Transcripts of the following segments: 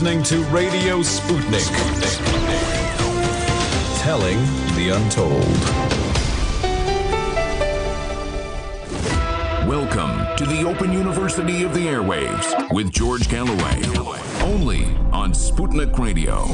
listening to Radio Sputnik. Telling the untold. Welcome to the Open University of the Airwaves with George Galloway. Only on Sputnik Radio.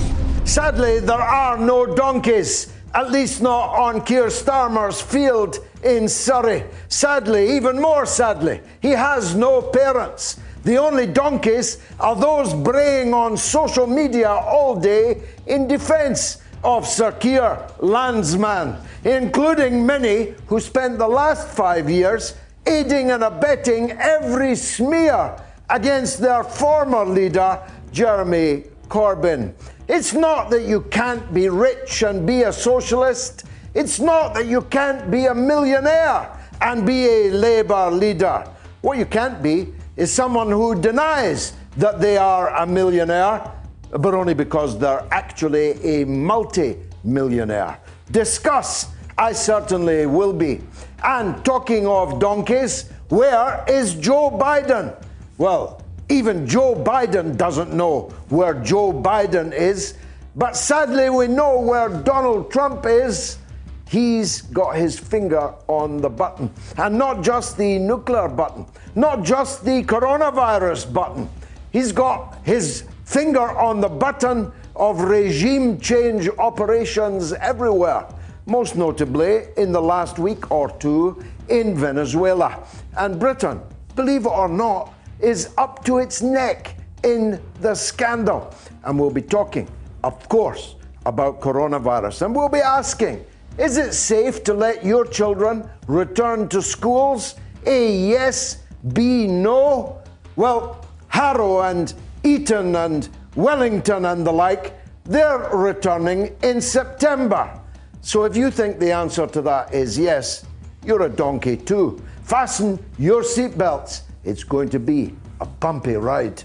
Sadly, there are no donkeys, at least not on Keir Starmer's field in Surrey. Sadly, even more sadly, he has no parents. The only donkeys are those braying on social media all day in defence of Sir Keir Landsman, including many who spent the last five years aiding and abetting every smear against their former leader, Jeremy Corbyn. It's not that you can't be rich and be a socialist. It's not that you can't be a millionaire and be a Labour leader. What you can't be is someone who denies that they are a millionaire, but only because they're actually a multi millionaire. Discuss, I certainly will be. And talking of donkeys, where is Joe Biden? Well, even Joe Biden doesn't know where Joe Biden is, but sadly, we know where Donald Trump is he's got his finger on the button. And not just the nuclear button, not just the coronavirus button. He's got his finger on the button of regime change operations everywhere, most notably in the last week or two in Venezuela. And Britain, believe it or not, is up to its neck in the scandal. And we'll be talking, of course, about coronavirus. And we'll be asking, is it safe to let your children return to schools? A yes, B no? Well, Harrow and Eton and Wellington and the like, they're returning in September. So if you think the answer to that is yes, you're a donkey too. Fasten your seatbelts. It's going to be a bumpy ride.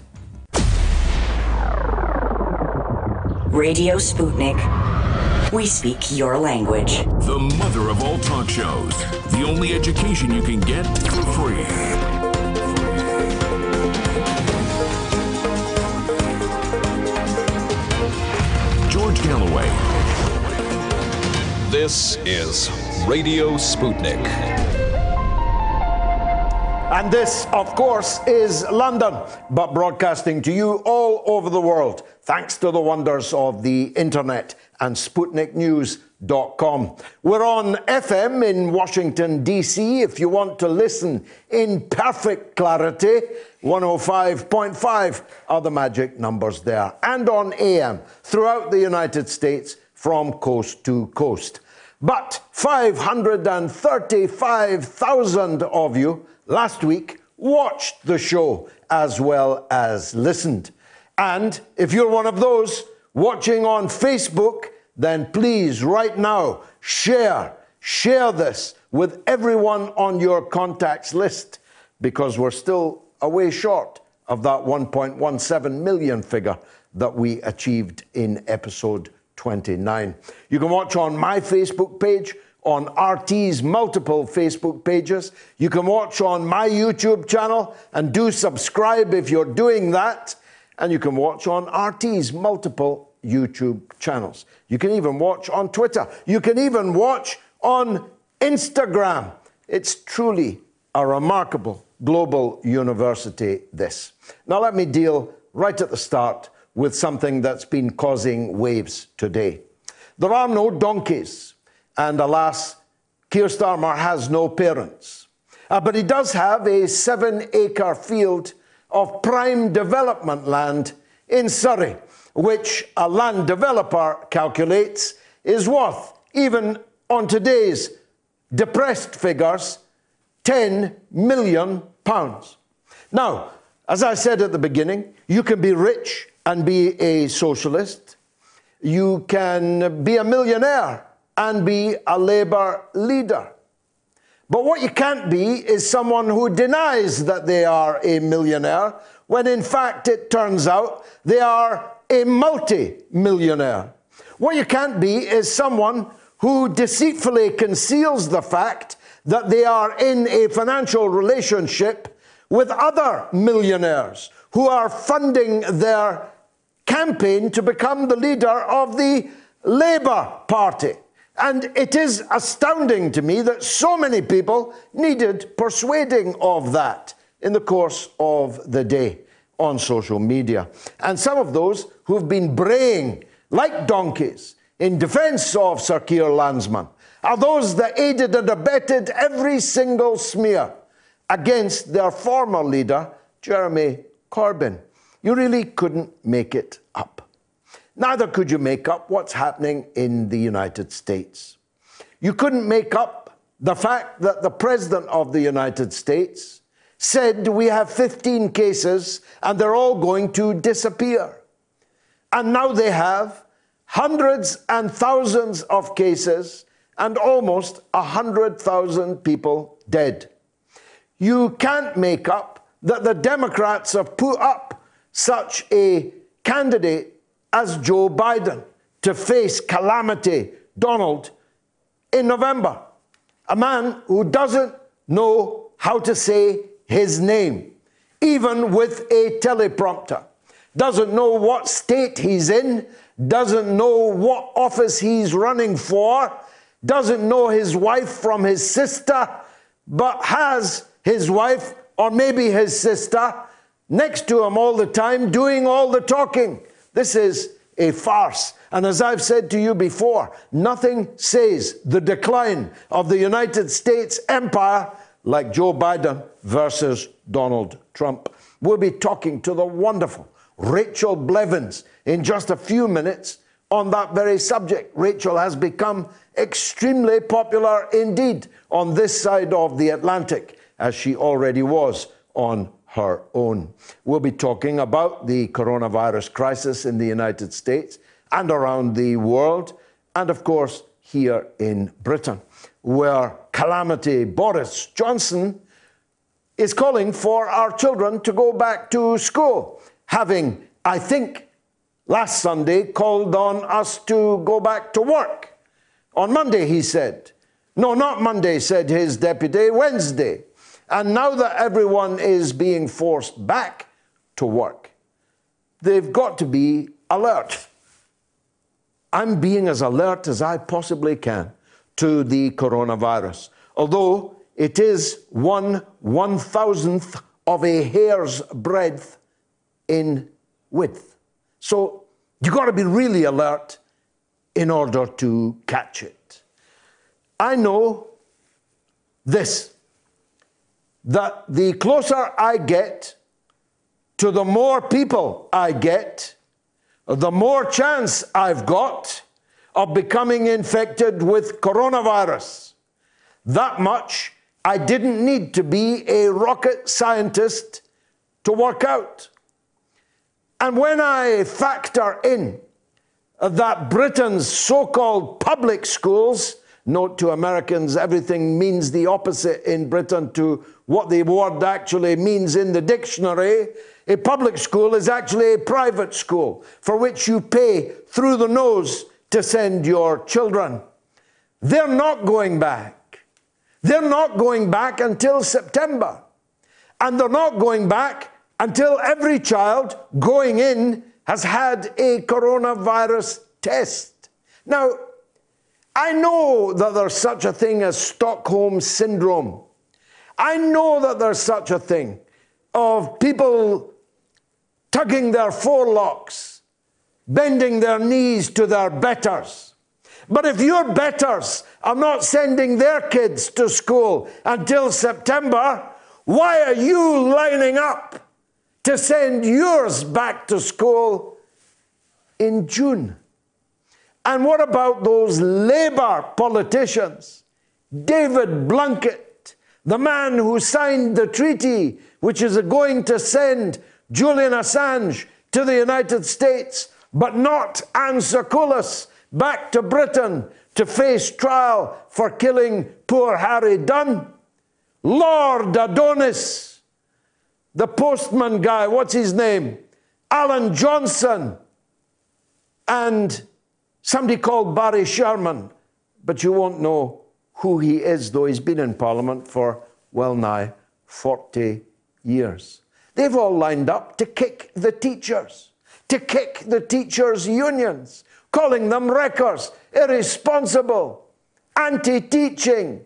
Radio Sputnik. We speak your language. The mother of all talk shows. The only education you can get for free. George Galloway. This is Radio Sputnik. And this, of course, is London, but broadcasting to you all over the world, thanks to the wonders of the internet and SputnikNews.com. We're on FM in Washington, D.C. If you want to listen in perfect clarity, 105.5 are the magic numbers there, and on AM throughout the United States from coast to coast. But 535,000 of you last week watched the show as well as listened. And if you're one of those watching on Facebook, then please, right now, share, share this with everyone on your contacts list because we're still a way short of that 1.17 million figure that we achieved in episode 29. You can watch on my Facebook page, on RT's multiple Facebook pages. You can watch on my YouTube channel and do subscribe if you're doing that. And you can watch on RT's multiple YouTube channels. You can even watch on Twitter. You can even watch on Instagram. It's truly a remarkable global university, this. Now, let me deal right at the start with something that's been causing waves today. There are no donkeys, and alas, Keir Starmer has no parents. Uh, but he does have a seven acre field of prime development land in Surrey which a land developer calculates is worth, even on today's depressed figures, 10 million pounds. Now, as I said at the beginning, you can be rich and be a socialist. You can be a millionaire and be a Labour leader. But what you can't be is someone who denies that they are a millionaire when in fact it turns out they are a multi millionaire. What you can't be is someone who deceitfully conceals the fact that they are in a financial relationship with other millionaires who are funding their campaign to become the leader of the Labour Party. And it is astounding to me that so many people needed persuading of that in the course of the day on social media. And some of those who've been braying like donkeys in defence of Sir Keir Landsman are those that aided and abetted every single smear against their former leader, Jeremy Corbyn. You really couldn't make it up. Neither could you make up what's happening in the United States. You couldn't make up the fact that the President of the United States said we have 15 cases and they're all going to disappear. And now they have hundreds and thousands of cases and almost 100,000 people dead. You can't make up that the Democrats have put up such a candidate as Joe Biden to face calamity Donald in November. A man who doesn't know how to say his name, even with a teleprompter, doesn't know what state he's in, doesn't know what office he's running for, doesn't know his wife from his sister, but has his wife or maybe his sister next to him all the time doing all the talking. This is a farce. And as I've said to you before, nothing says the decline of the United States empire like Joe Biden versus Donald Trump. We'll be talking to the wonderful Rachel Blevins in just a few minutes on that very subject. Rachel has become extremely popular indeed on this side of the Atlantic, as she already was on her own. We'll be talking about the coronavirus crisis in the United States and around the world, and of course, here in Britain, where calamity Boris Johnson is calling for our children to go back to school, having, I think, last Sunday called on us to go back to work. On Monday, he said. No, not Monday, said his deputy, Wednesday. And now that everyone is being forced back to work, they've got to be alert. I'm being as alert as I possibly can to the coronavirus, although it is one one thousandth of a hair's breadth in width. So you've got to be really alert in order to catch it. I know this that the closer I get to the more people I get, the more chance I've got of becoming infected with coronavirus. That much I didn't need to be a rocket scientist to work out. And when I factor in that Britain's so called public schools Note to Americans, everything means the opposite in Britain to what the word actually means in the dictionary. A public school is actually a private school for which you pay through the nose to send your children. They're not going back. They're not going back until September. And they're not going back until every child going in has had a coronavirus test. Now, I know that there's such a thing as Stockholm Syndrome. I know that there's such a thing of people tugging their forelocks, bending their knees to their betters. But if your betters are not sending their kids to school until September, why are you lining up to send yours back to school in June? And what about those Labour politicians? David Blunkett, the man who signed the treaty which is going to send Julian Assange to the United States, but not Anne Sacoolas back to Britain to face trial for killing poor Harry Dunn. Lord Adonis, the postman guy, what's his name? Alan Johnson, and Somebody called Barry Sheerman, but you won't know who he is, though he's been in Parliament for well nigh 40 years. They've all lined up to kick the teachers, to kick the teachers' unions, calling them wreckers, irresponsible, anti teaching,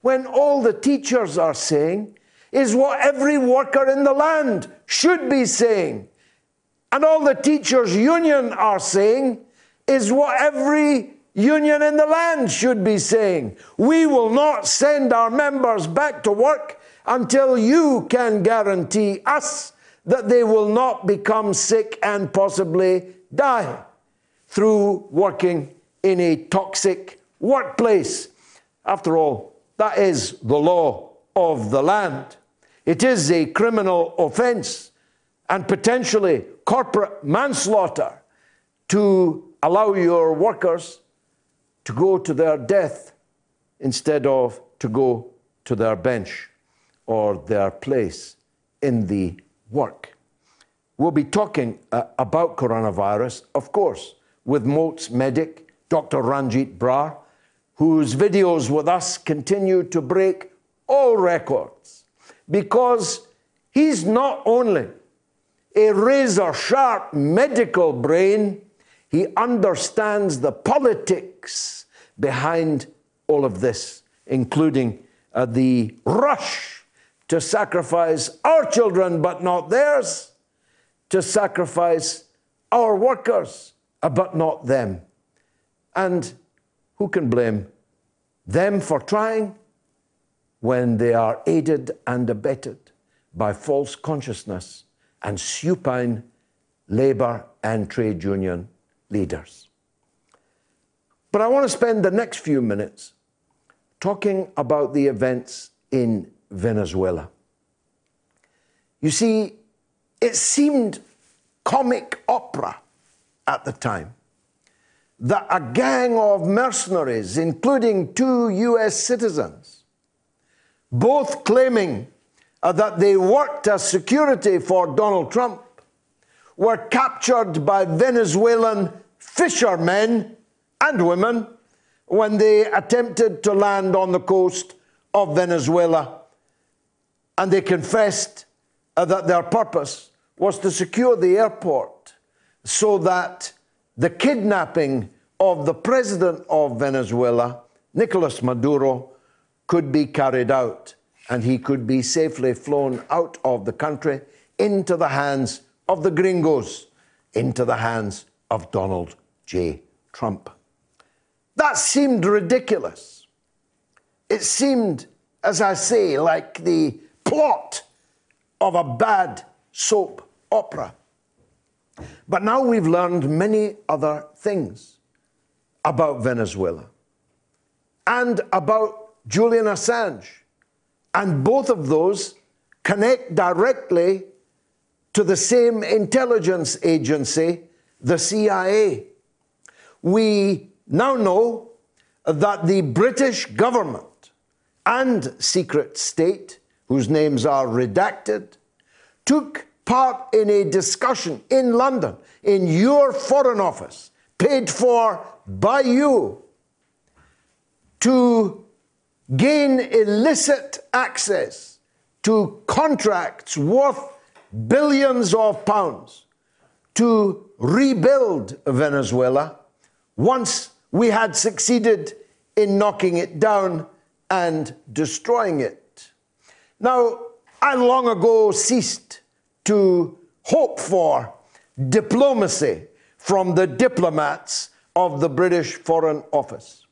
when all the teachers are saying is what every worker in the land should be saying. And all the teachers' union are saying is what every union in the land should be saying. We will not send our members back to work until you can guarantee us that they will not become sick and possibly die through working in a toxic workplace. After all, that is the law of the land. It is a criminal offense and potentially corporate manslaughter to allow your workers to go to their death instead of to go to their bench or their place in the work. We'll be talking uh, about coronavirus, of course, with Moats medic, Dr. Ranjeet Brar, whose videos with us continue to break all records because he's not only a razor sharp medical brain, he understands the politics behind all of this, including uh, the rush to sacrifice our children but not theirs, to sacrifice our workers uh, but not them. And who can blame them for trying when they are aided and abetted by false consciousness and supine labour and trade union leaders? But I want to spend the next few minutes talking about the events in Venezuela. You see, it seemed comic opera at the time that a gang of mercenaries, including two US citizens, both claiming that they worked as security for Donald Trump, were captured by Venezuelan fishermen and women when they attempted to land on the coast of Venezuela. And they confessed uh, that their purpose was to secure the airport so that the kidnapping of the president of Venezuela, Nicolas Maduro, could be carried out and he could be safely flown out of the country into the hands of the gringos, into the hands of Donald J. Trump. That seemed ridiculous. It seemed, as I say, like the plot of a bad soap opera. But now we've learned many other things about Venezuela and about Julian Assange. And both of those connect directly to the same intelligence agency, the CIA. We now know that the British government and secret state, whose names are redacted, took part in a discussion in London, in your Foreign Office, paid for by you, to gain illicit access to contracts worth billions of pounds to rebuild Venezuela once we had succeeded in knocking it down and destroying it. Now, I long ago ceased to hope for diplomacy from the diplomats of the British Foreign Office.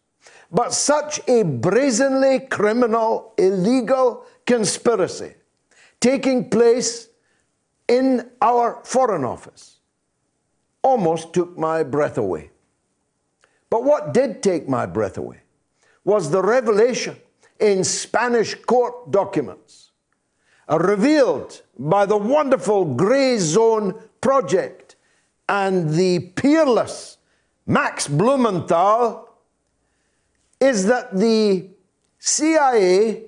But such a brazenly criminal, illegal conspiracy taking place in our Foreign Office almost took my breath away. But what did take my breath away was the revelation in Spanish court documents revealed by the wonderful Grayzone Project and the peerless Max Blumenthal is that the CIA,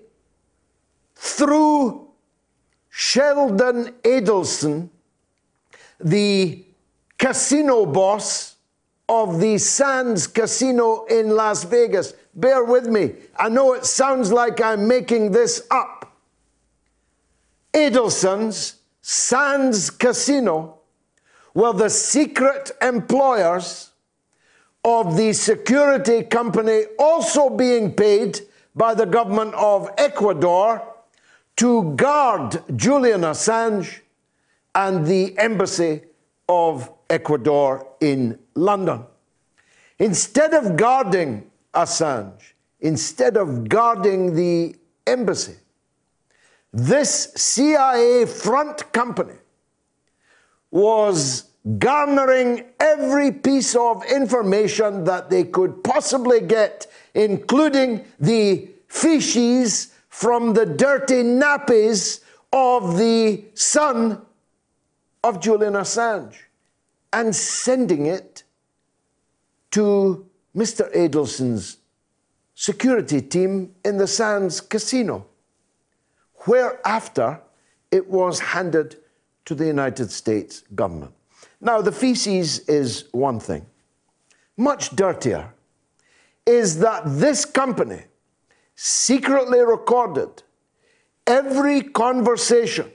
through Sheldon Adelson, the casino boss of the Sands Casino in Las Vegas, bear with me. I know it sounds like I'm making this up. Adelson's Sands Casino were the secret employers of the security company also being paid by the government of Ecuador to guard Julian Assange and the embassy of Ecuador in London. Instead of guarding Assange, instead of guarding the embassy, this CIA front company was garnering every piece of information that they could possibly get, including the feces from the dirty nappies of the son of Julian Assange, and sending it to Mr. Adelson's security team in the Sands Casino, whereafter it was handed to the United States government. Now, the feces is one thing. Much dirtier is that this company secretly recorded every conversation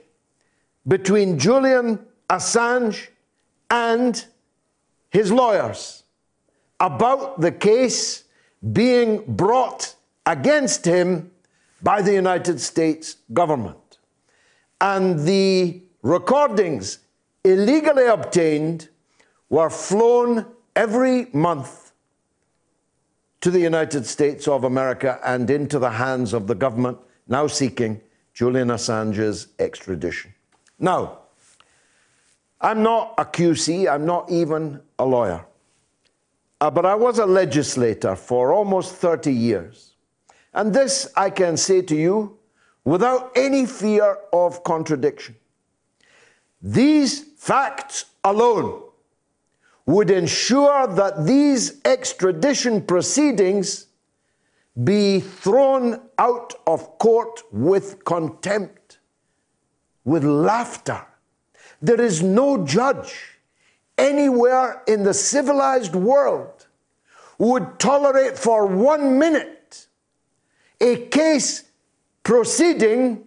between Julian Assange and his lawyers about the case being brought against him by the United States government. And the recordings illegally obtained were flown every month to the United States of America and into the hands of the government now seeking Julian Assange's extradition. Now, I'm not a QC, I'm not even a lawyer, uh, but I was a legislator for almost 30 years. And this I can say to you without any fear of contradiction. These facts alone would ensure that these extradition proceedings be thrown out of court with contempt, with laughter. There is no judge anywhere in the civilized world would tolerate for one minute a case proceeding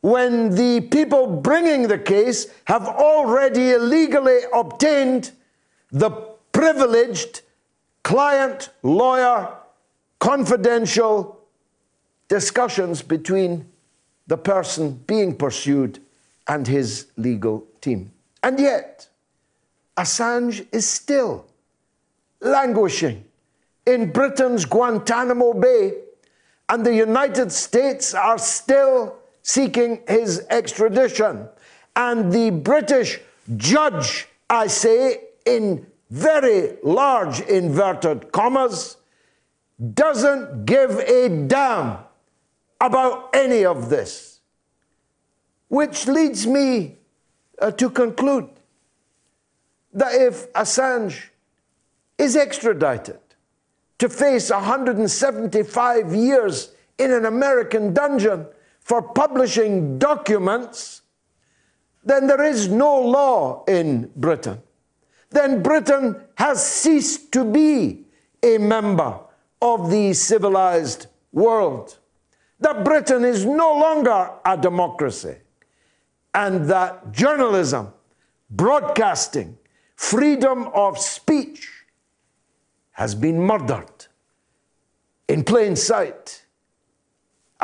when the people bringing the case have already illegally obtained the privileged client lawyer confidential discussions between the person being pursued and his legal team. And yet, Assange is still languishing in Britain's Guantanamo Bay, and the United States are still seeking his extradition. And the British judge, I say in very large inverted commas, doesn't give a damn about any of this. Which leads me uh, to conclude that if Assange is extradited to face 175 years in an American dungeon, for publishing documents, then there is no law in Britain. Then Britain has ceased to be a member of the civilized world. That Britain is no longer a democracy. And that journalism, broadcasting, freedom of speech has been murdered in plain sight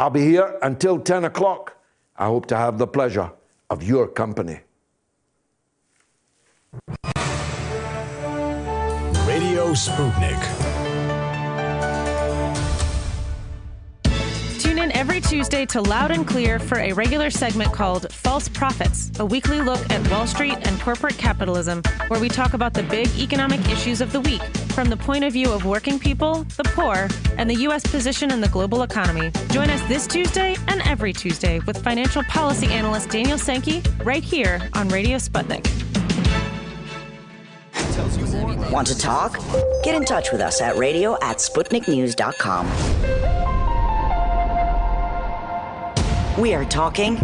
I'll be here until 10 o'clock. I hope to have the pleasure of your company. Radio Sputnik. Every Tuesday to Loud and Clear for a regular segment called False Profits, a weekly look at Wall Street and corporate capitalism, where we talk about the big economic issues of the week from the point of view of working people, the poor, and the U.S. position in the global economy. Join us this Tuesday and every Tuesday with financial policy analyst Daniel Sankey right here on Radio Sputnik. Want to talk? Get in touch with us at radio at SputnikNews.com. We are talking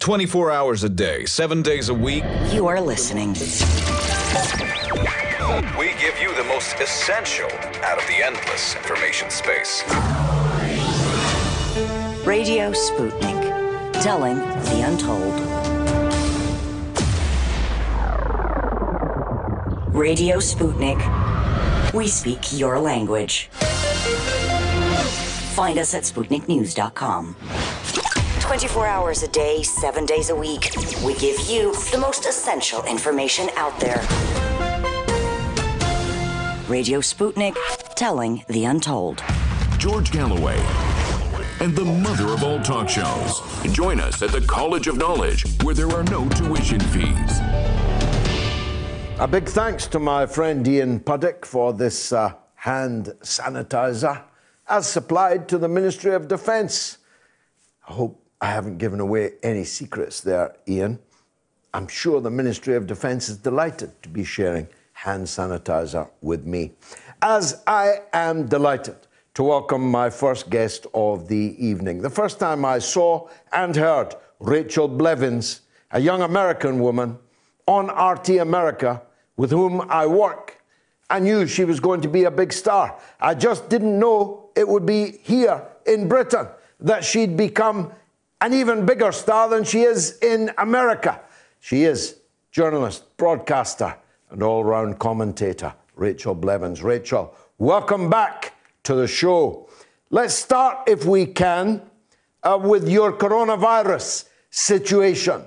24 hours a day, seven days a week. You are listening. We give you the most essential out of the endless information space. Radio Sputnik, telling the untold. Radio Sputnik. We speak your language. Find us at SputnikNews.com. 24 hours a day, 7 days a week. We give you the most essential information out there. Radio Sputnik, telling the untold. George Galloway and the mother of all talk shows. Join us at the College of Knowledge, where there are no tuition fees. A big thanks to my friend Ian Puddick for this uh, hand sanitizer as supplied to the Ministry of Defence. I hope I haven't given away any secrets there, Ian. I'm sure the Ministry of Defence is delighted to be sharing hand sanitizer with me. As I am delighted to welcome my first guest of the evening. The first time I saw and heard Rachel Blevins, a young American woman on RT America with whom I work. I knew she was going to be a big star. I just didn't know it would be here in Britain that she'd become an even bigger star than she is in America. She is journalist, broadcaster, and all round commentator, Rachel Blevins. Rachel, welcome back to the show. Let's start, if we can, uh, with your coronavirus situation.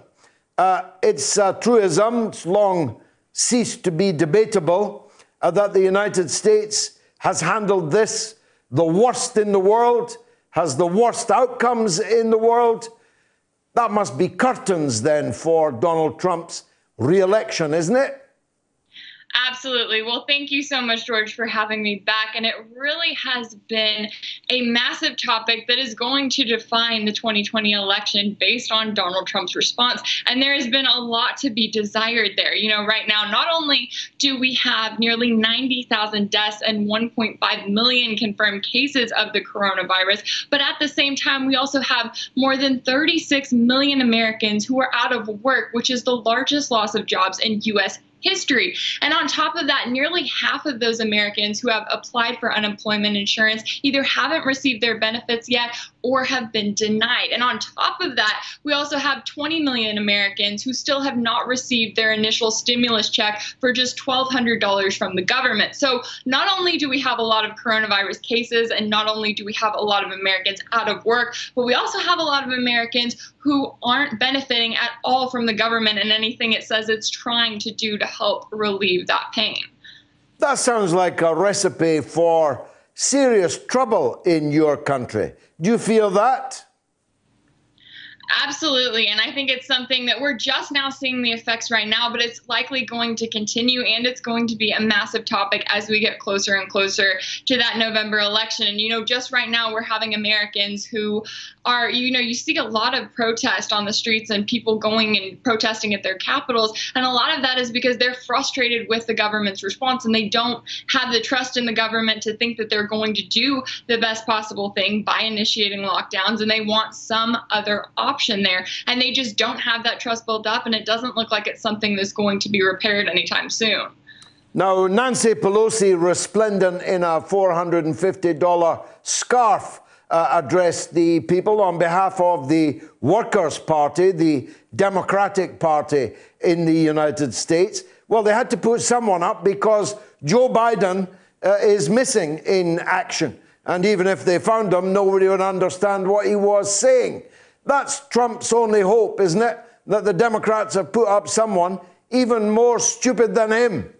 Uh, it's a truism, it's long ceased to be debatable uh, that the United States has handled this the worst in the world, has the worst outcomes in the world. That must be curtains then for Donald Trump's re election, isn't it? Absolutely. Well, thank you so much, George, for having me back. And it really has been a massive topic that is going to define the 2020 election based on Donald Trump's response. And there has been a lot to be desired there. You know, right now, not only do we have nearly 90,000 deaths and 1.5 million confirmed cases of the coronavirus, but at the same time, we also have more than 36 million Americans who are out of work, which is the largest loss of jobs in U.S history. And on top of that, nearly half of those Americans who have applied for unemployment insurance either haven't received their benefits yet or have been denied. And on top of that, we also have 20 million Americans who still have not received their initial stimulus check for just $1,200 from the government. So not only do we have a lot of coronavirus cases and not only do we have a lot of Americans out of work, but we also have a lot of Americans who aren't benefiting at all from the government and anything it says it's trying to do to help relieve that pain. That sounds like a recipe for serious trouble in your country. Do you feel that? Absolutely. And I think it's something that we're just now seeing the effects right now, but it's likely going to continue and it's going to be a massive topic as we get closer and closer to that November election. And, you know, just right now we're having Americans who are, you know, you see a lot of protest on the streets and people going and protesting at their capitals. And a lot of that is because they're frustrated with the government's response and they don't have the trust in the government to think that they're going to do the best possible thing by initiating lockdowns and they want some other option there. And they just don't have that trust built up, and it doesn't look like it's something that's going to be repaired anytime soon. Now, Nancy Pelosi, resplendent in a $450 scarf, uh, addressed the people on behalf of the Workers' Party, the Democratic Party in the United States. Well, they had to put someone up because Joe Biden uh, is missing in action. And even if they found him, nobody would understand what he was saying. That's Trump's only hope, isn't it? That the Democrats have put up someone even more stupid than him.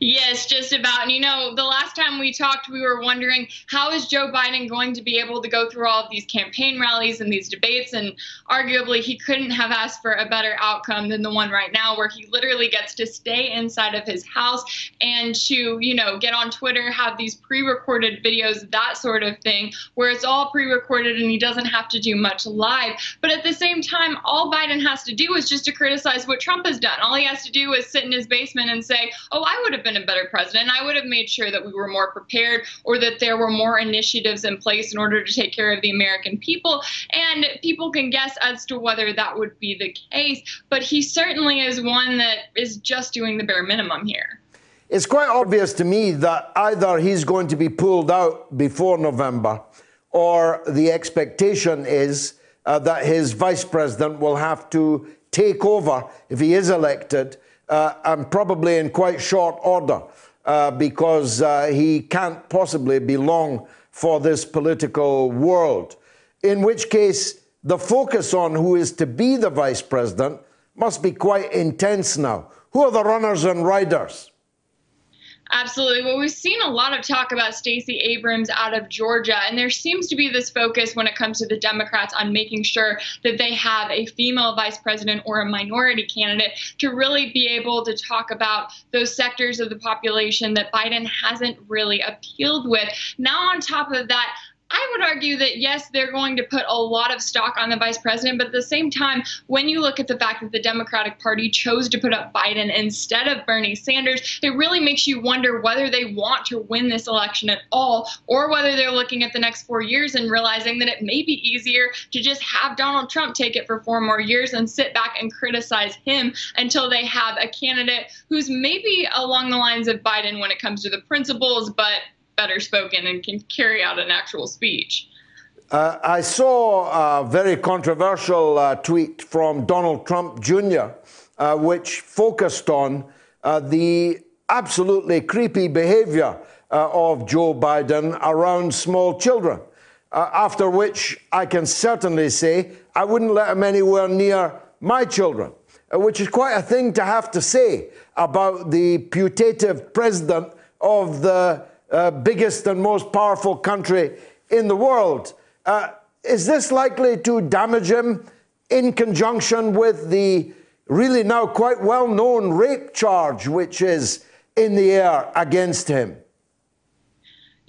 Yes, just about. And you know, the last time we talked, we were wondering how is Joe Biden going to be able to go through all of these campaign rallies and these debates? And arguably, he couldn't have asked for a better outcome than the one right now, where he literally gets to stay inside of his house and to, you know, get on Twitter, have these pre recorded videos, that sort of thing, where it's all pre recorded and he doesn't have to do much live. But at the same time, all Biden has to do is just to criticize what Trump has done. All he has to do is sit in his basement and say, oh, I would have been a better president. I would have made sure that we were more prepared or that there were more initiatives in place in order to take care of the American people. And people can guess as to whether that would be the case. But he certainly is one that is just doing the bare minimum here. It's quite obvious to me that either he's going to be pulled out before November or the expectation is uh, that his vice president will have to take over if he is elected and probably in quite short order uh, because uh, he can't possibly be long for this political world. In which case, the focus on who is to be the vice president must be quite intense now. Who are the runners and riders? Absolutely. Well, we've seen a lot of talk about Stacey Abrams out of Georgia, and there seems to be this focus when it comes to the Democrats on making sure that they have a female vice president or a minority candidate to really be able to talk about those sectors of the population that Biden hasn't really appealed with. Now, on top of that, I would argue that yes, they're going to put a lot of stock on the vice president, but at the same time, when you look at the fact that the Democratic Party chose to put up Biden instead of Bernie Sanders, it really makes you wonder whether they want to win this election at all, or whether they're looking at the next four years and realizing that it may be easier to just have Donald Trump take it for four more years and sit back and criticize him until they have a candidate who's maybe along the lines of Biden when it comes to the principles, but better spoken and can carry out an actual speech. Uh, I saw a very controversial uh, tweet from Donald Trump Jr., uh, which focused on uh, the absolutely creepy behavior uh, of Joe Biden around small children. Uh, after which I can certainly say I wouldn't let him anywhere near my children, which is quite a thing to have to say about the putative president of the uh, biggest and most powerful country in the world. Uh, is this likely to damage him in conjunction with the really now quite well known rape charge which is in the air against him?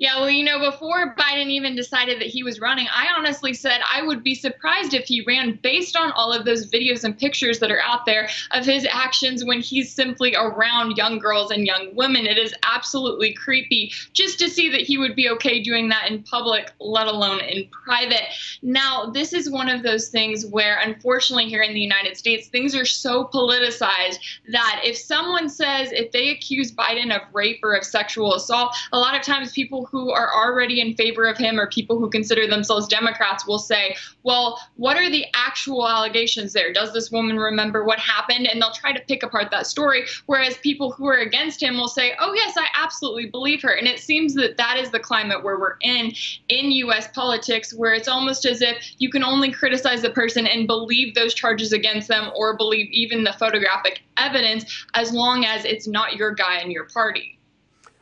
Yeah, well, you know, before Biden even decided that he was running, I honestly said I would be surprised if he ran based on all of those videos and pictures that are out there of his actions when he's simply around young girls and young women. It is absolutely creepy just to see that he would be okay doing that in public, let alone in private. Now, this is one of those things where, unfortunately, here in the United States, things are so politicized that if someone says, if they accuse Biden of rape or of sexual assault, a lot of times people who are already in favor of him or people who consider themselves Democrats will say, well, what are the actual allegations there? Does this woman remember what happened? And they'll try to pick apart that story. Whereas people who are against him will say, oh, yes, I absolutely believe her. And it seems that that is the climate where we're in in U.S. politics, where it's almost as if you can only criticize the person and believe those charges against them or believe even the photographic evidence as long as it's not your guy in your party.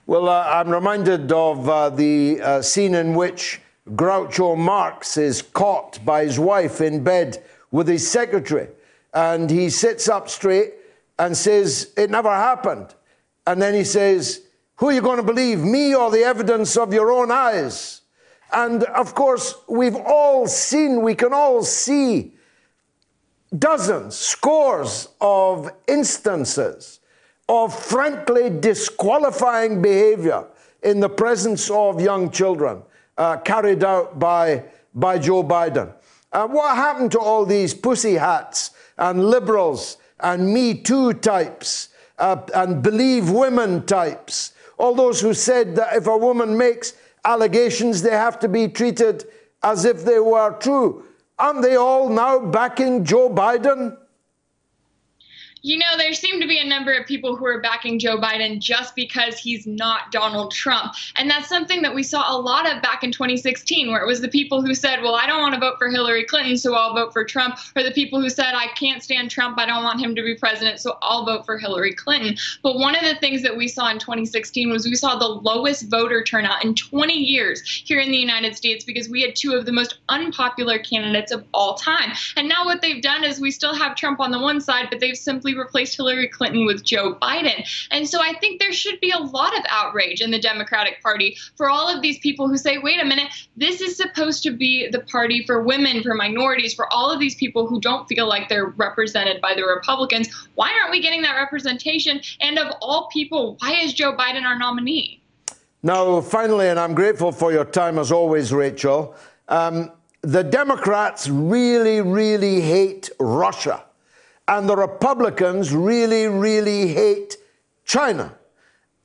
Well, uh, I'm reminded of uh, the uh, scene in which Groucho Marx is caught by his wife in bed with his secretary. And he sits up straight and says, It never happened. And then he says, Who are you going to believe, me or the evidence of your own eyes? And of course, we've all seen, we can all see dozens, scores of instances of frankly disqualifying behavior in the presence of young children uh, carried out by, by Joe Biden. Uh, what happened to all these pussy hats and liberals and Me Too types uh, and believe women types? All those who said that if a woman makes allegations, they have to be treated as if they were true. Aren't they all now backing Joe Biden? You know, there seem to be a number of people who are backing Joe Biden just because he's not Donald Trump. And that's something that we saw a lot of back in 2016, where it was the people who said, Well, I don't want to vote for Hillary Clinton, so I'll vote for Trump, or the people who said, I can't stand Trump, I don't want him to be president, so I'll vote for Hillary Clinton. But one of the things that we saw in 2016 was we saw the lowest voter turnout in 20 years here in the United States because we had two of the most unpopular candidates of all time. And now what they've done is we still have Trump on the one side, but they've simply replaced Hillary Clinton with Joe Biden. And so I think there should be a lot of outrage in the Democratic Party for all of these people who say, wait a minute, this is supposed to be the party for women, for minorities, for all of these people who don't feel like they're represented by the Republicans. Why aren't we getting that representation? And of all people, why is Joe Biden our nominee? Now, finally, and I'm grateful for your time as always, Rachel. Um, the Democrats really, really hate Russia and the Republicans really, really hate China.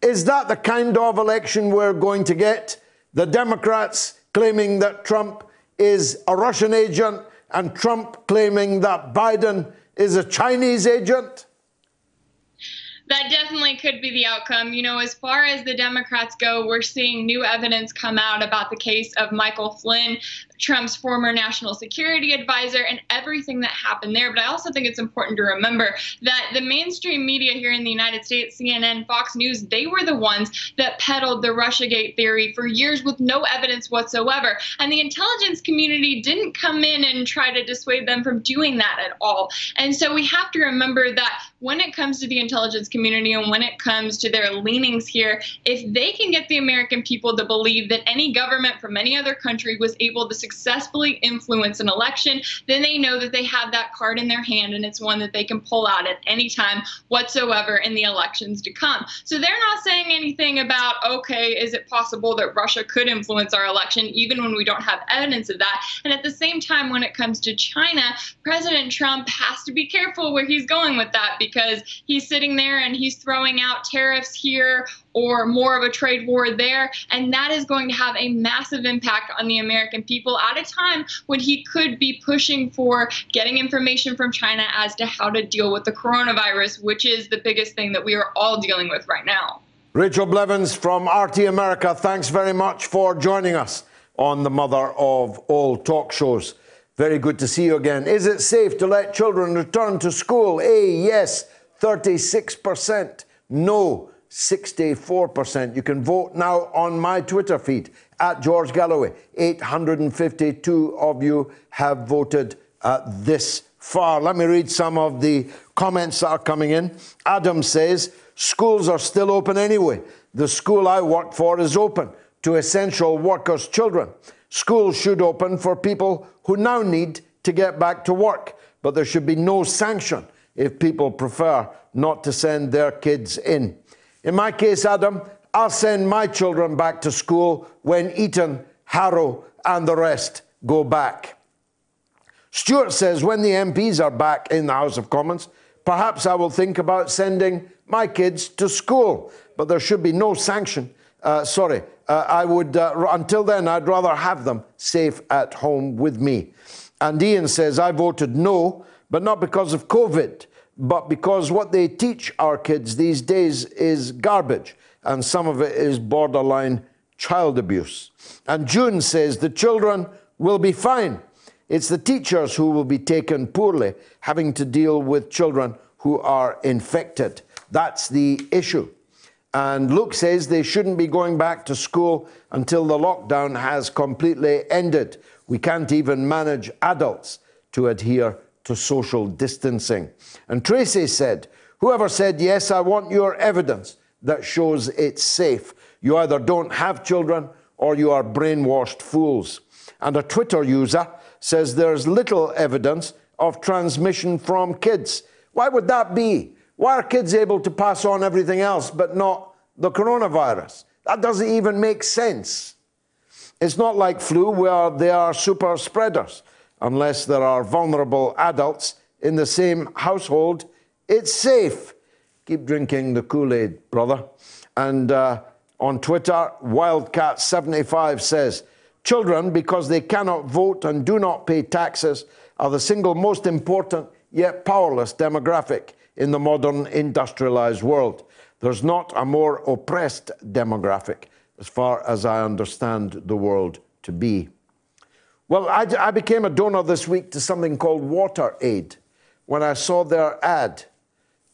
Is that the kind of election we're going to get? The Democrats claiming that Trump is a Russian agent and Trump claiming that Biden is a Chinese agent? That definitely could be the outcome. You know, as far as the Democrats go, we're seeing new evidence come out about the case of Michael Flynn, Trump's former national security advisor, and everything that happened there. But I also think it's important to remember that the mainstream media here in the United States, CNN, Fox News, they were the ones that peddled the Russiagate theory for years with no evidence whatsoever. And the intelligence community didn't come in and try to dissuade them from doing that at all. And so we have to remember that when it comes to the intelligence community and when it comes to their leanings here, if they can get the American people to believe that any government from any other country was able to successfully influence an election, then they know that they have that card in their hand and it's one that they can pull out at any time whatsoever in the elections to come. So they're not saying anything about, okay, is it possible that Russia could influence our election, even when we don't have evidence of that? And at the same time, when it comes to China, President Trump has to be careful where he's going with that because he's sitting there and he's throwing out tariffs here or more of a trade war there. And that is going to have a massive impact on the American people at a time when he could be pushing for getting information from China as to how to deal with the coronavirus, which is the biggest thing that we are all dealing with right now. Rachel Blevins from RT America, thanks very much for joining us on the mother of all talk shows. Very good to see you again. Is it safe to let children return to school? A, yes, 36%. No, 64%. You can vote now on my Twitter feed at George Galloway. 852 of you have voted uh, this far. Let me read some of the comments that are coming in. Adam says, Schools are still open anyway. The school I work for is open to essential workers' children. Schools should open for people who now need to get back to work, but there should be no sanction if people prefer not to send their kids in. In my case, Adam, I'll send my children back to school when Eton, Harrow, and the rest go back. Stuart says when the MPs are back in the House of Commons, perhaps I will think about sending my kids to school, but there should be no sanction. Uh, sorry, uh, I would, uh, until then, I'd rather have them safe at home with me. And Ian says, I voted no, but not because of COVID, but because what they teach our kids these days is garbage, and some of it is borderline child abuse. And June says, the children will be fine. It's the teachers who will be taken poorly, having to deal with children who are infected. That's the issue. And Luke says they shouldn't be going back to school until the lockdown has completely ended. We can't even manage adults to adhere to social distancing. And Tracy said, Whoever said, Yes, I want your evidence that shows it's safe. You either don't have children or you are brainwashed fools. And a Twitter user says there's little evidence of transmission from kids. Why would that be? Why are kids able to pass on everything else but not the coronavirus? That doesn't even make sense. It's not like flu where they are super spreaders. Unless there are vulnerable adults in the same household, it's safe. Keep drinking the Kool Aid, brother. And uh, on Twitter, Wildcat75 says, Children, because they cannot vote and do not pay taxes, are the single most important yet powerless demographic in the modern industrialized world. There's not a more oppressed demographic, as far as I understand the world to be. Well, I, I became a donor this week to something called Water Aid when I saw their ad,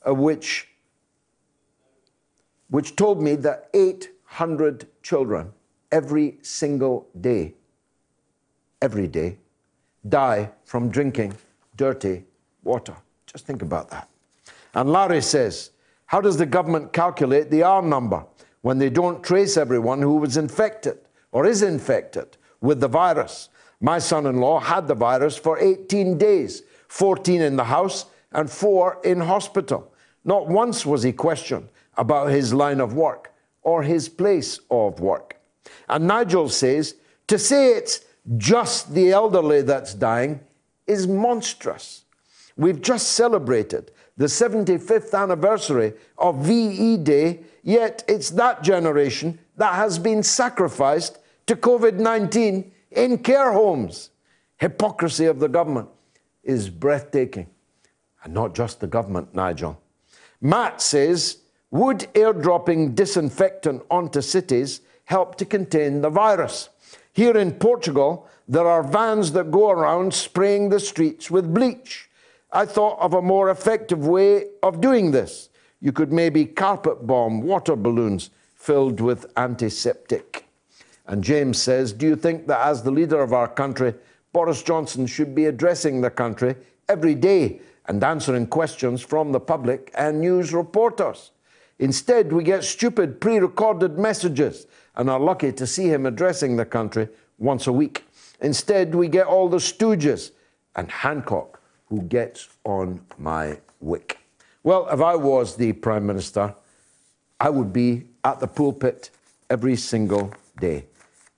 uh, which, which told me that 800 children every single day, every day, die from drinking dirty water. Just think about that. And Larry says, How does the government calculate the R number when they don't trace everyone who was infected or is infected with the virus? My son in law had the virus for 18 days, 14 in the house and four in hospital. Not once was he questioned about his line of work or his place of work. And Nigel says, to say it's just the elderly that's dying is monstrous. We've just celebrated the 75th anniversary of VE Day, yet it's that generation that has been sacrificed to COVID 19 in care homes. Hypocrisy of the government is breathtaking. And not just the government, Nigel. Matt says, would airdropping disinfectant onto cities help to contain the virus? Here in Portugal, there are vans that go around spraying the streets with bleach. I thought of a more effective way of doing this. You could maybe carpet bomb water balloons filled with antiseptic. And James says, Do you think that as the leader of our country, Boris Johnson should be addressing the country every day and answering questions from the public and news reporters? Instead, we get stupid pre recorded messages and are lucky to see him addressing the country once a week. Instead, we get all the stooges and Hancock, who gets on my wick. Well, if I was the Prime Minister, I would be at the pulpit every single day.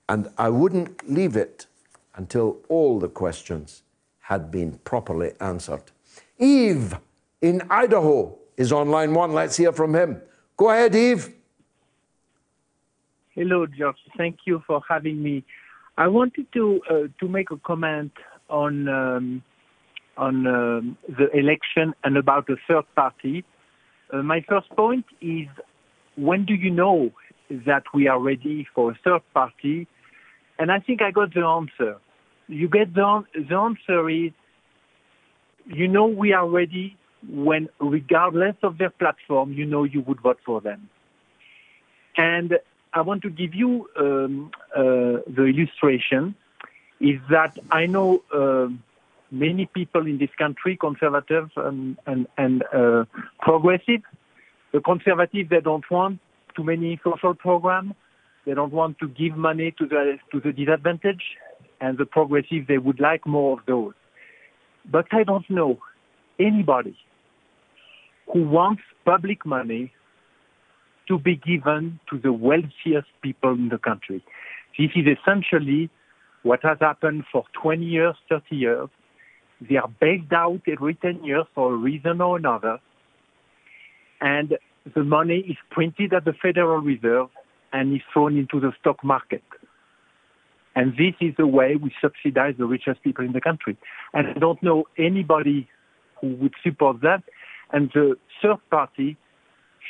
And I wouldn't leave it until all the questions had been properly answered. Eve in Idaho is on line one. Let's hear from him. Go ahead, Eve. Hello, George. Thank you for having me. I wanted to uh, to make a comment on um, on um, the election and about the third party. Uh, my first point is when do you know that we are ready for a third party? And I think I got the answer. You get the, the answer is you know we are ready when, regardless of their platform, you know you would vote for them. And I want to give you um, uh, the illustration is that I know uh, many people in this country, conservative and, and, and uh, progressive. The conservative, they don't want too many social programs. They don't want to give money to the, to the disadvantaged. And the progressive, they would like more of those. But I don't know anybody who wants public money to be given to the wealthiest people in the country. This is essentially what has happened for 20 years, 30 years. They are bailed out every 10 years for a reason or another. And the money is printed at the Federal Reserve and is thrown into the stock market. And this is the way we subsidize the richest people in the country. And I don't know anybody who would support that. And the third party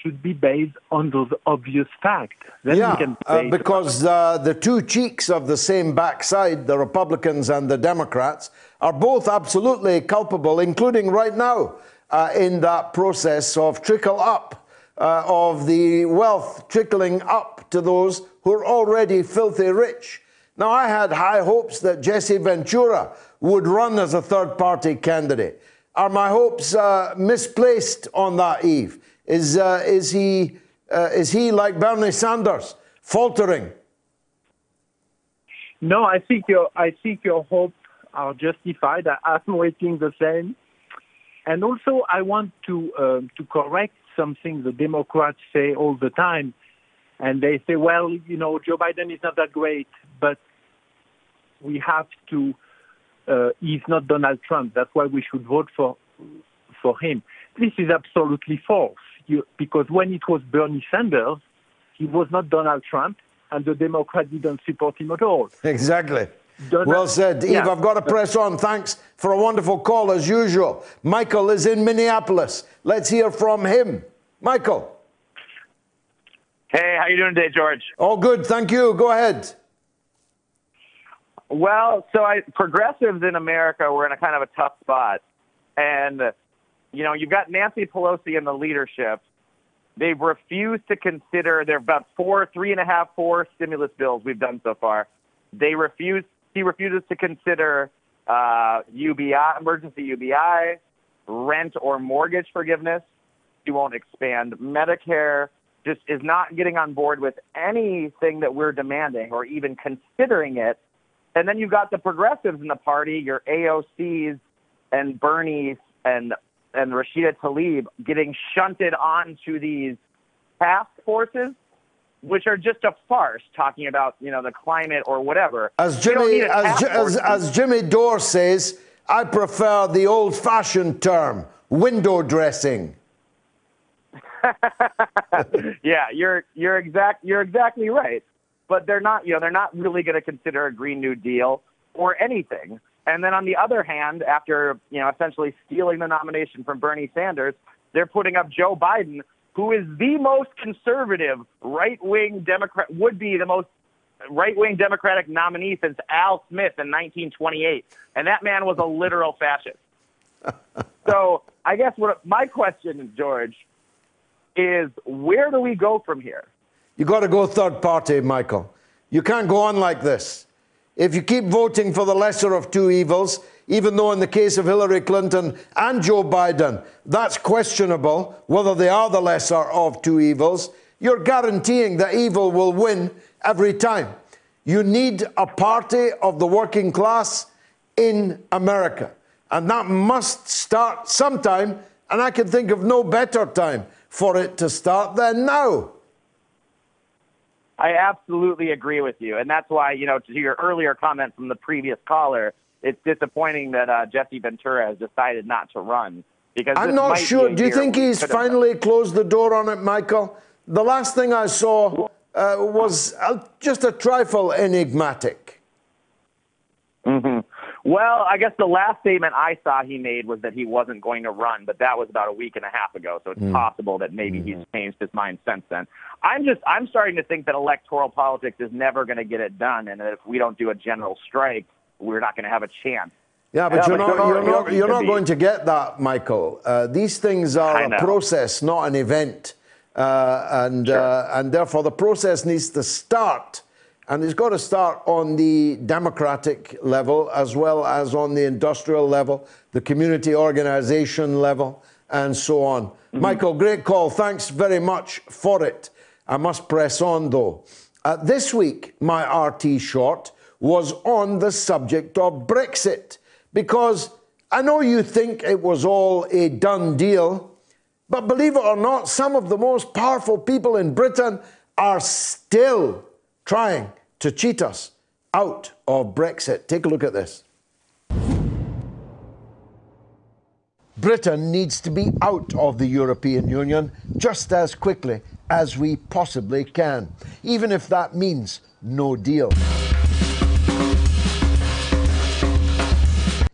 should be based on those obvious facts. Then yeah, uh, because uh, the two cheeks of the same backside, the Republicans and the Democrats, are both absolutely culpable, including right now uh, in that process of trickle up, uh, of the wealth trickling up to those who are already filthy rich. Now, I had high hopes that Jesse Ventura would run as a third party candidate. Are my hopes uh, misplaced on that eve? Is, uh, is, he, uh, is he like Bernie Sanders, faltering? No, I think your I think your hopes are justified. I'm waiting the same, and also I want to um, to correct something the Democrats say all the time, and they say, well, you know, Joe Biden is not that great, but we have to. Uh, he's not Donald Trump. That's why we should vote for for him. This is absolutely false you, because when it was Bernie Sanders, he was not Donald Trump, and the Democrats didn't support him at all. Exactly. Donald, well said. Eve, yeah. I've got to press on. Thanks for a wonderful call, as usual. Michael is in Minneapolis. Let's hear from him. Michael. Hey, how you doing today, George? All good, thank you. Go ahead. Well, so I, progressives in America, we're in a kind of a tough spot. And you know, you've got Nancy Pelosi in the leadership. They've refused to consider. There are about four, three and a half, four stimulus bills we've done so far. They refuse. He refuses to consider uh, UBI, emergency UBI, rent or mortgage forgiveness. He won't expand Medicare. Just is not getting on board with anything that we're demanding or even considering it. And then you've got the progressives in the party, your AOCs and Bernie and and Rashida Tlaib getting shunted onto these task forces, which are just a farce, talking about you know the climate or whatever. As Jimmy as, as, as Jimmy Dore says, I prefer the old-fashioned term, window dressing. yeah, you're you're exact you're exactly right. But they're not you know they're not really going to consider a Green New Deal or anything. And then on the other hand, after you know essentially stealing the nomination from Bernie Sanders, they're putting up Joe Biden, who is the most conservative right wing Democrat, would be the most right wing Democratic nominee since Al Smith in 1928. And that man was a literal fascist. so I guess what my question, George, is where do we go from here? You got to go third party, Michael. You can't go on like this. If you keep voting for the lesser of two evils, even though in the case of Hillary Clinton and Joe Biden, that's questionable whether they are the lesser of two evils, you're guaranteeing that evil will win every time. You need a party of the working class in America. And that must start sometime, and I can think of no better time for it to start than now. I absolutely agree with you. And that's why, you know, to your earlier comment from the previous caller, it's disappointing that uh, Jesse Ventura has decided not to run. Because I'm not sure. Do you think he's finally closed the door on it, Michael? The last thing I saw uh, was uh, just a trifle enigmatic. Mm-hmm. Well, I guess the last statement I saw he made was that he wasn't going to run, but that was about a week and a half ago. So it's mm. possible that maybe mm-hmm. he's changed his mind since then. I'm just I'm starting to think that electoral politics is never going to get it done, and that if we don't do a general strike, we're not going to have a chance. Yeah, but, yeah, you're, but not, you're, not, you're not going to get that, Michael. Uh, these things are a process, not an event. Uh, and, sure. uh, and therefore, the process needs to start and it's got to start on the democratic level as well as on the industrial level, the community organization level, and so on. Mm-hmm. Michael, great call. Thanks very much for it. I must press on though. Uh, this week, my RT short was on the subject of Brexit because I know you think it was all a done deal, but believe it or not, some of the most powerful people in Britain are still trying to cheat us out of Brexit. Take a look at this. Britain needs to be out of the European Union just as quickly as we possibly can, even if that means no deal.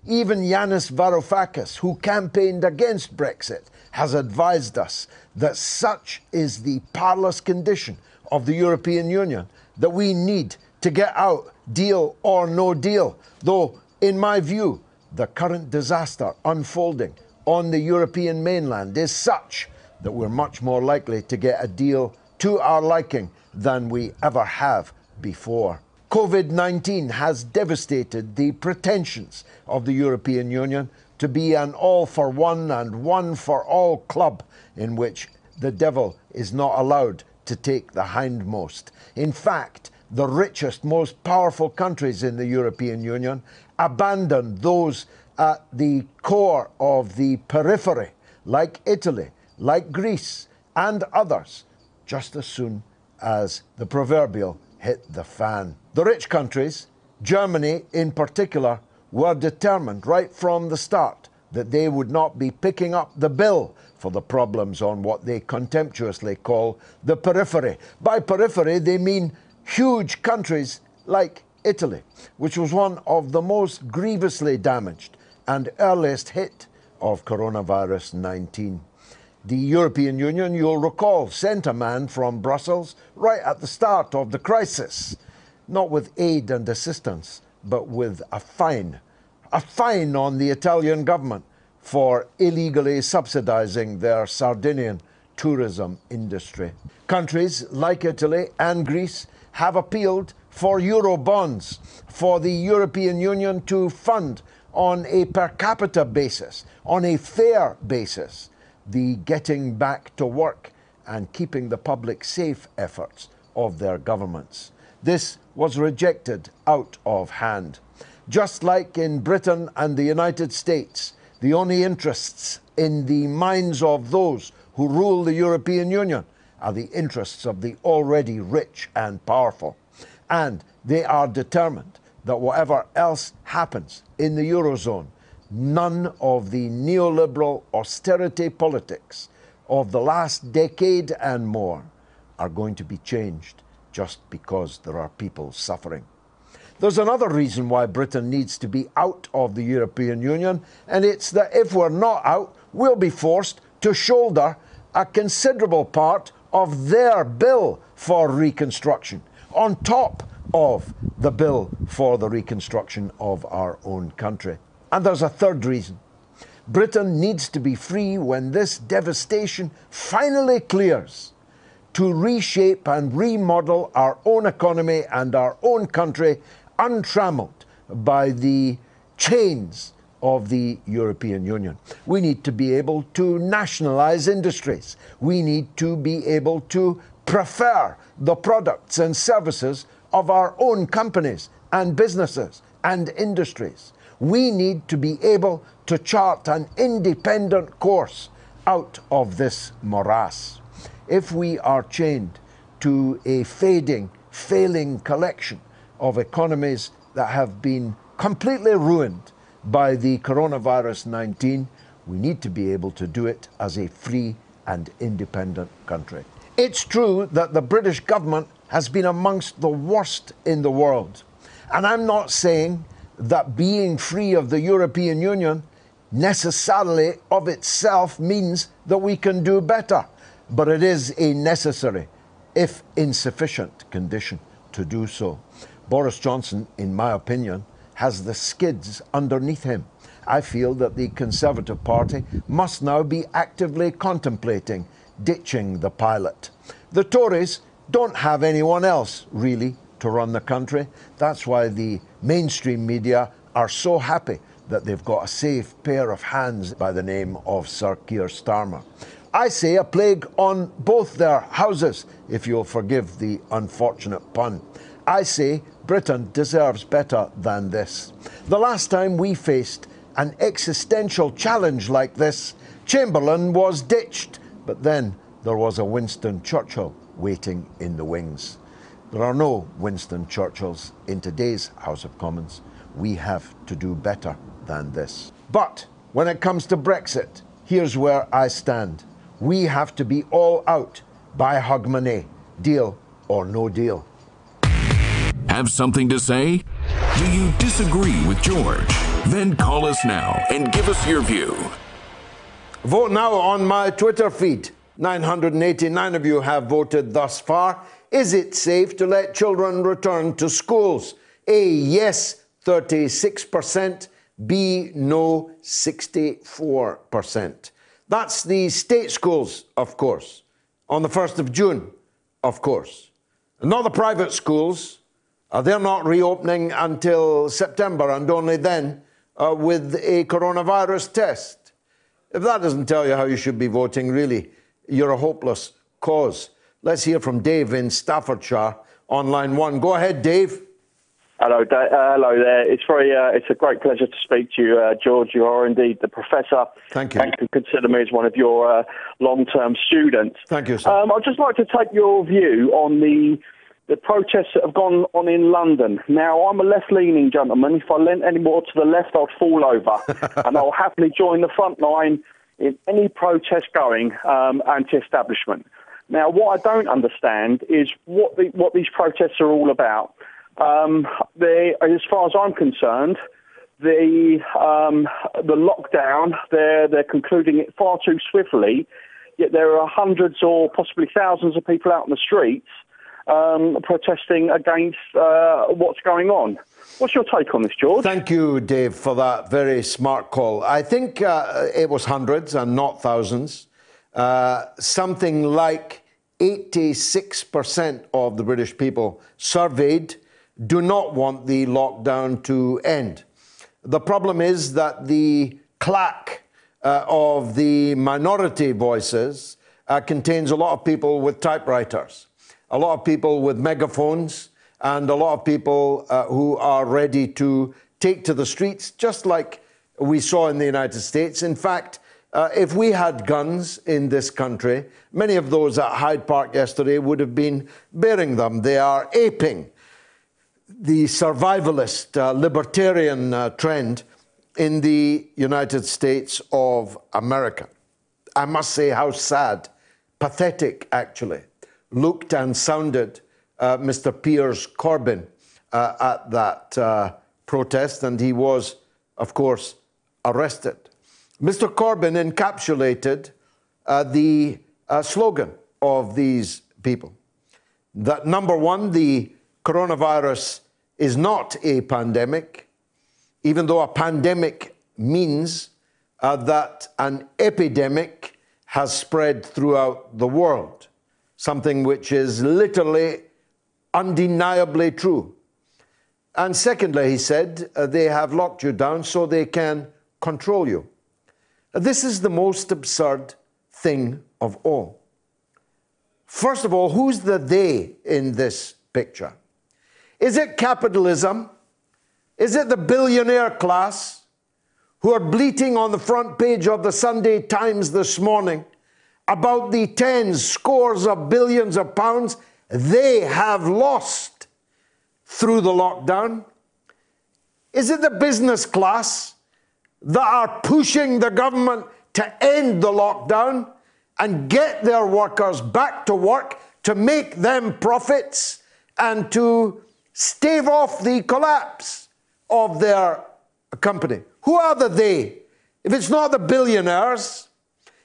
Even Yanis Varoufakis, who campaigned against Brexit, has advised us that such is the parlous condition of the European Union that we need to get out, deal or no deal. Though, in my view, the current disaster unfolding on the European mainland is such that we're much more likely to get a deal to our liking than we ever have before. COVID 19 has devastated the pretensions of the European Union to be an all for one and one for all club in which the devil is not allowed to take the hindmost. In fact, the richest, most powerful countries in the European Union abandoned those at the core of the periphery, like Italy, like Greece, and others, just as soon as the proverbial hit the fan. The rich countries, Germany in particular, were determined right from the start that they would not be picking up the bill for the problems on what they contemptuously call the periphery. By periphery, they mean huge countries like Italy, which was one of the most grievously damaged and earliest hit of coronavirus 19. The European Union, you'll recall, sent a man from Brussels right at the start of the crisis, not with aid and assistance, but with a fine. A fine on the Italian government for illegally subsidizing their Sardinian tourism industry. Countries like Italy and Greece have appealed for euro bonds for the European Union to fund on a per capita basis, on a fair basis, the getting back to work and keeping the public safe efforts of their governments. This was rejected out of hand. Just like in Britain and the United States, the only interests in the minds of those who rule the European Union are the interests of the already rich and powerful. And they are determined that whatever else happens in the Eurozone, none of the neoliberal austerity politics of the last decade and more are going to be changed just because there are people suffering. There's another reason why Britain needs to be out of the European Union, and it's that if we're not out, we'll be forced to shoulder a considerable part of their bill for reconstruction on top of the bill for the reconstruction of our own country. And there's a third reason. Britain needs to be free when this devastation finally clears to reshape and remodel our own economy and our own country untrammeled by the chains of the European Union. We need to be able to nationalize industries. We need to be able to prefer the products and services of our own companies and businesses and industries. We need to be able to chart an independent course out of this morass. If we are chained to a fading, failing collection of economies that have been completely ruined by the coronavirus 19, we need to be able to do it as a free and independent country. It's true that the British government has been amongst the worst in the world. And I'm not saying that being free of the European Union necessarily of itself means that we can do better, but it is a necessary, if insufficient, condition to do so. Boris Johnson, in my opinion, has the skids underneath him. I feel that the Conservative Party must now be actively contemplating ditching the pilot. The Tories don't have anyone else, really, to run the country. That's why the mainstream media are so happy that they've got a safe pair of hands by the name of Sir Keir Starmer. I say a plague on both their houses, if you'll forgive the unfortunate pun. I say Britain deserves better than this. The last time we faced an existential challenge like this, Chamberlain was ditched, but then there was a Winston Churchill waiting in the wings. There are no Winston Churchills in today's House of Commons. We have to do better than this. But when it comes to Brexit, here's where I stand. We have to be all out by Hogmanay, deal or no deal. Have something to say? Do you disagree with George? Then call us now and give us your view. Vote now on my Twitter feed. 989 of you have voted thus far. Is it safe to let children return to schools? A, yes, 36%. B, no, 64%. That's the state schools, of course, on the 1st of June, of course. Not the private schools, uh, they're not reopening until September and only then uh, with a coronavirus test. If that doesn't tell you how you should be voting, really, you're a hopeless cause. Let's hear from Dave in Staffordshire on line one. Go ahead, Dave. Hello, uh, hello there. It's very, uh, it's a great pleasure to speak to you, uh, George. You are indeed the professor. Thank you. And can consider me as one of your uh, long-term students. Thank you, sir. Um, I'd just like to take your view on the the protests that have gone on in London. Now, I'm a left leaning gentleman. If I leant any more to the left, I'd fall over. and I'll happily join the front line in any protest going um, anti establishment. Now, what I don't understand is what, the, what these protests are all about. Um, they, as far as I'm concerned, the um, the lockdown they're they're concluding it far too swiftly. Yet there are hundreds or possibly thousands of people out in the streets um, protesting against uh, what's going on. What's your take on this, George? Thank you, Dave, for that very smart call. I think uh, it was hundreds and not thousands. Uh, something like 86% of the British people surveyed do not want the lockdown to end. The problem is that the clack uh, of the minority voices uh, contains a lot of people with typewriters a lot of people with megaphones, and a lot of people uh, who are ready to take to the streets, just like we saw in the United States. In fact, uh, if we had guns in this country, many of those at Hyde Park yesterday would have been bearing them. They are aping the survivalist, uh, libertarian uh, trend in the United States of America. I must say, how sad, pathetic, actually, looked and sounded uh, Mr. Piers Corbyn uh, at that uh, protest, and he was, of course, arrested. Mr. Corbyn encapsulated uh, the uh, slogan of these people. That number one, the coronavirus is not a pandemic, even though a pandemic means uh, that an epidemic has spread throughout the world, something which is literally, undeniably true. And secondly, he said, uh, they have locked you down so they can control you. This is the most absurd thing of all. First of all, who's the they in this picture? Is it capitalism? Is it the billionaire class who are bleating on the front page of the Sunday Times this morning about the tens, scores of billions of pounds they have lost through the lockdown? Is it the business class that are pushing the government to end the lockdown and get their workers back to work to make them profits and to stave off the collapse of their company. Who are the they? If it's not the billionaires,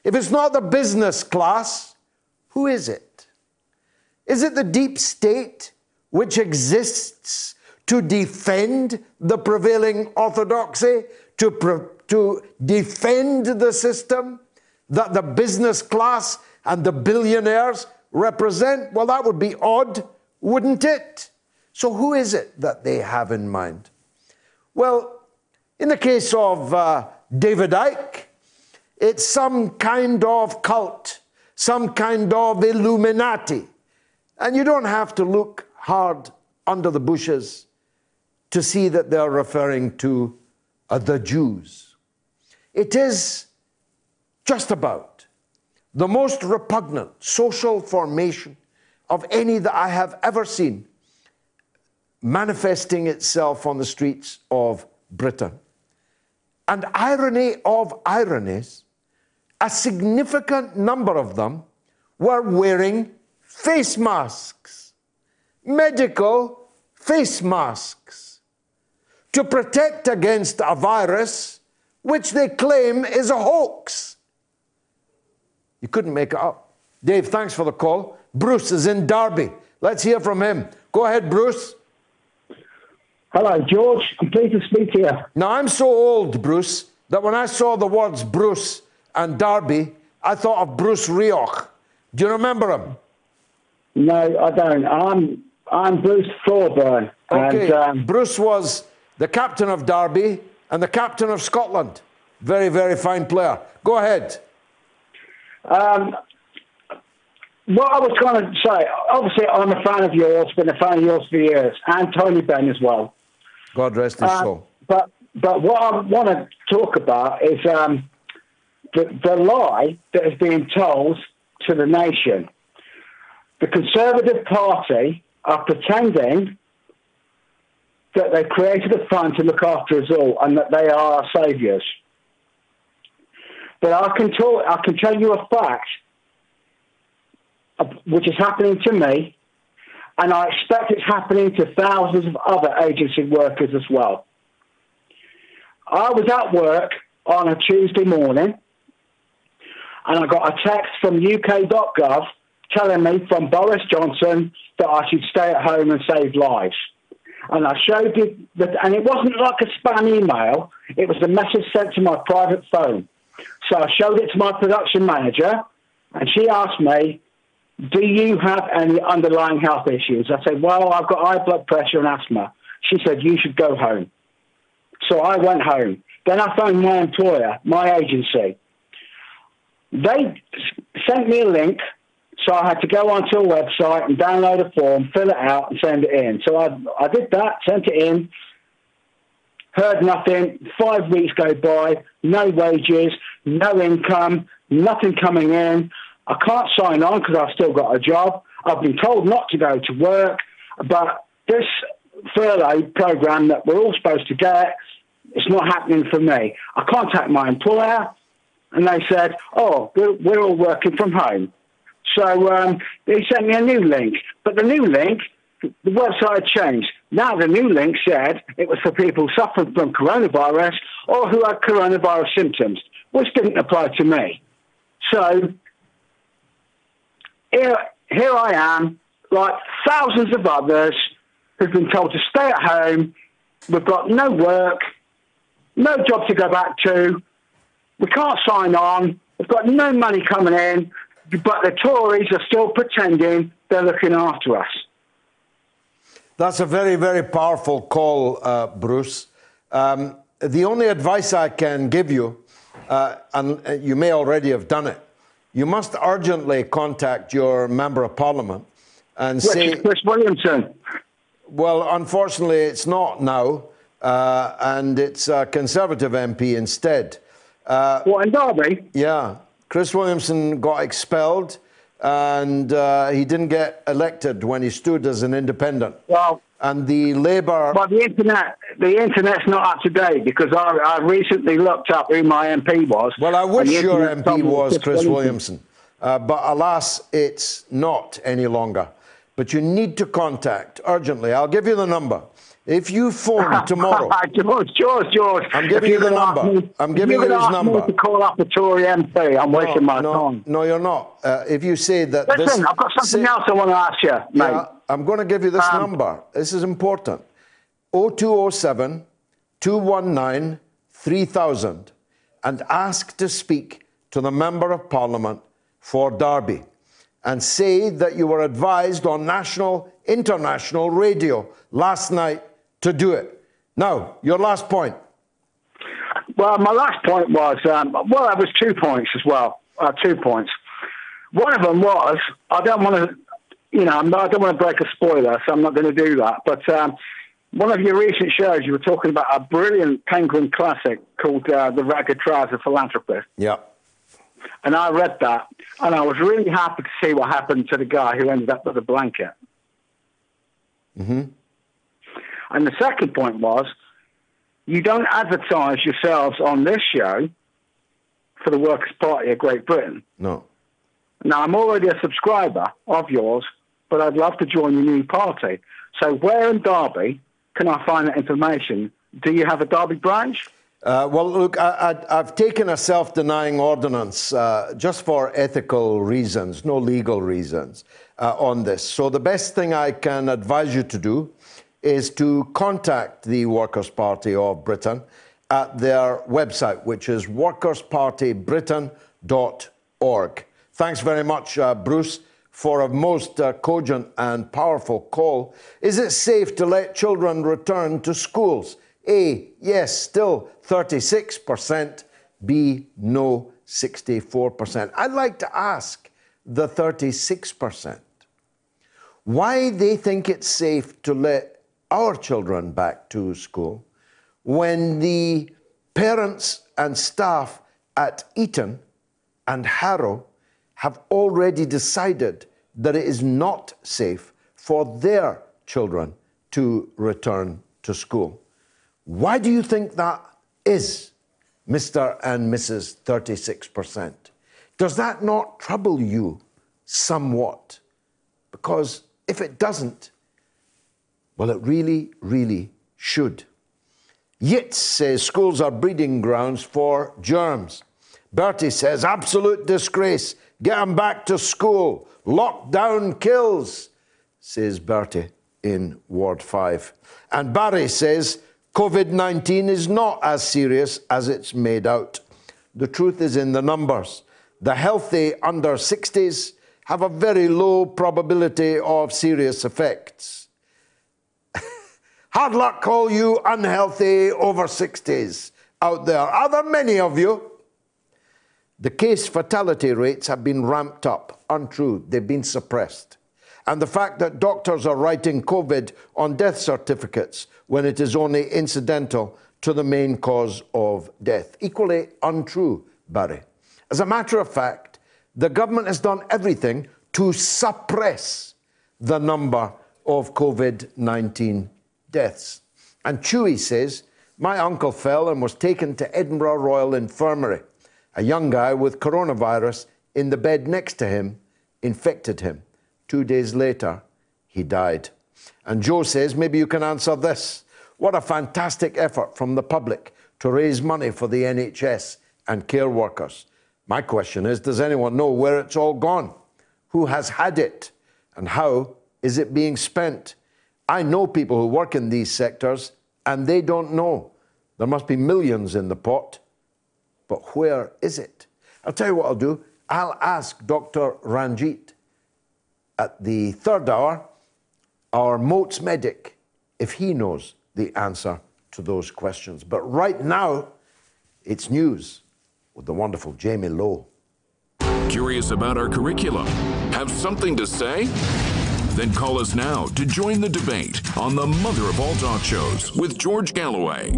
if it's not the business class, who is it? Is it the deep state which exists to defend the prevailing orthodoxy, to, to defend the system that the business class and the billionaires represent? Well, that would be odd, wouldn't it? So, who is it that they have in mind? Well, in the case of uh, David Icke, it's some kind of cult, some kind of Illuminati. And you don't have to look hard under the bushes to see that they're referring to uh, the Jews. It is just about the most repugnant social formation of any that I have ever seen manifesting itself on the streets of Britain. And irony of ironies, a significant number of them were wearing face masks, medical face masks, to protect against a virus which they claim is a hoax. You couldn't make it up. Dave, thanks for the call. Bruce is in Derby. Let's hear from him. Go ahead, Bruce. Hello, George. I'm pleased to speak to you. Now, I'm so old, Bruce, that when I saw the words Bruce and Derby, I thought of Bruce Rioch. Do you remember him? No, I don't. I'm I'm Bruce Thorburn. Okay. And, um, Bruce was the captain of Derby and the captain of Scotland. Very, very fine player. Go ahead. um, what I was trying to say, obviously, I'm a fan of yours, been a fan of yours for years, and Tony Benn as well. God rest his Uh, soul. But but what I want to talk about is um, the the lie that is being told to the nation. The Conservative Party are pretending that they created a fund to look after us all and that they are our saviours. But I can talk, I can tell you a fact, uh, which is happening to me, and I expect it's happening to thousands of other agency workers as well. I was at work on a Tuesday morning, and I got a text from UK.gov telling me from Boris Johnson that I should stay at home and save lives. And I showed it, that, and it wasn't like a spam email, it was a message sent to my private phone. So I showed it to my production manager, and she asked me, Do you have any underlying health issues? I said, Well, I've got high blood pressure and asthma. She said, You should go home. So I went home. Then I phoned my employer, my agency. They sent me a link, so I had to go onto a website and download a form, fill it out, and send it in. So I, I did that, sent it in, heard nothing. Five weeks go by, no wages, no income, nothing coming in. I can't sign on because I've still got a job. I've been told not to go to work, but this furlough program that we're all supposed to get, it's not happening for me. I contact my employer, and they said, "Oh, we're, all working from home." So um, they sent me a new link, but the new link, the website changed. Now the new link said it was for people suffering from coronavirus or who had coronavirus symptoms, which didn't apply to me. So here, here I am, like thousands of others who've been told to stay at home. We've got no work, no job to go back to. We can't sign on. We've got no money coming in, but the Tories are still pretending they're looking after us. That's a very, very powerful call, uh, Bruce. Um, the only advice I can give you, uh, and uh, you may already have done it, you must urgently contact your member of parliament and Which say. Chris Williamson. Well, unfortunately, it's not now, uh, and it's a Conservative MP instead. Uh, what in Derby? Yeah, Chris Williamson got expelled, and uh, he didn't get elected when he stood as an independent. Well, and the Labour. Well, the internet, the internet's not up to date because I, I recently looked up who my MP was. Well, I wish your MP was Chris Williamson. Williamson, uh, but alas, it's not any longer. But you need to contact urgently. I'll give you the number. If you phone tomorrow, George, George, George. I'm giving you the number. me- I'm giving you're you his gonna me number. to call up a Tory MP. I'm wasting my no, time. No, you're not. Uh, if you say that Listen, this, I've got something else I want to ask you, mate. Yeah, I'm going to give you this Um, number. This is important. 0207 219 3000 and ask to speak to the Member of Parliament for Derby and say that you were advised on national, international radio last night to do it. Now, your last point. Well, my last point was um, well, there was two points as well. Uh, two points. One of them was I don't want to, you know, I'm not, I don't want to break a spoiler, so I'm not going to do that. But um, one of your recent shows, you were talking about a brilliant Penguin classic called uh, "The Ragged Trouser Philanthropist," Yeah. and I read that, and I was really happy to see what happened to the guy who ended up with a blanket. hmm And the second point was, you don't advertise yourselves on this show for the Workers' Party of Great Britain. No. Now, I'm already a subscriber of yours, but I'd love to join your new party. So, where in Derby can I find that information? Do you have a Derby branch? Uh, well, look, I, I've taken a self denying ordinance uh, just for ethical reasons, no legal reasons, uh, on this. So, the best thing I can advise you to do is to contact the Workers' Party of Britain at their website, which is workerspartybritain.org. Thanks very much, uh, Bruce, for a most uh, cogent and powerful call. Is it safe to let children return to schools? A, yes, still 36%. B, no, 64%. I'd like to ask the 36% why they think it's safe to let our children back to school when the parents and staff at Eton and Harrow have already decided that it is not safe for their children to return to school. Why do you think that is, Mr. and Mrs. 36%? Does that not trouble you somewhat? Because if it doesn't, well, it really, really should. Yitz says schools are breeding grounds for germs. Bertie says absolute disgrace. Get them back to school. Lockdown kills, says Bertie in Ward 5. And Barry says COVID 19 is not as serious as it's made out. The truth is in the numbers. The healthy under 60s have a very low probability of serious effects. Hard luck, all you unhealthy over 60s out there. Are there many of you? The case fatality rates have been ramped up. Untrue, they've been suppressed. And the fact that doctors are writing COVID on death certificates when it is only incidental to the main cause of death. Equally untrue, Barry. As a matter of fact, the government has done everything to suppress the number of COVID 19 deaths. And Chewy says, My uncle fell and was taken to Edinburgh Royal Infirmary. A young guy with coronavirus in the bed next to him infected him. Two days later, he died. And Joe says, Maybe you can answer this. What a fantastic effort from the public to raise money for the NHS and care workers. My question is Does anyone know where it's all gone? who has had it and how is it being spent. I know people who work in these sectors and they don't know. There must be millions in the pot, but where is it? I'll tell you what I'll do. I'll ask Dr. Ranjeet at the third hour, our Moats medic, if he knows the answer to those questions. But right now, it's news with the wonderful Jamie Lowe. Curious about our curriculum? Have something to say? Then call us now to join the debate on the mother of all talk shows with George Galloway.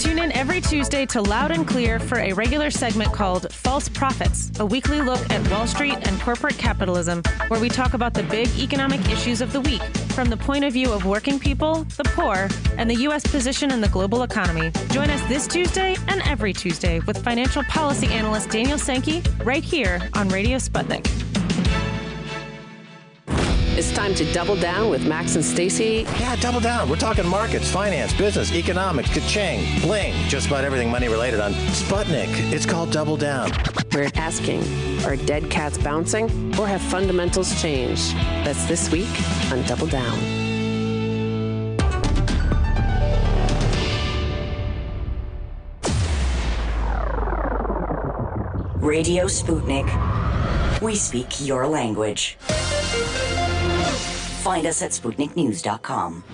Tune in every Tuesday to Loud and Clear for a regular segment called False Profits, a weekly look at Wall Street and corporate capitalism, where we talk about the big economic issues of the week from the point of view of working people, the poor, and the U.S. position in the global economy. Join us this Tuesday and every Tuesday with financial policy analyst Daniel Sankey right here on Radio Sputnik. It's time to double down with Max and Stacy. Yeah, double down. We're talking markets, finance, business, economics, ka-ching, bling, just about everything money related on Sputnik. It's called Double Down. We're asking, are dead cats bouncing or have fundamentals changed? That's this week on Double Down. Radio Sputnik. We speak your language. Find us at SputnikNews.com.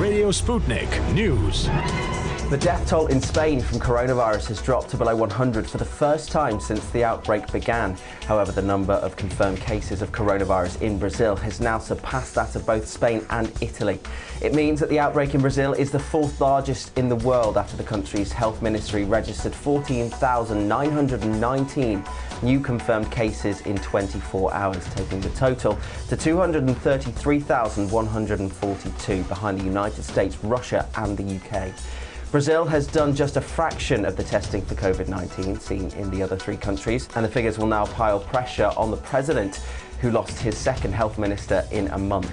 Radio Sputnik News. The death toll in Spain from coronavirus has dropped to below 100 for the first time since the outbreak began. However, the number of confirmed cases of coronavirus in Brazil has now surpassed that of both Spain and Italy. It means that the outbreak in Brazil is the fourth largest in the world after the country's health ministry registered 14,919 new confirmed cases in 24 hours, taking the total to 233,142 behind the United States, Russia, and the UK. Brazil has done just a fraction of the testing for COVID 19 seen in the other three countries, and the figures will now pile pressure on the president, who lost his second health minister in a month.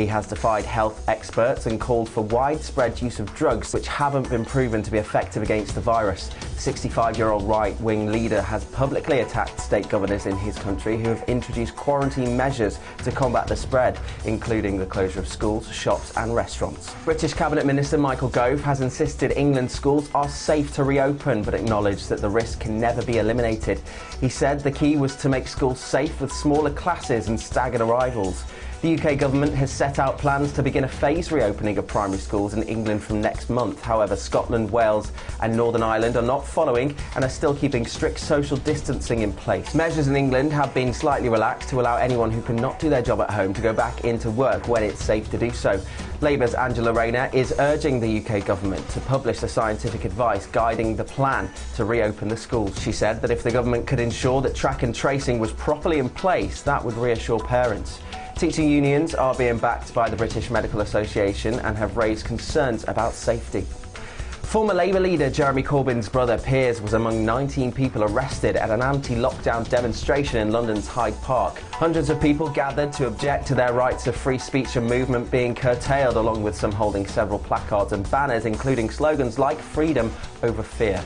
He has defied health experts and called for widespread use of drugs which haven't been proven to be effective against the virus. 65 year old right wing leader has publicly attacked state governors in his country who have introduced quarantine measures to combat the spread, including the closure of schools, shops, and restaurants. British Cabinet Minister Michael Gove has insisted England's schools are safe to reopen, but acknowledged that the risk can never be eliminated. He said the key was to make schools safe with smaller classes and staggered arrivals. The UK government has set out plans to begin a phased reopening of primary schools in England from next month. However, Scotland, Wales, and Northern Ireland are not following and are still keeping strict social distancing in place. Measures in England have been slightly relaxed to allow anyone who cannot do their job at home to go back into work when it's safe to do so. Labour's Angela Rayner is urging the UK government to publish the scientific advice guiding the plan to reopen the schools. She said that if the government could ensure that track and tracing was properly in place, that would reassure parents. Teaching unions are being backed by the British Medical Association and have raised concerns about safety. Former Labour leader Jeremy Corbyn's brother Piers was among 19 people arrested at an anti lockdown demonstration in London's Hyde Park. Hundreds of people gathered to object to their rights of free speech and movement being curtailed, along with some holding several placards and banners, including slogans like freedom over fear.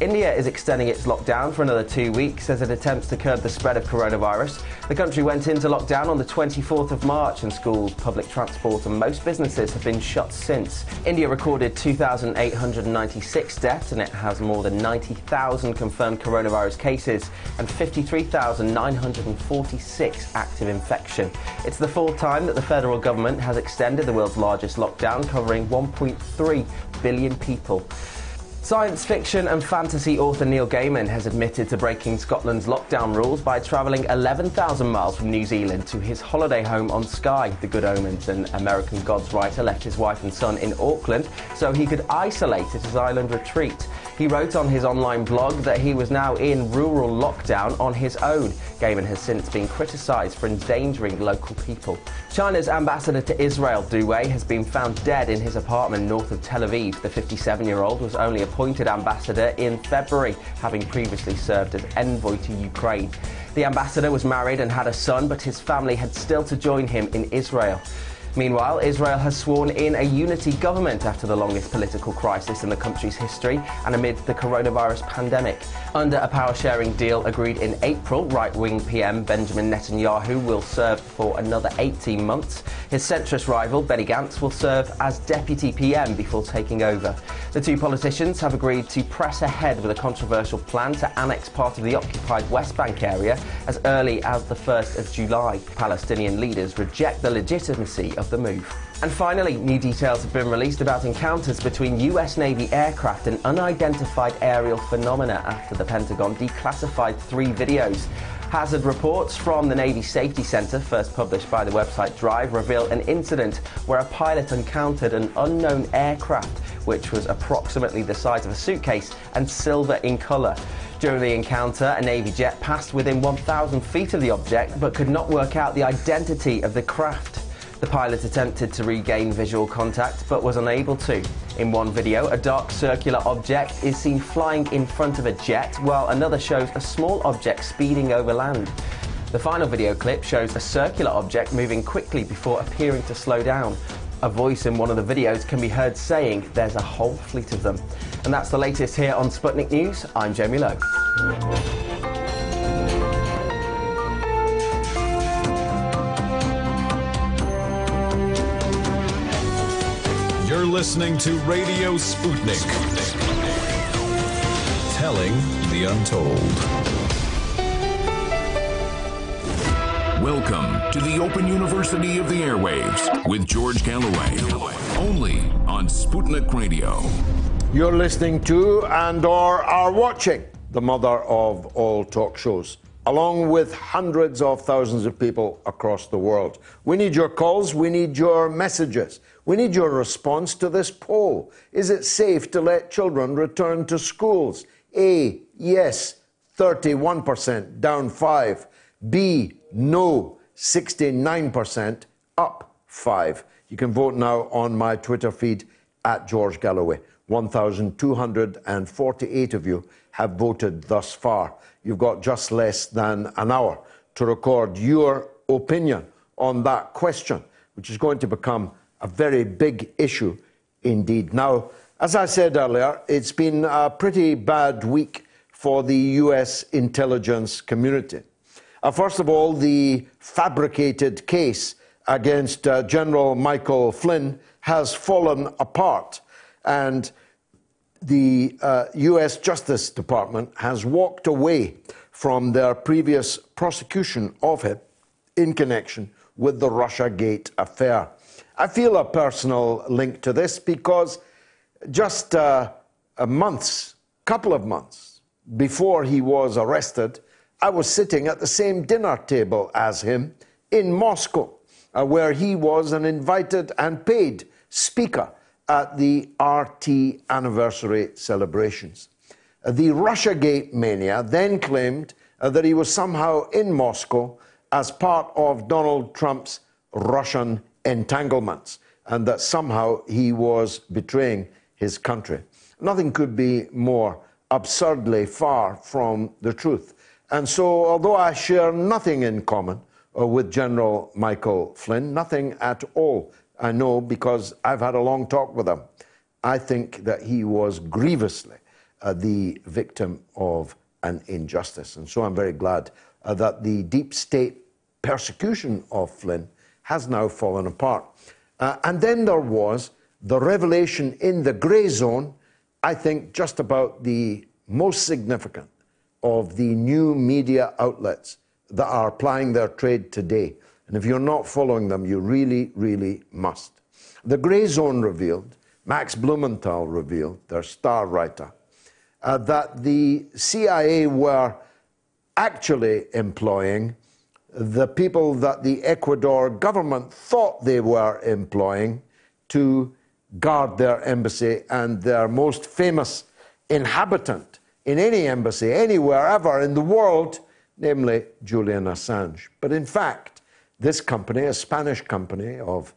India is extending its lockdown for another two weeks as it attempts to curb the spread of coronavirus. The country went into lockdown on the 24th of March, and schools, public transport, and most businesses have been shut since. India recorded 2,896 deaths, and it has more than 90,000 confirmed coronavirus cases and 53,946 active infection. It's the fourth time that the federal government has extended the world's largest lockdown, covering 1.3 billion people. Science fiction and fantasy author Neil Gaiman has admitted to breaking Scotland's lockdown rules by travelling 11,000 miles from New Zealand to his holiday home on Skye. The Good Omens and American Gods writer left his wife and son in Auckland so he could isolate at his island retreat. He wrote on his online blog that he was now in rural lockdown on his own. Gaiman has since been criticised for endangering local people. China's ambassador to Israel, Du Wei, has been found dead in his apartment north of Tel Aviv. The 57 year old was only appointed ambassador in February, having previously served as envoy to Ukraine. The ambassador was married and had a son, but his family had still to join him in Israel. Meanwhile, Israel has sworn in a unity government after the longest political crisis in the country's history and amid the coronavirus pandemic. Under a power sharing deal agreed in April, right wing PM Benjamin Netanyahu will serve for another 18 months. His centrist rival, Benny Gantz, will serve as deputy PM before taking over. The two politicians have agreed to press ahead with a controversial plan to annex part of the occupied West Bank area as early as the 1st of July. Palestinian leaders reject the legitimacy of the move. And finally, new details have been released about encounters between US Navy aircraft and unidentified aerial phenomena after the Pentagon declassified three videos. Hazard reports from the Navy Safety Center, first published by the website Drive, reveal an incident where a pilot encountered an unknown aircraft which was approximately the size of a suitcase and silver in colour. During the encounter, a Navy jet passed within 1,000 feet of the object but could not work out the identity of the craft. The pilot attempted to regain visual contact but was unable to. In one video, a dark circular object is seen flying in front of a jet, while another shows a small object speeding over land. The final video clip shows a circular object moving quickly before appearing to slow down. A voice in one of the videos can be heard saying, There's a whole fleet of them. And that's the latest here on Sputnik News. I'm Jamie Lowe. Listening to Radio Sputnik. Telling the untold. Welcome to the Open University of the Airwaves with George Galloway. Only on Sputnik Radio. You're listening to and or are watching the mother of all talk shows, along with hundreds of thousands of people across the world. We need your calls, we need your messages, we need your response to this poll. Is it safe to let children return to schools? A, yes, 31%, down 5. B, no, 69%, up 5. You can vote now on my Twitter feed at George Galloway. 1,248 of you have voted thus far. You've got just less than an hour to record your opinion on that question, which is going to become a very big issue indeed. Now, as I said earlier, it's been a pretty bad week for the US intelligence community. Uh, first of all, the fabricated case against uh, General Michael Flynn has fallen apart, and the uh, US Justice Department has walked away from their previous prosecution of him in connection with the Russiagate affair. I feel a personal link to this because just uh, a months, couple of months before he was arrested, I was sitting at the same dinner table as him in Moscow, uh, where he was an invited and paid speaker at the RT anniversary celebrations. Uh, the Russiagate mania then claimed uh, that he was somehow in Moscow as part of Donald Trump's Russian entanglements and that somehow he was betraying his country. Nothing could be more absurdly far from the truth. And so, although I share nothing in common uh, with General Michael Flynn, nothing at all, I know because I've had a long talk with him, I think that he was grievously uh, the victim of an injustice. And so I'm very glad uh, that the deep state persecution of Flynn has now fallen apart. Uh, and then there was the revelation in the Grayzone, I think just about the most significant of the new media outlets that are plying their trade today. And if you're not following them, you really, really must. The Grayzone revealed, Max Blumenthal revealed, their star writer, uh, that the CIA were actually employing the people that the Ecuador government thought they were employing to guard their embassy and their most famous inhabitant in any embassy anywhere ever in the world, namely Julian Assange. But in fact, this company, a Spanish company of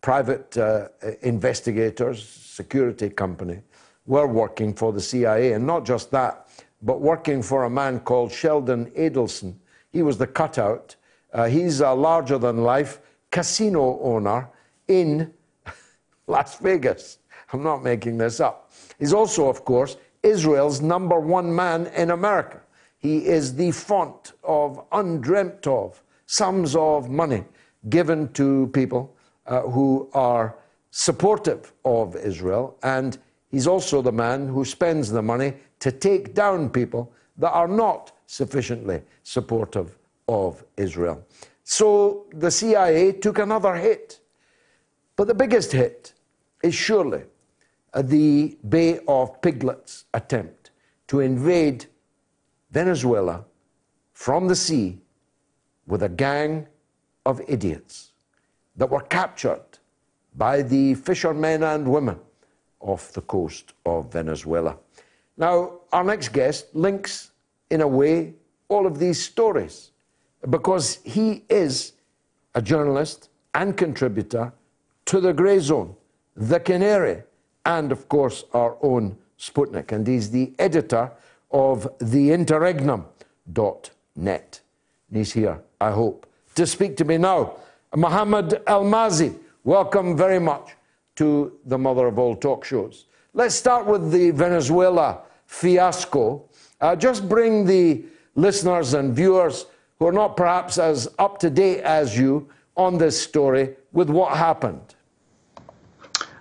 private uh, investigators, security company, were working for the CIA. And not just that, but working for a man called Sheldon Adelson. He was the cutout. Uh, he's a larger than life casino owner in Las Vegas. I'm not making this up. He's also, of course, Israel's number one man in America. He is the font of undreamt of sums of money given to people uh, who are supportive of Israel. And he's also the man who spends the money to take down people that are not sufficiently supportive of Israel. So the CIA took another hit. But the biggest hit is surely uh, the Bay of Piglets attempt to invade Venezuela from the sea with a gang of idiots that were captured by the fishermen and women off the coast of Venezuela. Now, our next guest links, in a way, all of these stories because he is a journalist and contributor to the Grayzone, The Canary, and of course our own Sputnik. And he's the editor of theinterregnum.net. And he's here, I hope, to speak to me now. Mohamed Elmaazi, welcome very much to the mother of all talk shows. Let's start with the Venezuela fiasco. Uh, just bring the listeners and viewers who are not perhaps as up to date as you on this story with what happened.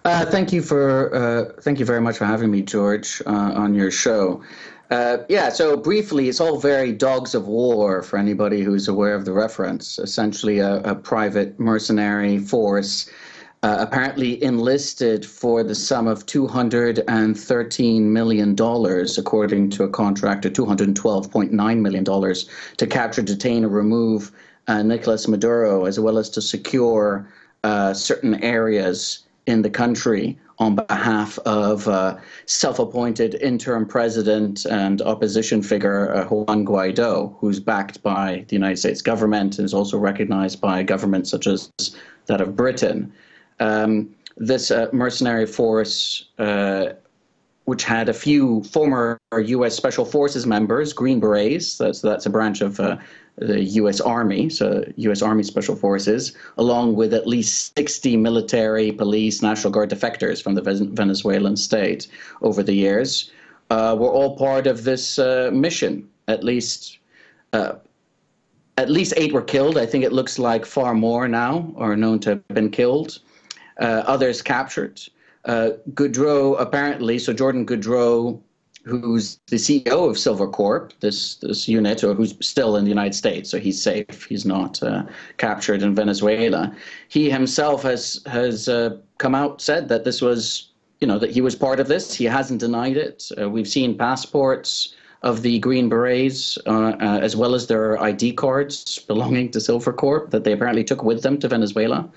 Uh, thank you for uh, thank you very much for having me, George, uh, on your show. Uh, yeah, so briefly, it's all very dogs of war for anybody who's aware of the reference. Essentially, a, a private mercenary force, uh, apparently enlisted for the sum of two hundred and thirteen million dollars, according to a contract, or two hundred twelve point nine million dollars, to capture, detain, or remove uh, Nicolas Maduro, as well as to secure certain areas in the country on behalf of uh, self appointed interim president and opposition figure uh, Juan Guaido, who's backed by the United States government and is also recognized by governments such as that of Britain. Um, this uh, mercenary force, uh, which had a few former U.S. Special Forces members, Green Berets, that's, that's a branch of uh, the U.S. Army, so U.S. Army Special Forces, along with at least 60 military, police, National Guard defectors from the Venezuelan state over the years, uh, were all part of this uh, mission. At least, uh, at least eight were killed. I think it looks like far more now are known to have been killed. Uh, others captured. Uh, Goudreau apparently, so Jordan Goudreau who's the CEO of Silvercorp, this this unit, or who's still in the United States, so he's safe. He's not uh, captured in Venezuela. He himself has has uh, come out said that this was, you know, that he was part of this. He hasn't denied it. Uh, we've seen passports of the Green Berets, uh, as well as their ID cards belonging to Silvercorp that they apparently took with them to Venezuela.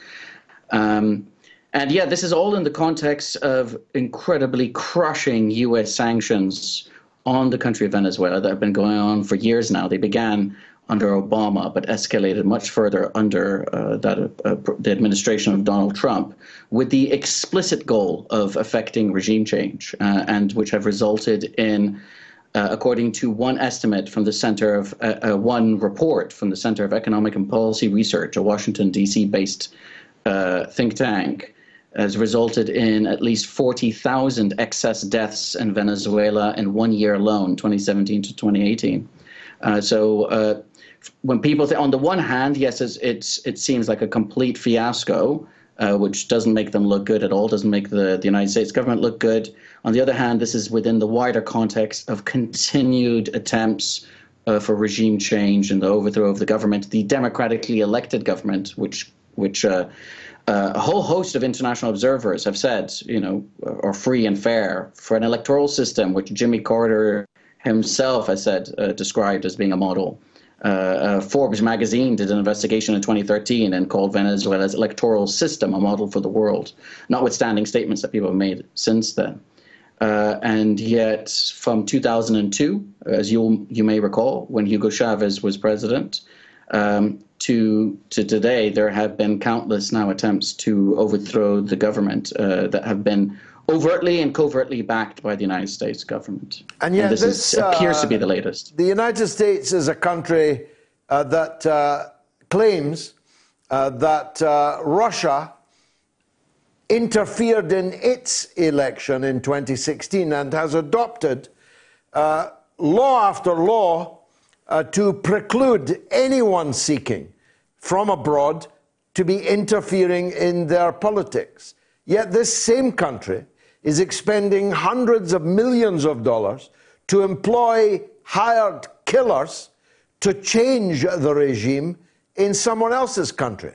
Um, and yeah, this is all in the context of incredibly crushing U.S. sanctions on the country of Venezuela that have been going on for years now. They began under Obama, but escalated much further under uh, that uh, the administration of Donald Trump, with the explicit goal of affecting regime change, uh, and which have resulted in. Uh, according to one estimate from the Center of uh, uh, one report from the Center of Economic and Policy Research, a Washington D.C. based think tank, has resulted in at least 40,000 excess deaths in Venezuela in one year alone, 2017 to 2018. Uh, so uh, when people think, on the one hand, yes, it's, it's it seems like a complete fiasco, uh, which doesn't make them look good at all, doesn't make the, the United States government look good. On the other hand, this is within the wider context of continued attempts uh, for regime change and the overthrow of the government, the democratically elected government, which which uh, uh, a whole host of international observers have said, you know, are free and fair for an electoral system which Jimmy Carter himself has said uh, described as being a model. Uh, uh Forbes magazine did an investigation in 2013 and called Venezuela's electoral system a model for the world, notwithstanding statements that people have made since then. Uh, and yet, from 2002, as you you may recall, when Hugo Chavez was president, um, to to today, there have been countless now attempts to overthrow the government uh, that have been overtly and covertly backed by the United States government. And yet, and this, this is, appears uh, to be the latest. The United States is a country uh, that uh, claims uh, that uh, Russia interfered in its election in 2016 and has adopted uh, law after law uh, to preclude anyone seeking from abroad to be interfering in their politics. Yet this same country is expending hundreds of millions of dollars to employ hired killers to change the regime in someone else's country.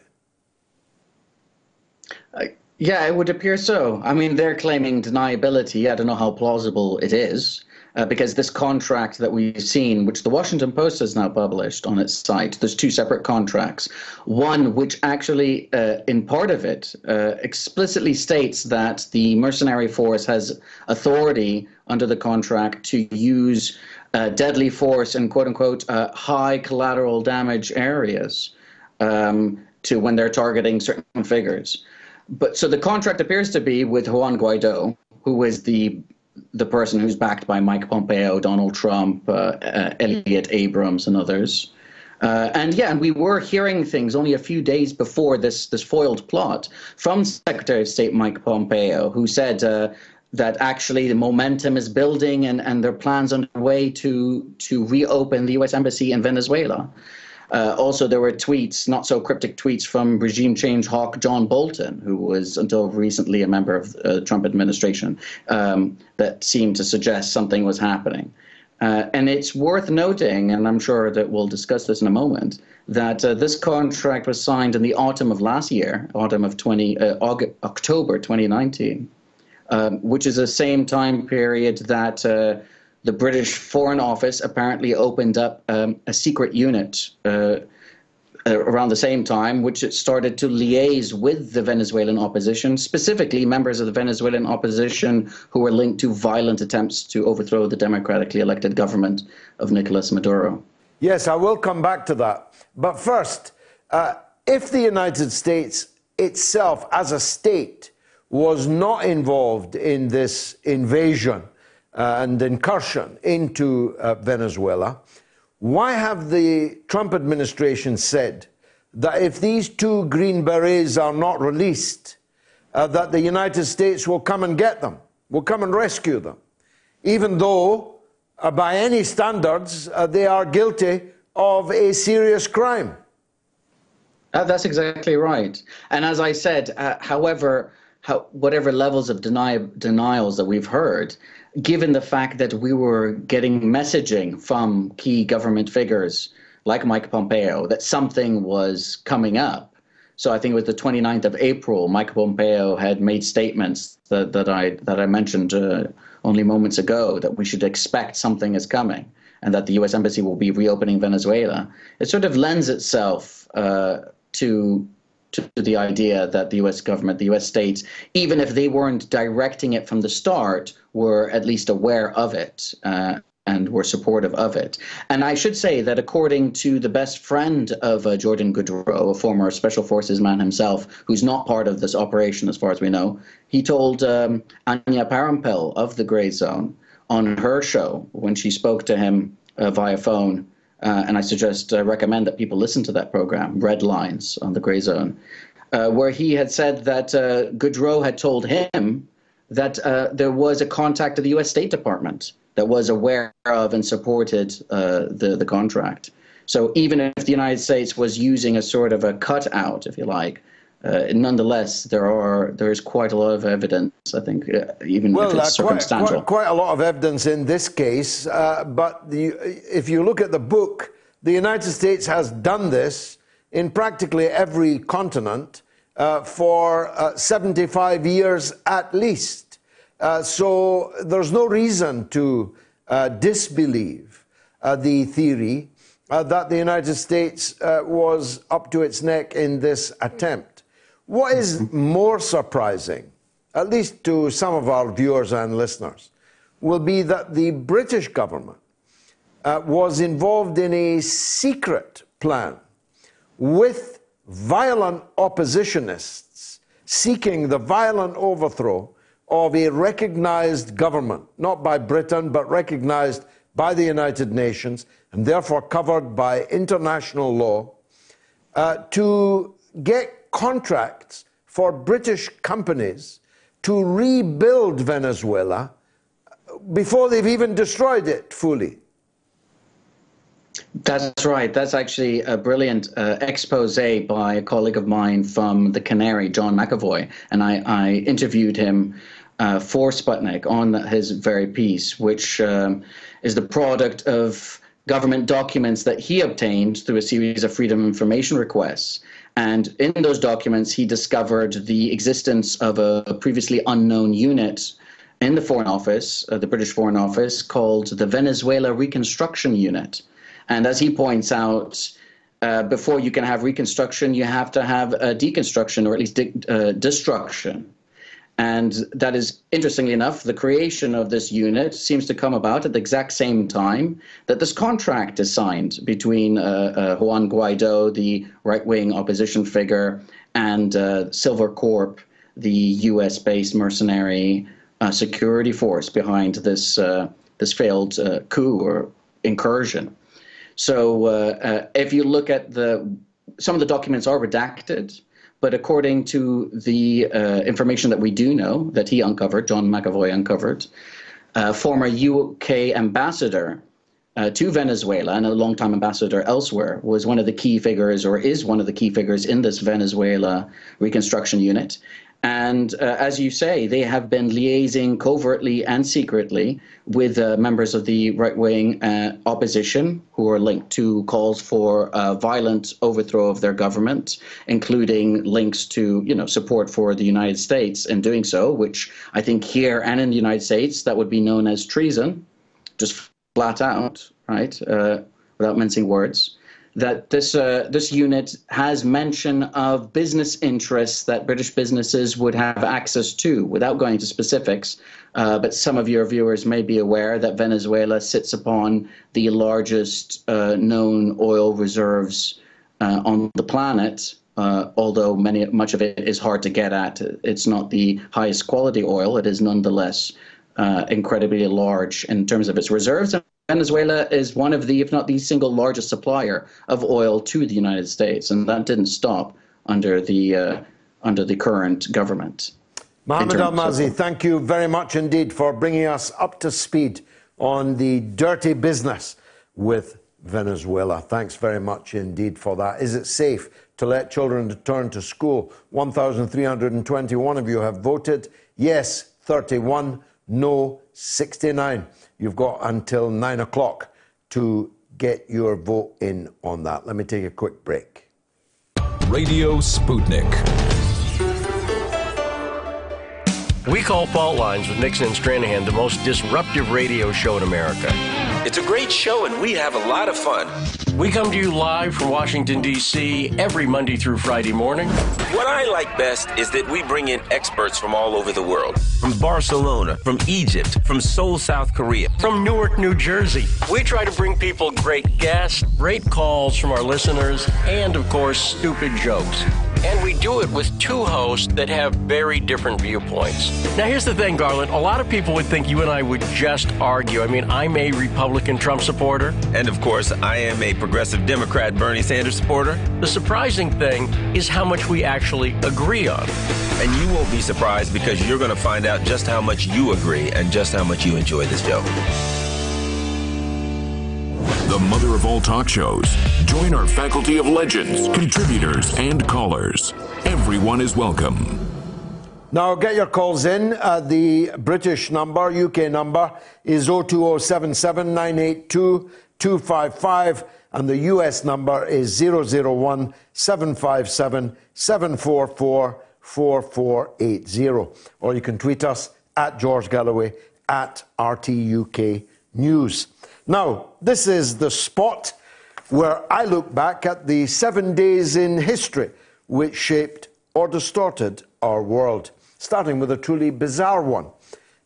Uh, yeah, it would appear so. I mean, they're claiming deniability. I don't know how plausible it is. Uh, because this contract that we've seen, which the Washington Post has now published on its site, there's two separate contracts. One, which actually, uh, in part of it, uh, explicitly states that the mercenary force has authority under the contract to use uh, deadly force in quote unquote uh, high collateral damage areas um, to when they're targeting certain figures. But so the contract appears to be with Juan Guaido, who is the the person who's backed by Mike Pompeo, Donald Trump, uh, uh, Elliott Abrams, and others. Uh, and yeah, and we were hearing things only a few days before this this foiled plot from Secretary of State Mike Pompeo, who said uh, that actually the momentum is building and, and there are plans underway to to reopen the U.S. embassy in Venezuela. Uh, also, there were tweets, not so cryptic tweets, from regime change hawk John Bolton, who was until recently a member of the uh, Trump administration, um, that seemed to suggest something was happening. Uh, and it's worth noting, and I'm sure that we'll discuss this in a moment, that uh, this contract was signed in the autumn of last year, autumn of 20, uh, August, October 2019, um, which is the same time period that uh, the British Foreign Office apparently opened up um, a secret unit uh, around the same time, which it started to liaise with the Venezuelan opposition, specifically members of the Venezuelan opposition who were linked to violent attempts to overthrow the democratically elected government of Nicolas Maduro. Yes, I will come back to that. But first, uh, if the United States itself, as a state, was not involved in this invasion, uh, and incursion into uh, Venezuela, why have the Trump administration said that if these two Green Berets are not released, uh, that the United States will come and get them, will come and rescue them, even though, uh, by any standards, uh, they are guilty of a serious crime? Uh, that's exactly right. And as I said, however, how, whatever levels of deny, denials that we've heard, given the fact that we were getting messaging from key government figures like Mike Pompeo that something was coming up. So I think it was the 29th of April, Mike Pompeo had made statements that, that I that I mentioned uh, only moments ago that we should expect something is coming and that the U.S. embassy will be reopening Venezuela. It sort of lends itself uh, to to the idea that the US government, the US states, even if they weren't directing it from the start, were at least aware of it. Uh, and were supportive of it. And I should say that according to the best friend of uh, Jordan Goudreau, a former Special Forces man himself, who's not part of this operation as far as we know, he told um, Anya Parampil of the Grayzone on her show when she spoke to him uh, via phone uh, and I suggest uh, recommend that people listen to that program, Red Lines on the Grayzone, uh, where he had said that uh, Goudreau had told him that uh, there was a contact of the U.S. State Department that was aware of and supported uh, the the contract. So even if the United States was using a sort of a cutout, if you like, uh, nonetheless, there are there is quite a lot of evidence. I think, uh, even well, if it's uh, circumstantial. Quite, quite, a lot of evidence in this case. Uh, but the, if you look at the book, the United States has done this in practically every continent uh, for uh, 75 years at least. so there's no reason to disbelieve the theory that the United States was up to its neck in this attempt. What is more surprising at least to some of our viewers and listeners, will be that the British government uh, was involved in a secret plan with violent oppositionists seeking the violent overthrow of a recognized government, not by Britain, but recognized by the United Nations and therefore covered by international law, uh, to get contracts for British companies to rebuild Venezuela before they've even destroyed it fully. That's right. That's actually a brilliant uh, expose by a colleague of mine from the Canary, John McEvoy. And I, I interviewed him uh, for Sputnik on his very piece, which um, is the product of government documents that he obtained through a series of freedom information requests. And in those documents, he discovered the existence of a previously unknown unit in the Foreign Office, uh, the British Foreign Office, called the Venezuela Reconstruction Unit. And as he points out, uh, before you can have reconstruction, you have to have a deconstruction or at least de- uh, destruction. And that is, interestingly enough, the creation of this unit seems to come about at the exact same time that this contract is signed between uh, uh, Juan Guaido, the right wing opposition figure, and uh, Silvercorp, the US based mercenary security force behind this, this failed coup or incursion. So if you look at the, some of the documents are redacted. But according to the uh, information that we do know that he uncovered, John McEvoy uncovered, uh, former UK ambassador uh, to Venezuela and a longtime ambassador elsewhere was one of the key figures, or is one of the key figures in this Venezuela reconstruction unit. And uh, as you say, they have been liaising covertly and secretly with uh, members of the right wing uh, opposition who are linked to calls for a violent overthrow of their government, including links to you know support for the United States in doing so, which I think here and in the United States that would be known as treason, just flat out, right, uh, without mincing words that this uh, this unit has mention of business interests that British businesses would have access to, without going into specifics. Uh, but some of your viewers may be aware that Venezuela sits upon the largest uh, known oil reserves uh, on the planet. Uh, although many much of it is hard to get at, it's not the highest quality oil. It is nonetheless uh, incredibly large in terms of its reserves Venezuela is one of the, if not the single largest supplier of oil to the United States, and that didn't stop under the uh, under the current government. Mohamed Elmaazi, thank you very much indeed for bringing us up to speed on the dirty business with Venezuela. Thanks very much indeed for that. Is it safe to let children return to school? 1,321 of you have voted yes, 31, no, 69. You've got until nine o'clock to get your vote in on that. Let me take a quick break. Radio Sputnik. We call Fault Lines with Nixon and Stranahan the most disruptive radio show in America. It's a great show, and we have a lot of fun. We come to you live from Washington, D.C. every Monday through Friday morning. What I like best is that we bring in experts from all over the world from Barcelona, from Egypt, from Seoul, South Korea, from Newark, New Jersey. We try to bring people great guests, great calls from our listeners, and of course, stupid jokes. And we do it with two hosts that have very different viewpoints. Now, here's the thing, Garland. A lot of people would think you and I would just argue. I mean, I'm a Republican Trump supporter. And of course, I am a progressive Democrat Bernie Sanders supporter. The surprising thing is how much we actually agree on. And you won't be surprised because you're going to find out just how much you agree and just how much you enjoy this show the mother of all talk shows. Join our faculty of legends, contributors, and callers. Everyone is welcome. Now get your calls in. Uh, the British number, UK number, is 02077 982 255, and the US number is 001 757 744 4480. Or you can tweet us at George Galloway at RTUK News. Now, this is the spot where I look back at the seven days in history which shaped or distorted our world. starting with a truly bizarre one.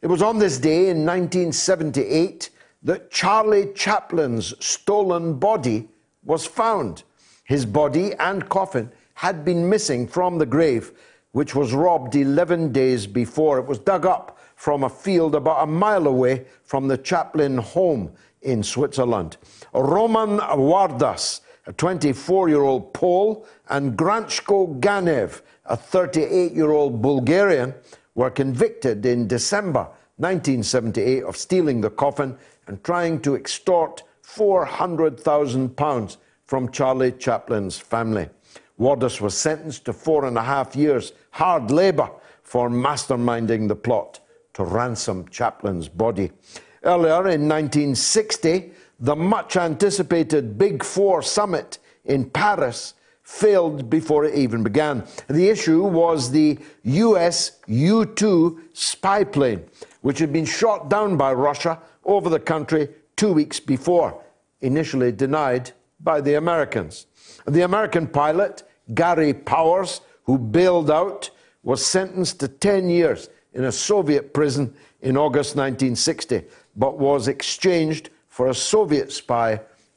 It was on this day in 1978 that Charlie Chaplin's stolen body was found. His body and coffin had been missing from the grave, which was robbed 11 days before. It was dug up from a field about a mile away from the Chaplin home in Switzerland. Roman Wardas, a 24 year old Pole, and Granchko Ganev, a 38 year old Bulgarian, were convicted in December 1978 of stealing the coffin and trying to extort £400,000 from Charlie Chaplin's family. Wardas was sentenced to four and a half years hard labour for masterminding the plot to ransom Chaplin's body. Earlier in 1960, the much anticipated Big Four summit in Paris failed before it even began. The issue was the US U 2 spy plane, which had been shot down by Russia over the country two weeks before, initially denied by the Americans. The American pilot, Gary Powers, who bailed out, was sentenced to 10 years in a Soviet prison in August 1960, but was exchanged for a Soviet spy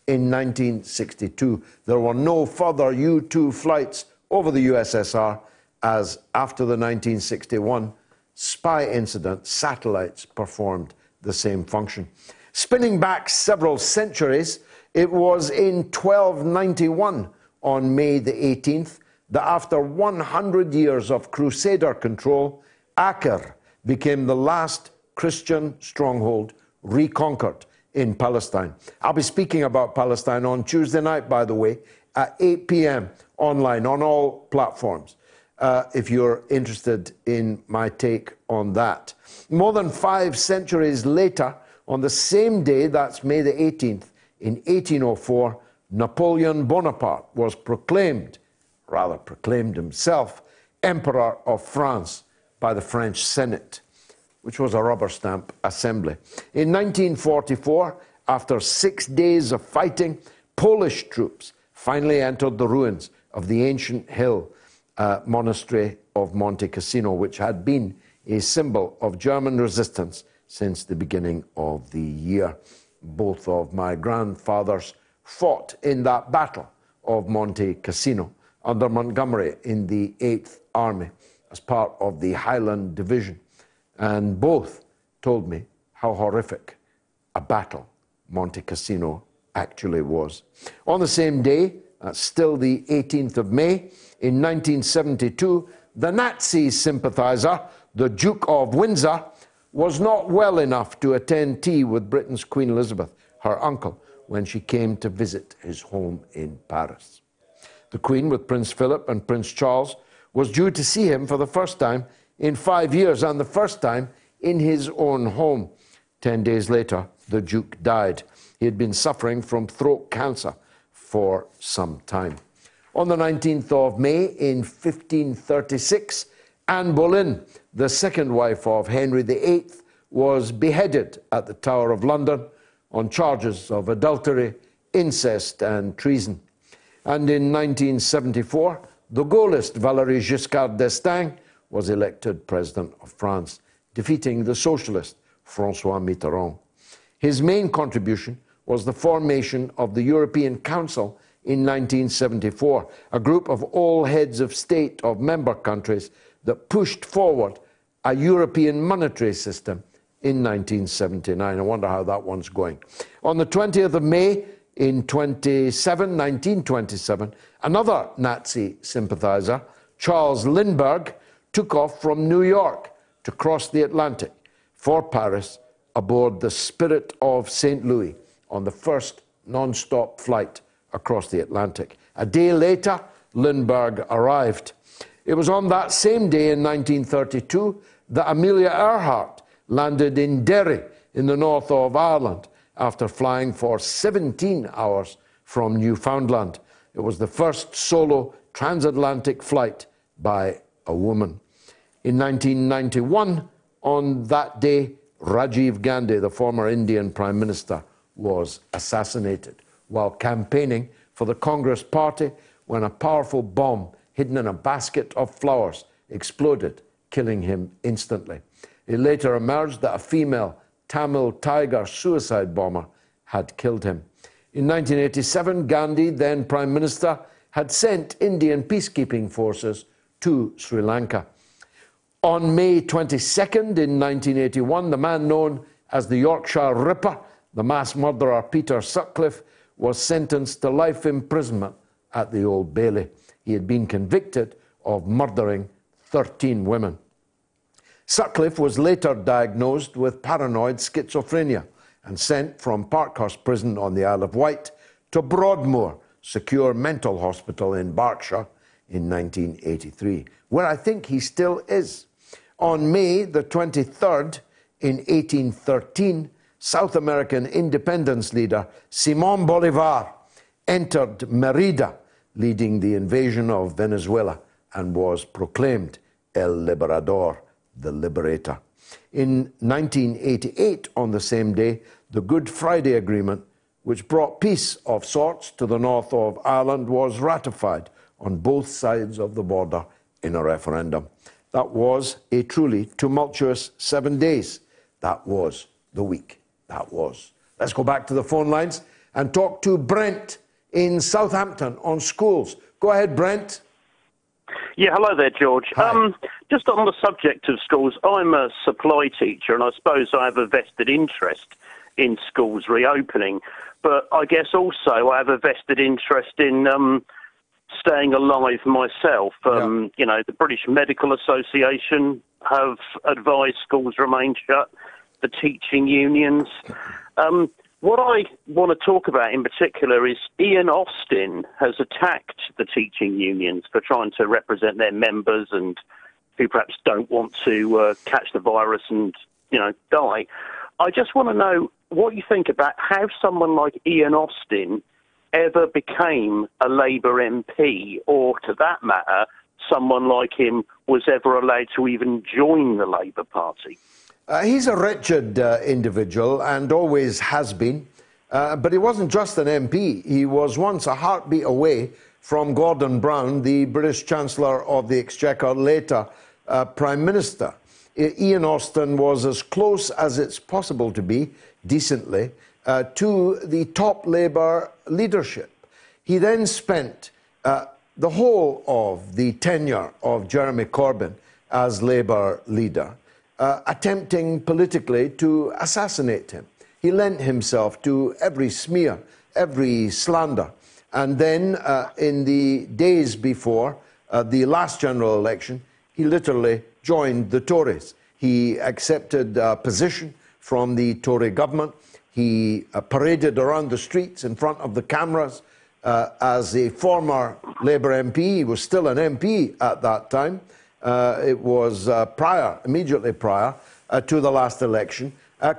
in 1962. There were no further U 2 flights over the USSR, as after the 1961 spy incident, satellites performed the same function. Spinning back several centuries, it was in 1291, on May the 18th, that after 100 years of Crusader control, Acre became the last Christian stronghold reconquered in Palestine. I'll be speaking about Palestine on Tuesday night, by the way, at 8 p.m. online on all platforms. Uh, if you're interested in my take on that. More than five centuries later, on the same day, that's May the 18th, in 1804, Napoleon Bonaparte was proclaimed, rather proclaimed himself, Emperor of France by the French Senate which was a rubber stamp assembly. In 1944, after six days of fighting, Polish troops finally entered the ruins of the ancient hill uh, monastery of Monte Cassino, which had been a symbol of German resistance since the beginning of the year. Both of my grandfathers fought in that battle of Monte Cassino under Montgomery in the 8th Army as part of the Highland Division and both told me how horrific a battle Monte Cassino actually was. On the same day, uh, still the 18th of May, in 1972, the Nazi sympathizer, the Duke of Windsor, was not well enough to attend tea with Britain's Queen Elizabeth, her uncle, when she came to visit his home in Paris. The Queen, with Prince Philip and Prince Charles, was due to see him for the first time in five years, and the first time in his own home. Ten days later, the Duke died. He had been suffering from throat cancer for some time. On the 19th of May in 1536, Anne Boleyn, the second wife of Henry VIII, was beheaded at the Tower of London on charges of adultery, incest, and treason. And in 1974, the Gaullist Valéry Giscard d'Estaing was elected president of France, defeating the socialist Francois Mitterrand. His main contribution was the formation of the European Council in 1974, a group of all heads of state of member countries that pushed forward a European monetary system in 1979. I wonder how that one's going. On the 20th of May in 27, 1927, another Nazi sympathizer, Charles Lindbergh, took off from New York to cross the Atlantic for Paris aboard the Spirit of St. Louis on the first non stop flight across the Atlantic. A day later, Lindbergh arrived. It was on that same day in 1932 that Amelia Earhart landed in Derry in the north of Ireland after flying for 17 hours from Newfoundland. It was the first solo transatlantic flight by a woman. In 1991, on that day, Rajiv Gandhi, the former Indian Prime Minister, was assassinated while campaigning for the Congress Party when a powerful bomb hidden in a basket of flowers exploded killing him instantly. It later emerged that a female Tamil Tiger suicide bomber had killed him. In 1987, Gandhi, then Prime Minister, had sent Indian peacekeeping forces to Sri Lanka. On May 22nd, in 1981, the man known as the Yorkshire Ripper, the mass murderer Peter Sutcliffe, was sentenced to life imprisonment at the Old Bailey. He had been convicted of murdering 13 women. Sutcliffe was later diagnosed with paranoid schizophrenia and sent from Parkhurst Prison on the Isle of Wight to Broadmoor Secure Mental Hospital in Berkshire in 1983, where I think he still is. On May the 23rd, in 1813, South American independence leader Simon Bolivar entered Merida, leading the invasion of Venezuela, and was proclaimed El Liberador, the liberator. In 1988, on the same day, the Good Friday Agreement, which brought peace of sorts to the north of Ireland, was ratified on both sides of the border in a referendum. That was a truly tumultuous seven days. That was the week. That was. Let's go back to the phone lines and talk to Brent in Southampton on schools. Go ahead, Brent. Yeah, hello there, George. Um, just on the subject of schools, I'm a supply teacher, and I suppose I have a vested interest in schools reopening. But I guess also I have a vested interest in um, staying alive myself. Um, yeah. You know, the British Medical Association have advised schools remain shut. The teaching unions. Um, what I want to talk about in particular is Ian Austin has attacked the teaching unions for trying to represent their members and who perhaps don't want to uh, catch the virus and you know die. I just want to know what you think about how someone like Ian Austin ever became a Labour MP, or to that matter, someone like him was ever allowed to even join the Labour Party. Uh, he's a wretched uh, individual and always has been. Uh, but he wasn't just an MP. He was once a heartbeat away from Gordon Brown, the British Chancellor of the Exchequer, later uh, Prime Minister. Ian Austin was as close as it's possible to be, decently, uh, to the top Labour leadership. He then spent uh, the whole of the tenure of Jeremy Corbyn as Labour leader uh, attempting politically to assassinate him. He lent himself to every smear, every slander. And then, uh, in the days before uh, the last general election, he literally joined the Tories. He accepted a position from the Tory government. He uh, paraded around the streets in front of the cameras uh, as a former Labour MP. He was still an MP at that time. Uh, it was uh, prior, immediately prior uh, to the last election,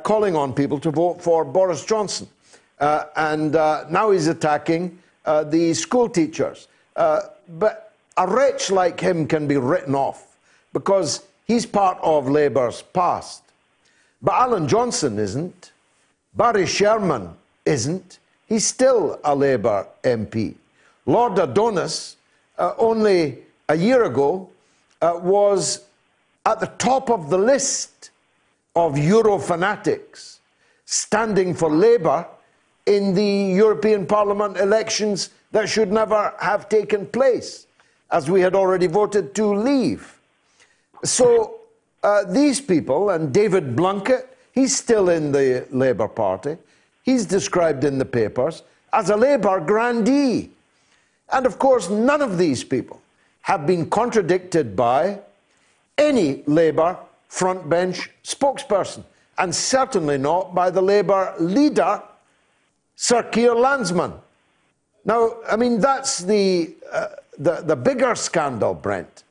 calling on people to vote for Boris Johnson. and now he's attacking the school teachers. but a wretch like him can be written off because he's part of Labour's past. But Alan Johnson isn't. Barry Sheerman isn't. He's still a Labour MP. Lord Adonis, uh, only a year ago, uh, was at the top of the list of Euro fanatics standing for Labour in the European Parliament elections that should never have taken place, as we had already voted to leave. So uh, these people, and David Blunkett, he's still in the Labour Party, he's described in the papers as a Labour grandee. And of course, none of these people have been contradicted by any Labour frontbench spokesperson, and certainly not by the Labour leader, Sir Keir Landsman. Now, I mean, that's the, uh, the, the bigger scandal, Brent.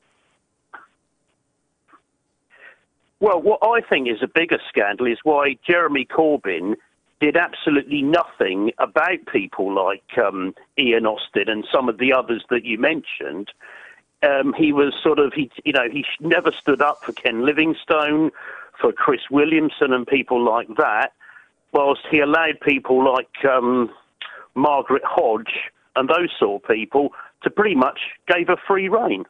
Well, what I think is a bigger scandal is why Jeremy Corbyn did absolutely nothing about people like um, Ian Austin and some of the others that you mentioned um, he was sort of he you know he never stood up for Ken Livingstone, for Chris Williamson and people like that, whilst he allowed people like um, Margaret Hodge and those sort of people to pretty much gave a free rein.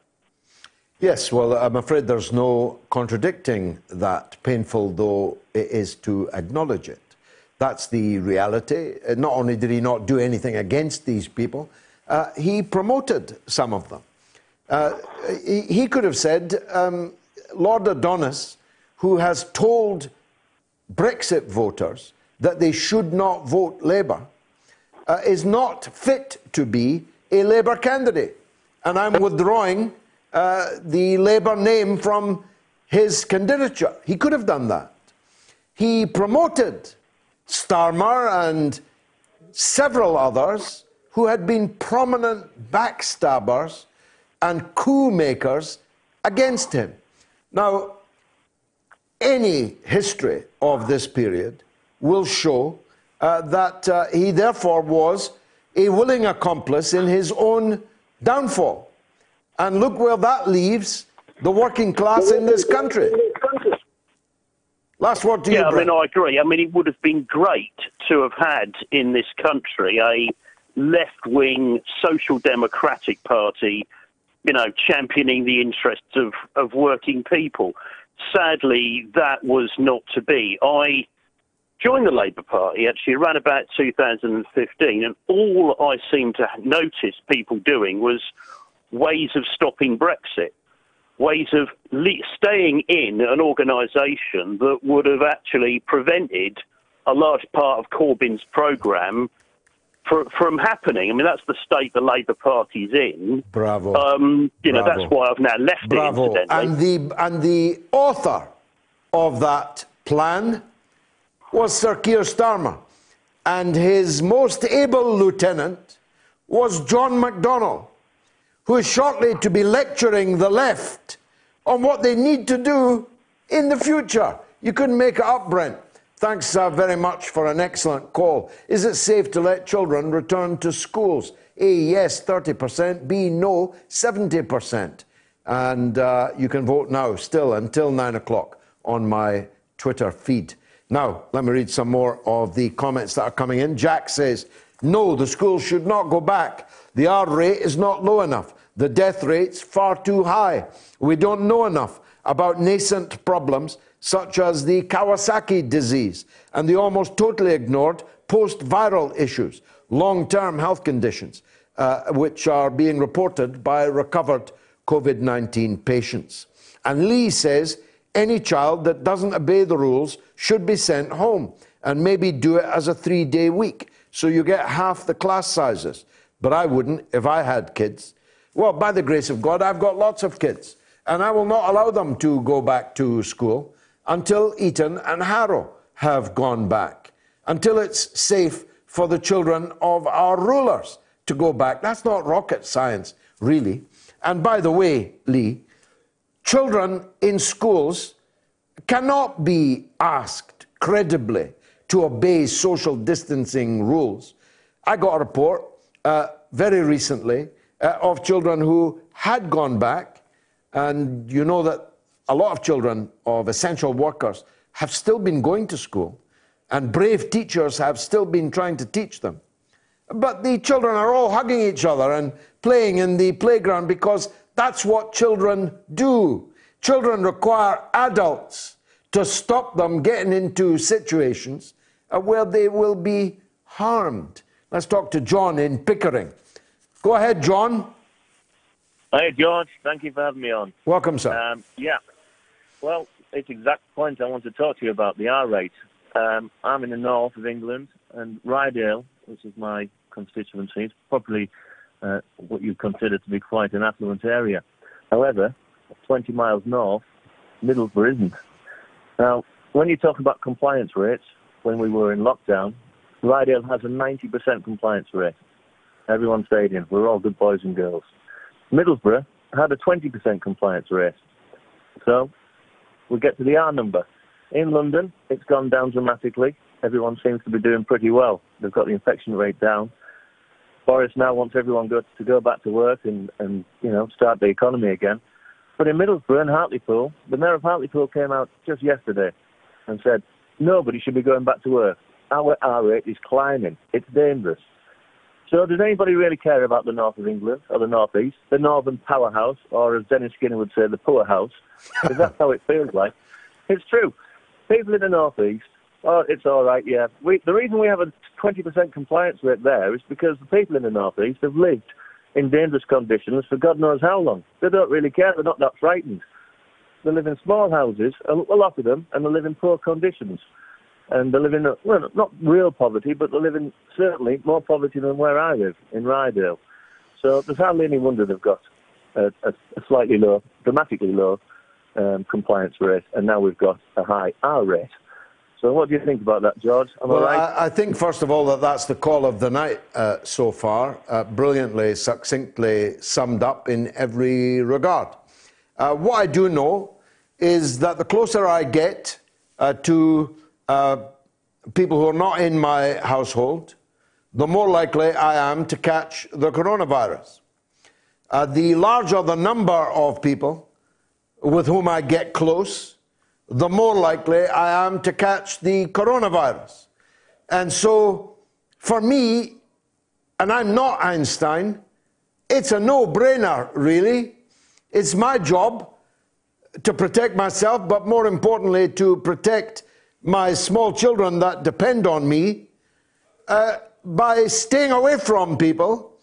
Yes, well, I'm afraid there's no contradicting that, painful though it is to acknowledge it. That's the reality. Uh, Not only did he not do anything against these people, uh, he promoted some of them. Uh, he, he could have said, um, Lord Adonis, who has told Brexit voters that they should not vote Labour, uh, is not fit to be a Labour candidate. And I'm withdrawing uh, the Labour name from his candidature. He could have done that. He promoted Starmer and several others who had been prominent backstabbers and coup makers against him. Now, any history of this period will show uh, that uh, he therefore was a willing accomplice in his own downfall. And look where that leaves the working class in this country. Last word to yeah, you, I mean, I agree. I mean, it would have been great to have had in this country a left-wing social democratic party, you know, championing the interests of, of working people. Sadly, that was not to be. I joined the Labour Party actually around about 2015, and all I seemed to notice people doing was ways of stopping Brexit, ways of le- staying in an organisation that would have actually prevented a large part of Corbyn's programme fr- from happening. I mean, that's the state the Labour Party's in. Bravo. Um, you know, Bravo. that's why I've now left Bravo. it, incidentally. And the, and the author of that plan was Sir Keir Starmer. And his most able lieutenant was John McDonnell, who is shortly to be lecturing the left on what they need to do in the future. You couldn't make it up, Brent. Thanks uh, very much for an excellent call. Is it safe to let children return to schools? A, yes, 30%. B, no, 70%. And uh, you can vote now, still until 9 o'clock on my Twitter feed. Now, let me read some more of the comments that are coming in. Jack says, No, the schools should not go back. The R rate is not low enough. The death rate's far too high. We don't know enough about nascent problems such as the Kawasaki disease and the almost totally ignored post viral issues, long term health conditions, uh, which are being reported by recovered COVID 19 patients. And Lee says any child that doesn't obey the rules should be sent home and maybe do it as a three day week so you get half the class sizes. But I wouldn't if I had kids. Well, by the grace of God, I've got lots of kids, and I will not allow them to go back to school until Eton and Harrow have gone back, until it's safe for the children of our rulers to go back. That's not rocket science, really. And by the way, Lee, children in schools cannot be asked credibly to obey social distancing rules. I got a report uh, very recently uh, of children who had gone back, and you know that a lot of children of essential workers have still been going to school, and brave teachers have still been trying to teach them. But the children are all hugging each other and playing in the playground because that's what children do. Children require adults to stop them getting into situations uh, where they will be harmed. Let's talk to John in Pickering. Go ahead, John. Hey, George. Thank you for having me on. Welcome, sir. Um, yeah. Well, it's exact point I want to talk to you about the R rate. Um, I'm in the north of England, and Ryedale, which is my constituency, is probably uh, what you consider to be quite an affluent area. However, 20 miles north, Middlesbrough isn't. Now, when you talk about compliance rates, when we were in lockdown, Ryedale has a 90% compliance rate. Everyone stayed in. We're all good boys and girls. Middlesbrough had a 20% compliance rate. So we get to the R number. In London, it's gone down dramatically. Everyone seems to be doing pretty well. They've got the infection rate down. Boris now wants everyone go, to go back to work and, and you know start the economy again. But in Middlesbrough and Hartlepool, the mayor of Hartlepool came out just yesterday and said nobody should be going back to work. Our R rate is climbing. It's dangerous. So does anybody really care about the north of England or the northeast, the northern powerhouse, or as Dennis Skinner would say, the poorhouse? Because that's how it feels like. It's true. People in the northeast, oh, it's all right, yeah. We, the reason we have a 20% compliance rate there is because the people in the northeast have lived in dangerous conditions for God knows how long. They don't really care. They're not that frightened. They live in small houses, a lot of them, and they live in poor conditions and they live in, well, not real poverty, but they live in certainly more poverty than where I live, in Ryedale. So there's hardly any wonder they've got a, a, a slightly low, dramatically low um, compliance rate, and now we've got a high R rate. So what do you think about that, George? Am well, I, right? I, I, think, first of all, that that's the call of the night uh, so far, uh, brilliantly, succinctly summed up in every regard. Uh, what I do know is that the closer I get uh, to uh, people who are not in my household, the more likely I am to catch the coronavirus. Uh, the larger the number of people with whom I get close, the more likely I am to catch the coronavirus. And so, for me, and I'm not Einstein, it's a no brainer, really. It's my job to protect myself, but more importantly, to protect my small children that depend on me uh, by staying away from people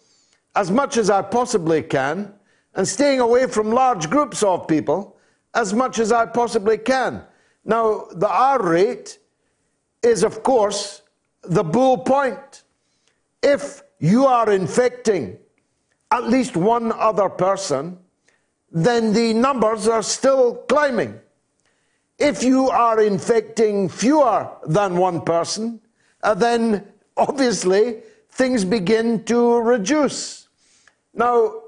as much as I possibly can and staying away from large groups of people as much as I possibly can. Now, the R rate is, of course, the bull point. If you are infecting at least one other person, then the numbers are still climbing. If you are infecting fewer than one person, uh, then obviously things begin to reduce. Now,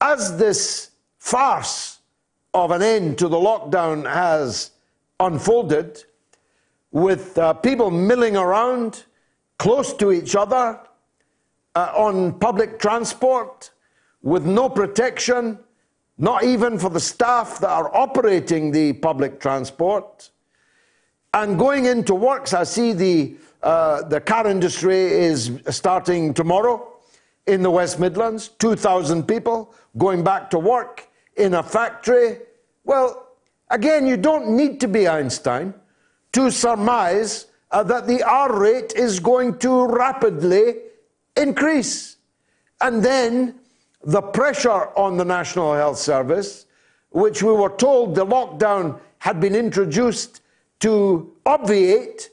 as this farce of an end to the lockdown has unfolded, with uh, people milling around close to each other uh, on public transport with no protection, not even for the staff that are operating the public transport. And going into works, I see the, uh, the car industry is starting tomorrow in the West Midlands, 2,000 people going back to work in a factory. Well, again, you don't need to be Einstein to surmise uh, that the R rate is going to rapidly increase. And then the pressure on the National Health Service, which we were told the lockdown had been introduced to obviate,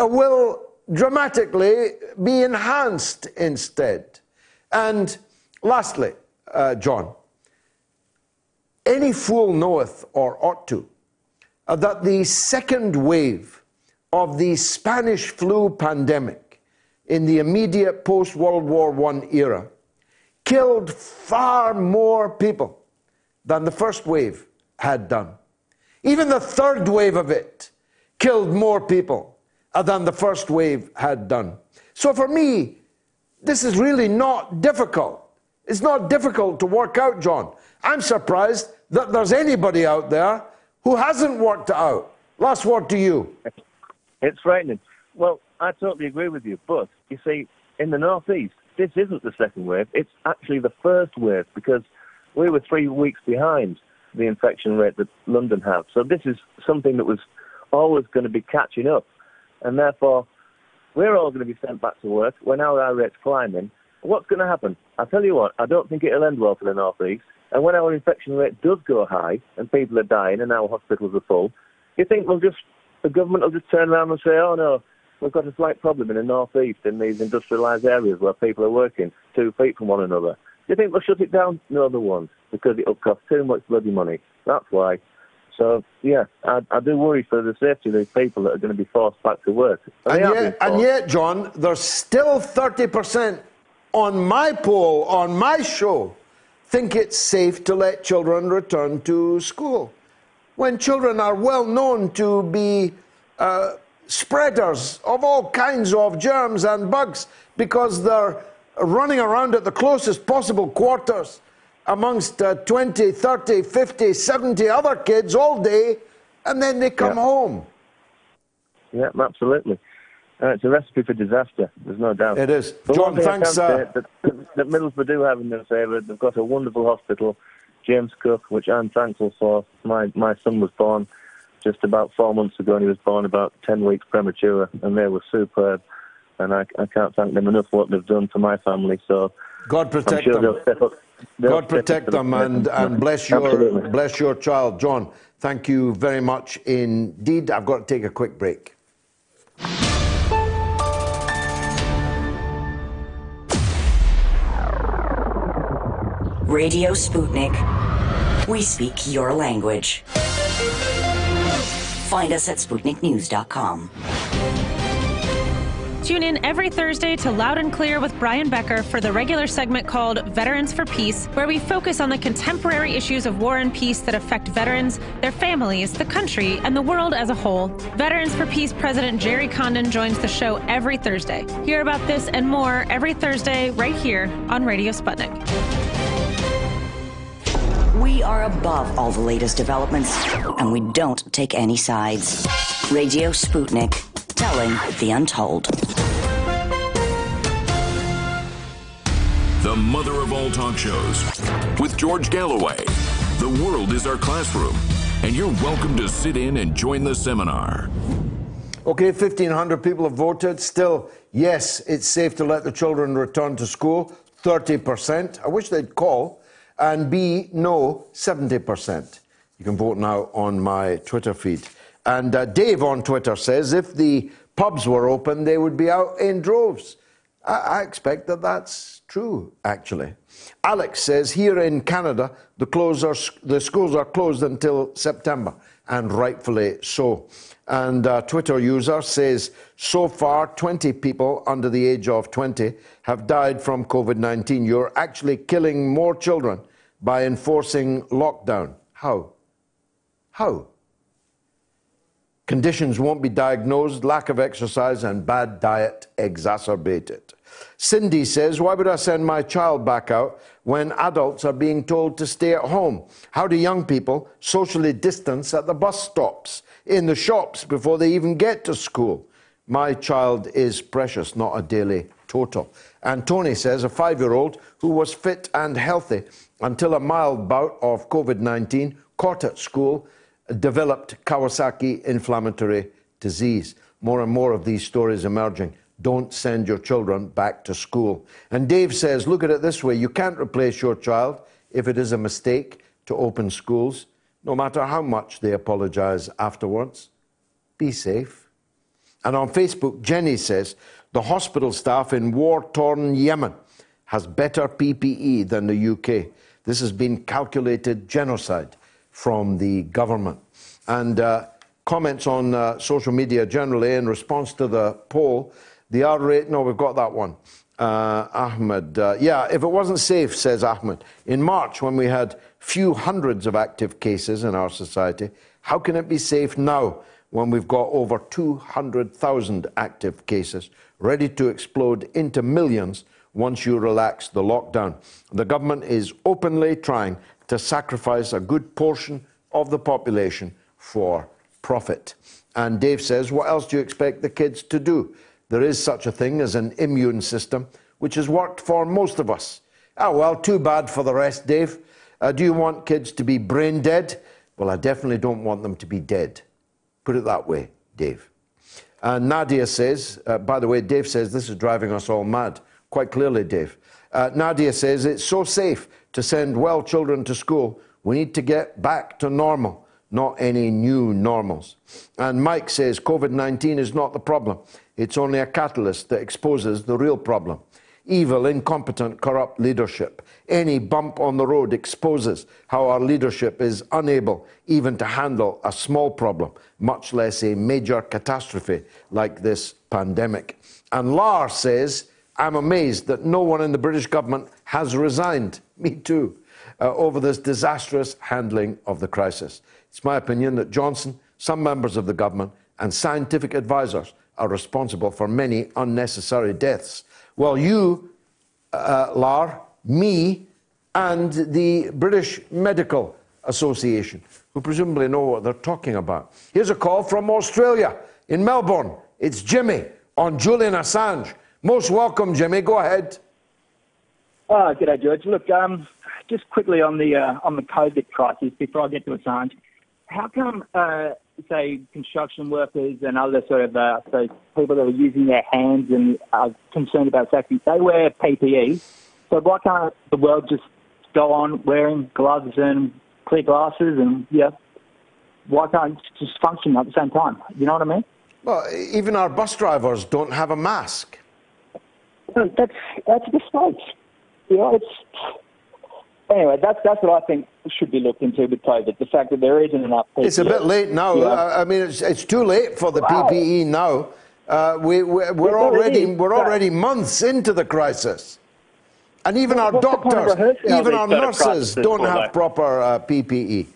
uh, will dramatically be enhanced instead. And lastly, uh, John, any fool knoweth or ought to uh, that the second wave of the Spanish flu pandemic in the immediate post World War I era killed far more people than the first wave had done. Even the third wave of it killed more people than the first wave had done. So for me, this is really not difficult. It's not difficult to work out, John. I'm surprised that there's anybody out there who hasn't worked it out. Last word to you. It's frightening. Well, I totally agree with you. But you see, in the northeast, this isn't the second wave. It's actually the first wave because we were three weeks behind the infection rate that London had. So this is something that was always going to be catching up. And therefore, we're all going to be sent back to work when our rate's climbing. What's going to happen? I'll tell you what, I don't think it'll end well for the North East. And when our infection rate does go high and people are dying and our hospitals are full, you think we'll just, the government will just turn around and say, oh no, we've got a slight problem in the northeast in these industrialised areas where people are working two feet from one another. Do you think they'll shut it down? No, they won't, because it'll cost too much bloody money. That's why. So, yeah, I, I do worry for the safety of these people that are going to be forced back to work. And, and yet, and yet, John, there's still 30% on my poll, on my show, think it's safe to let children return to school. When children are well known to be uh, spreaders of all kinds of germs and bugs because they're running around at the closest possible quarters amongst uh, 20, 30, 50, 70 other kids all day, and then they come yeah. home. Yeah, absolutely. Uh, it's a recipe for disaster. There's no doubt. It is. But John, one thing I thanks, uh, that, that Middlesbrough do have in their favour. They've got a wonderful hospital, James Cook, which I'm thankful for. My my son was born just about four months ago, and he was born about ten weeks premature, and they were superb. And I, I can't thank them enough for what they've done for my family. So God protect sure them. they'll they'll God protect up to the them and, and bless your Absolutely. bless your child, John. Thank you very much indeed. I've got to take a quick break. Radio Sputnik. We speak your language. Find us at SputnikNews.com. Tune in every Thursday to Loud and Clear with Brian Becker for the regular segment called Veterans for Peace, where we focus on the contemporary issues of war and peace that affect veterans, their families, the country, and the world as a whole. Veterans for Peace President Jerry Condon joins the show every Thursday. Hear about this and more every Thursday right here on Radio Sputnik. We are above all the latest developments, and we don't take any sides. Radio Sputnik, telling the untold. The mother of all talk shows with George Galloway. The world is our classroom, and you're welcome to sit in and join the seminar. Okay, 1,500 people have voted. Still, yes, it's safe to let the children return to school. 30%. I wish they'd call. And B, no, 70%. You can vote now on my Twitter feed. And uh, Dave on Twitter says if the pubs were open, they would be out in droves. I, I expect that that's true, actually. Alex says here in Canada, the, are, the schools are closed until September, and rightfully so. And a Twitter user says so far, 20 people under the age of 20 have died from COVID 19. You're actually killing more children by enforcing lockdown. How? How? Conditions won't be diagnosed, lack of exercise and bad diet exacerbate it. Cindy says, Why would I send my child back out when adults are being told to stay at home? How do young people socially distance at the bus stops, in the shops before they even get to school? My child is precious, not a daily total. And Tony says, a five year old who was fit and healthy until a mild bout of COVID 19 caught at school developed Kawasaki inflammatory disease. More and more of these stories emerging. Don't send your children back to school. And Dave says, look at it this way you can't replace your child if it is a mistake to open schools, no matter how much they apologize afterwards. Be safe. And on Facebook, Jenny says, the hospital staff in war torn Yemen has better PPE than the UK. This has been calculated genocide from the government. And uh, comments on uh, social media generally in response to the poll, the R rate, no, we've got that one. Uh, Ahmed, uh, yeah, if it wasn't safe, says Ahmed, in March when we had few hundreds of active cases in our society, how can it be safe now when we've got over 200,000 active cases, ready to explode into millions once you relax the lockdown? The government is openly trying to sacrifice a good portion of the population for profit. And Dave says, What else do you expect the kids to do? There is such a thing as an immune system, which has worked for most of us. Ah, well, too bad for the rest, Dave. Uh, do you want kids to be brain dead? Well, I definitely don't want them to be dead. Put it that way, Dave. And Nadia says, uh, by the way, Dave says this is driving us all mad. Quite clearly, Dave. Uh, Nadia says it's so safe to send well children to school. We need to get back to normal, not any new normals. And Mike says COVID 19 is not the problem, it's only a catalyst that exposes the real problem. Evil, incompetent, corrupt leadership. Any bump on the road exposes how our leadership is unable even to handle a small problem, much less a major catastrophe like this pandemic. And Lars says, I'm amazed that no one in the British government has resigned, me too, uh, over this disastrous handling of the crisis. It's my opinion that Johnson, some members of the government, and scientific advisors are responsible for many unnecessary deaths. Well, you, uh, Lar, me, and the British Medical Association, who presumably know what they're talking about. Here's a call from Australia, in Melbourne. It's Jimmy. on Julian Assange. Most welcome, Jimmy. Go ahead. Oh, day, George. Look, um, just quickly on the uh, on the COVID crisis before I get to Assange, how come, uh, say, construction workers and other sort of uh, so people that are using their hands and are concerned about safety, they wear PPE. So why can't the world just go on wearing gloves and clear glasses and yeah, why can't it just function at the same time? You know what I mean? Well, even our bus drivers don't have a mask. That's that's a mistake. You know, it's anyway. That's that's what I think should be looked into with COVID. The fact that there isn't enough. PPE, It's a bit late now. know? I mean, it's, it's too late for the PPE now. Uh, we, we, we're already we're already months into the crisis, and even our point of doctors, even our nurses don't have though? proper uh, PPE.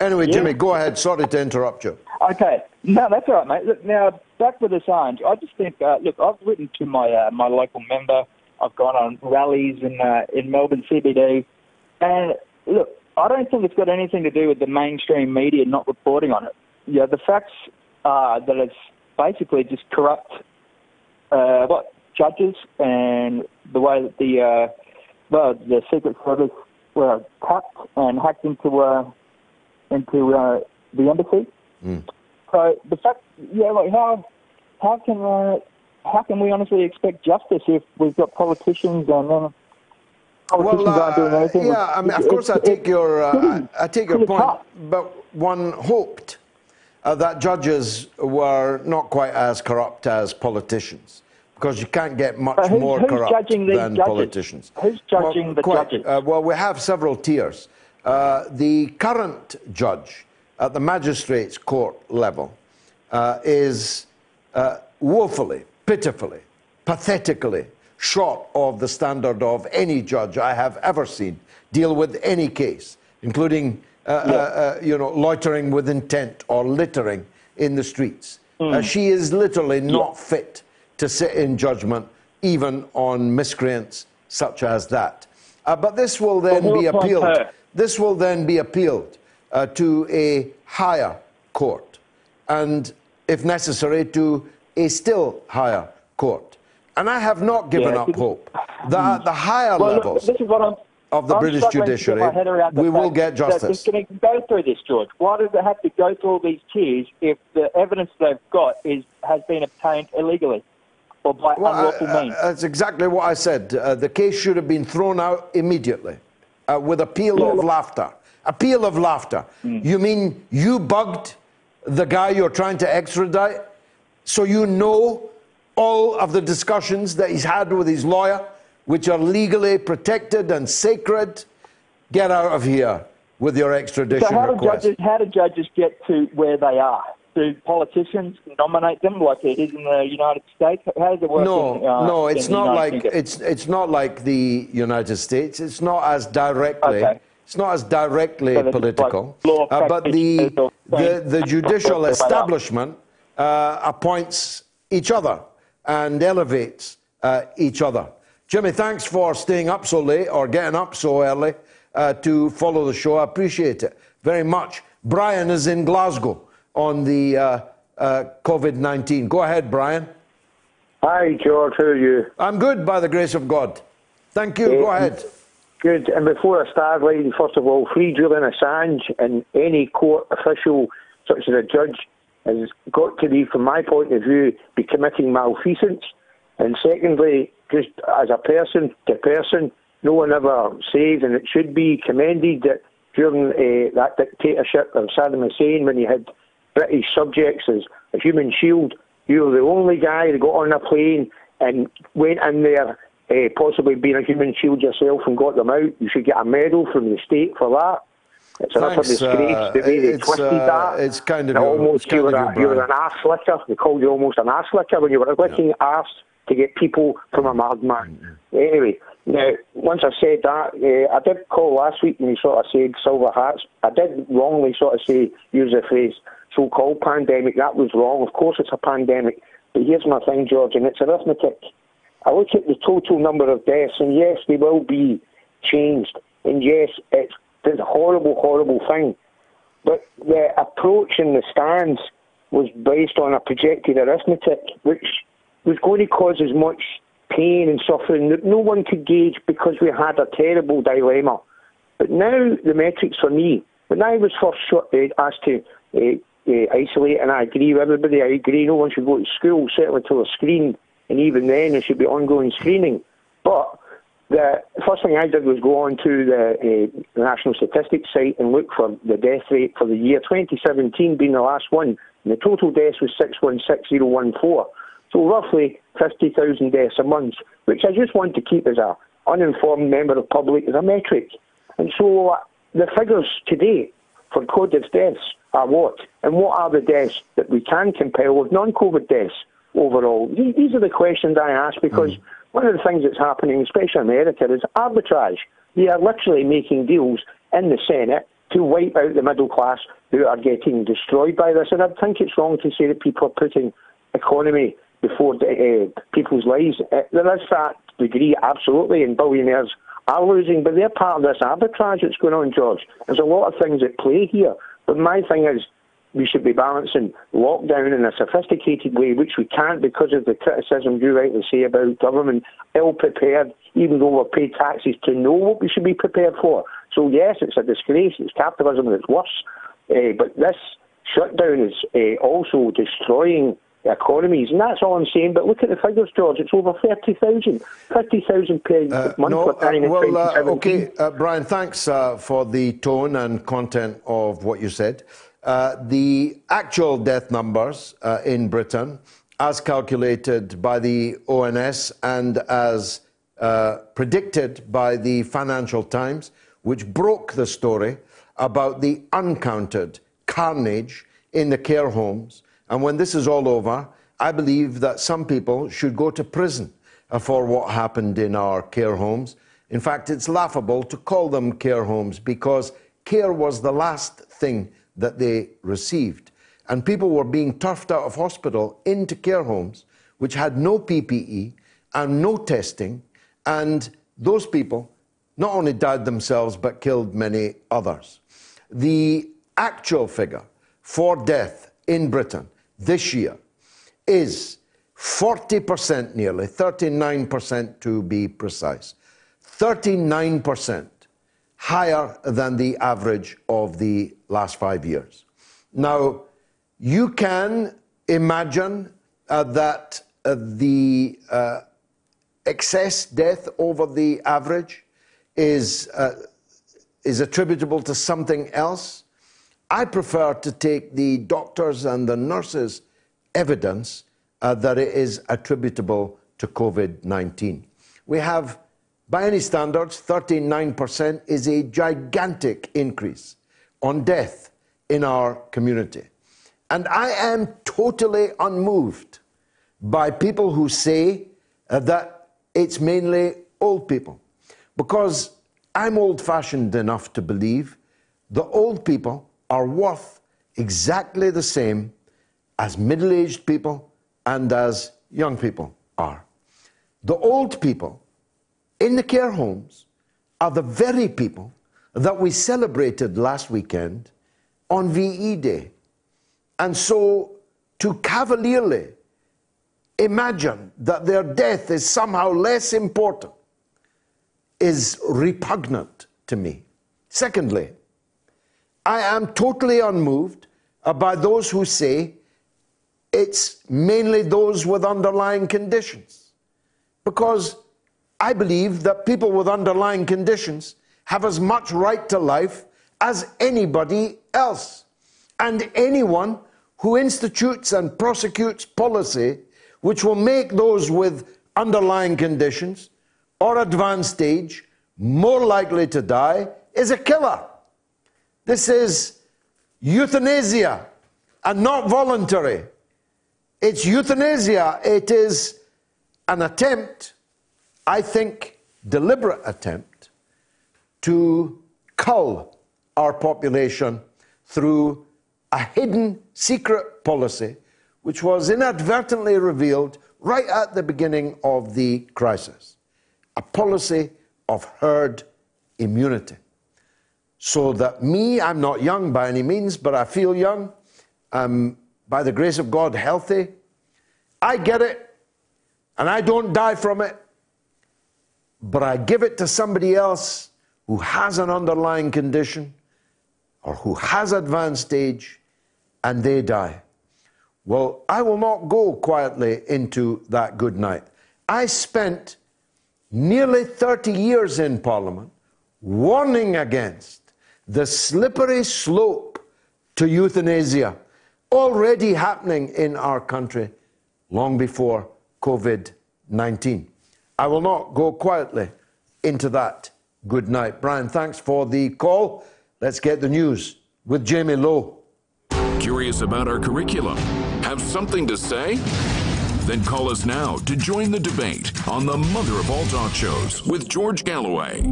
Anyway, Yeah. Jimmy, go ahead. Sorry to interrupt you. Okay, no, that's all right, mate. Look, now back with Assange. I just think, uh, look, I've written to my uh, my local member. I've gone on rallies in uh, in Melbourne CBD, and look, I don't think it's got anything to do with the mainstream media not reporting on it. Yeah, the facts are that it's basically just corrupt, uh, what judges and the way that the uh, well the Secret Service were tapped and hacked into uh, into uh, the embassy. So the fact, yeah, like how how can uh, how can we honestly expect justice if we've got politicians and then Well, uh, yeah, I mean, of It's- course, I it's- take your uh, I, I take your point, tough. but one hoped uh, that judges were not quite as corrupt as politicians, because you can't get much more who's corrupt judging these than judges? politicians. Who's judging Well, the quite. judges? Uh, well, we have several tiers. Uh, the current judge at the magistrates' court level uh, is uh, woefully, pitifully, pathetically short of the standard of any judge I have ever seen deal with any case, including uh, uh, uh, you know loitering with intent or littering in the streets. Uh, she is literally not fit to sit in judgment, even on miscreants such as that. Uh, but this will then be appealed. This will then be appealed uh, to a higher court, and if necessary, to a still higher court. And I have not given Yeah, up hope that at the higher Well, look, levels this is what I'm, of the I'm British struggling to get judiciary, my head around the we will get justice. It's going to go through this, George. Why does it have to go through all these tiers if the evidence they've got is has been obtained illegally or by Well, unlawful uh, means? uh, that's exactly what I said. Uh, the case should have been thrown out immediately uh, with a peal of laughter. A peal of laughter. Hmm. You mean you bugged the guy you're trying to extradite? So you know all of the discussions that he's had with his lawyer, which are legally protected and sacred? Get out of here with your extradition So how do request. judges how do judges get to where they are? Do politicians nominate them like it is in the United States? How does it work? No, in, uh, no, it's not like it's it's not like the United States. It's not as directly. Okay. It's not as directly So political. like Uh, but the the, the judicial work their way up. establishment uh, appoints each other and elevates uh, each other. Jimmy, thanks for staying up so late or getting up so early uh, to follow the show. I appreciate it very much. Brian is in Glasgow on the uh, uh, COVID 19. Go ahead, Brian. Hi, George. How are you? I'm good, by the grace of God. Thank you. Go ahead. Good. And before I start, ladies, first of all, free Julian Assange and any court official, such as a judge, has got to be, from my point of view, be committing malfeasance. And secondly, just as a person to person, no one ever says, and it should be commended that during uh, that dictatorship of Saddam Hussein, when you had British subjects as a human shield, you were the only guy that got on a plane and went in there, uh, possibly being a human shield yourself, and got them out. You should get a medal from the state for that. It's Thanks, disgrace uh, the way they twisted uh, that. it's kind of And you, almost you, were a, you, were an arse licker. They called you almost an arse licker when you were licking ass to get people from a madman. Anyway, now once I said that, uh, I did call last week and you sort of said silver hats. I did wrongly sort of say use the phrase so-called pandemic. That was wrong. Of course, it's a pandemic. But here's my thing, George, and it's arithmetic. I look at the total number of deaths, and yes, they will be changed. And yes, it's, it's a horrible, horrible thing. But the approach in the stands was based on a projected arithmetic, which was going to cause as much pain and suffering that no one could gauge because we had a terrible dilemma. But now the metrics for me, when I was first asked to uh, uh, isolate, and I agree with everybody, I agree no one should go to school, certainly until they're screened, and even then there should be ongoing screening. But the first thing I did was go on to the, uh, National Statistics site and look for the death rate for the year 2017 being the last one, and the total deaths was 616014. So roughly 50,000 deaths a month, which I just want to keep as a uninformed member of public as a metric. And so uh, the figures today for COVID deaths are what? And what are the deaths that we can compare with non-COVID deaths overall? These are the questions I ask because mm. One of the things that's happening, especially in America, is arbitrage. They are literally making deals in the Senate to wipe out the middle class who are getting destroyed by this. And I think it's wrong to say that people are putting economy before uh, people's lives. Uh, there is that degree, absolutely, and billionaires are losing, but they're part of this arbitrage that's going on, George. There's a lot of things at play here. But my thing is, we should be balancing lockdown in a sophisticated way, which we can't because of the criticism you rightly say about government ill prepared, even though we're paid taxes to know what we should be prepared for. So, yes, it's a disgrace, it's capitalism at its worst, uh, but this shutdown is uh, also destroying economies, and that's all I'm saying. But look at the figures, George. It's over 30,000. 30,000 per uh, month no, for uh, well, uh, okay, uh, Brian, thanks uh, for the tone and content of what you said. Uh, the actual death numbers uh, in Britain, as calculated by the ONS and as uh, predicted by the Financial Times, which broke the story about the uncounted carnage in the care homes and when this is all over, I believe that some people should go to prison uh, for what happened in our care homes. In fact, it's laughable to call them care homes because care was the last thing that they received. And people were being turfed out of hospital into care homes, which had no PPE and no testing. And those people not only died themselves, but killed many others. The actual figure for death in Britain this year is 40% nearly, 39% to be precise, 39% higher than the average of the last five years. Now, you can imagine uh, that uh, the uh, excess death over the average is, uh, is attributable to something else. I prefer to take the doctors and the nurses' evidence uh, that it is attributable to COVID 19. We have, by any standards, 39% is a gigantic increase on death in our community. And I am totally unmoved by people who say uh, that it's mainly old people. Because I'm old fashioned enough to believe the old people are worth exactly the same as middle aged people and as young people are. The old people in the care homes are the very people that we celebrated last weekend on VE Day. And so to cavalierly imagine that their death is somehow less important is repugnant to me. Secondly, I am totally unmoved by those who say it's mainly those with underlying conditions. Because I believe that people with underlying conditions have as much right to life as anybody else. And anyone who institutes and prosecutes policy which will make those with underlying conditions or advanced age more likely to die is a killer. This is euthanasia and not voluntary. It's euthanasia. It is an attempt, I think, deliberate attempt to cull our population through a hidden secret policy which was inadvertently revealed right at the beginning of the crisis. A policy of herd immunity so that me, I'm not young by any means, but I feel young. I'm by the grace of God, healthy. I get it, and I don't die from it, but I give it to somebody else who has an underlying condition or who has advanced age and they die. Well, I will not go quietly into that good night. I spent nearly 30 years in Parliament warning against the slippery slope to euthanasia already happening in our country long before COVID 19. I will not go quietly into that good night. Brian, thanks for the call. Let's get the news with Jamie Lowe. Curious about our curriculum? Have something to say? Then call us now to join the debate on the mother of all talk shows with George Galloway.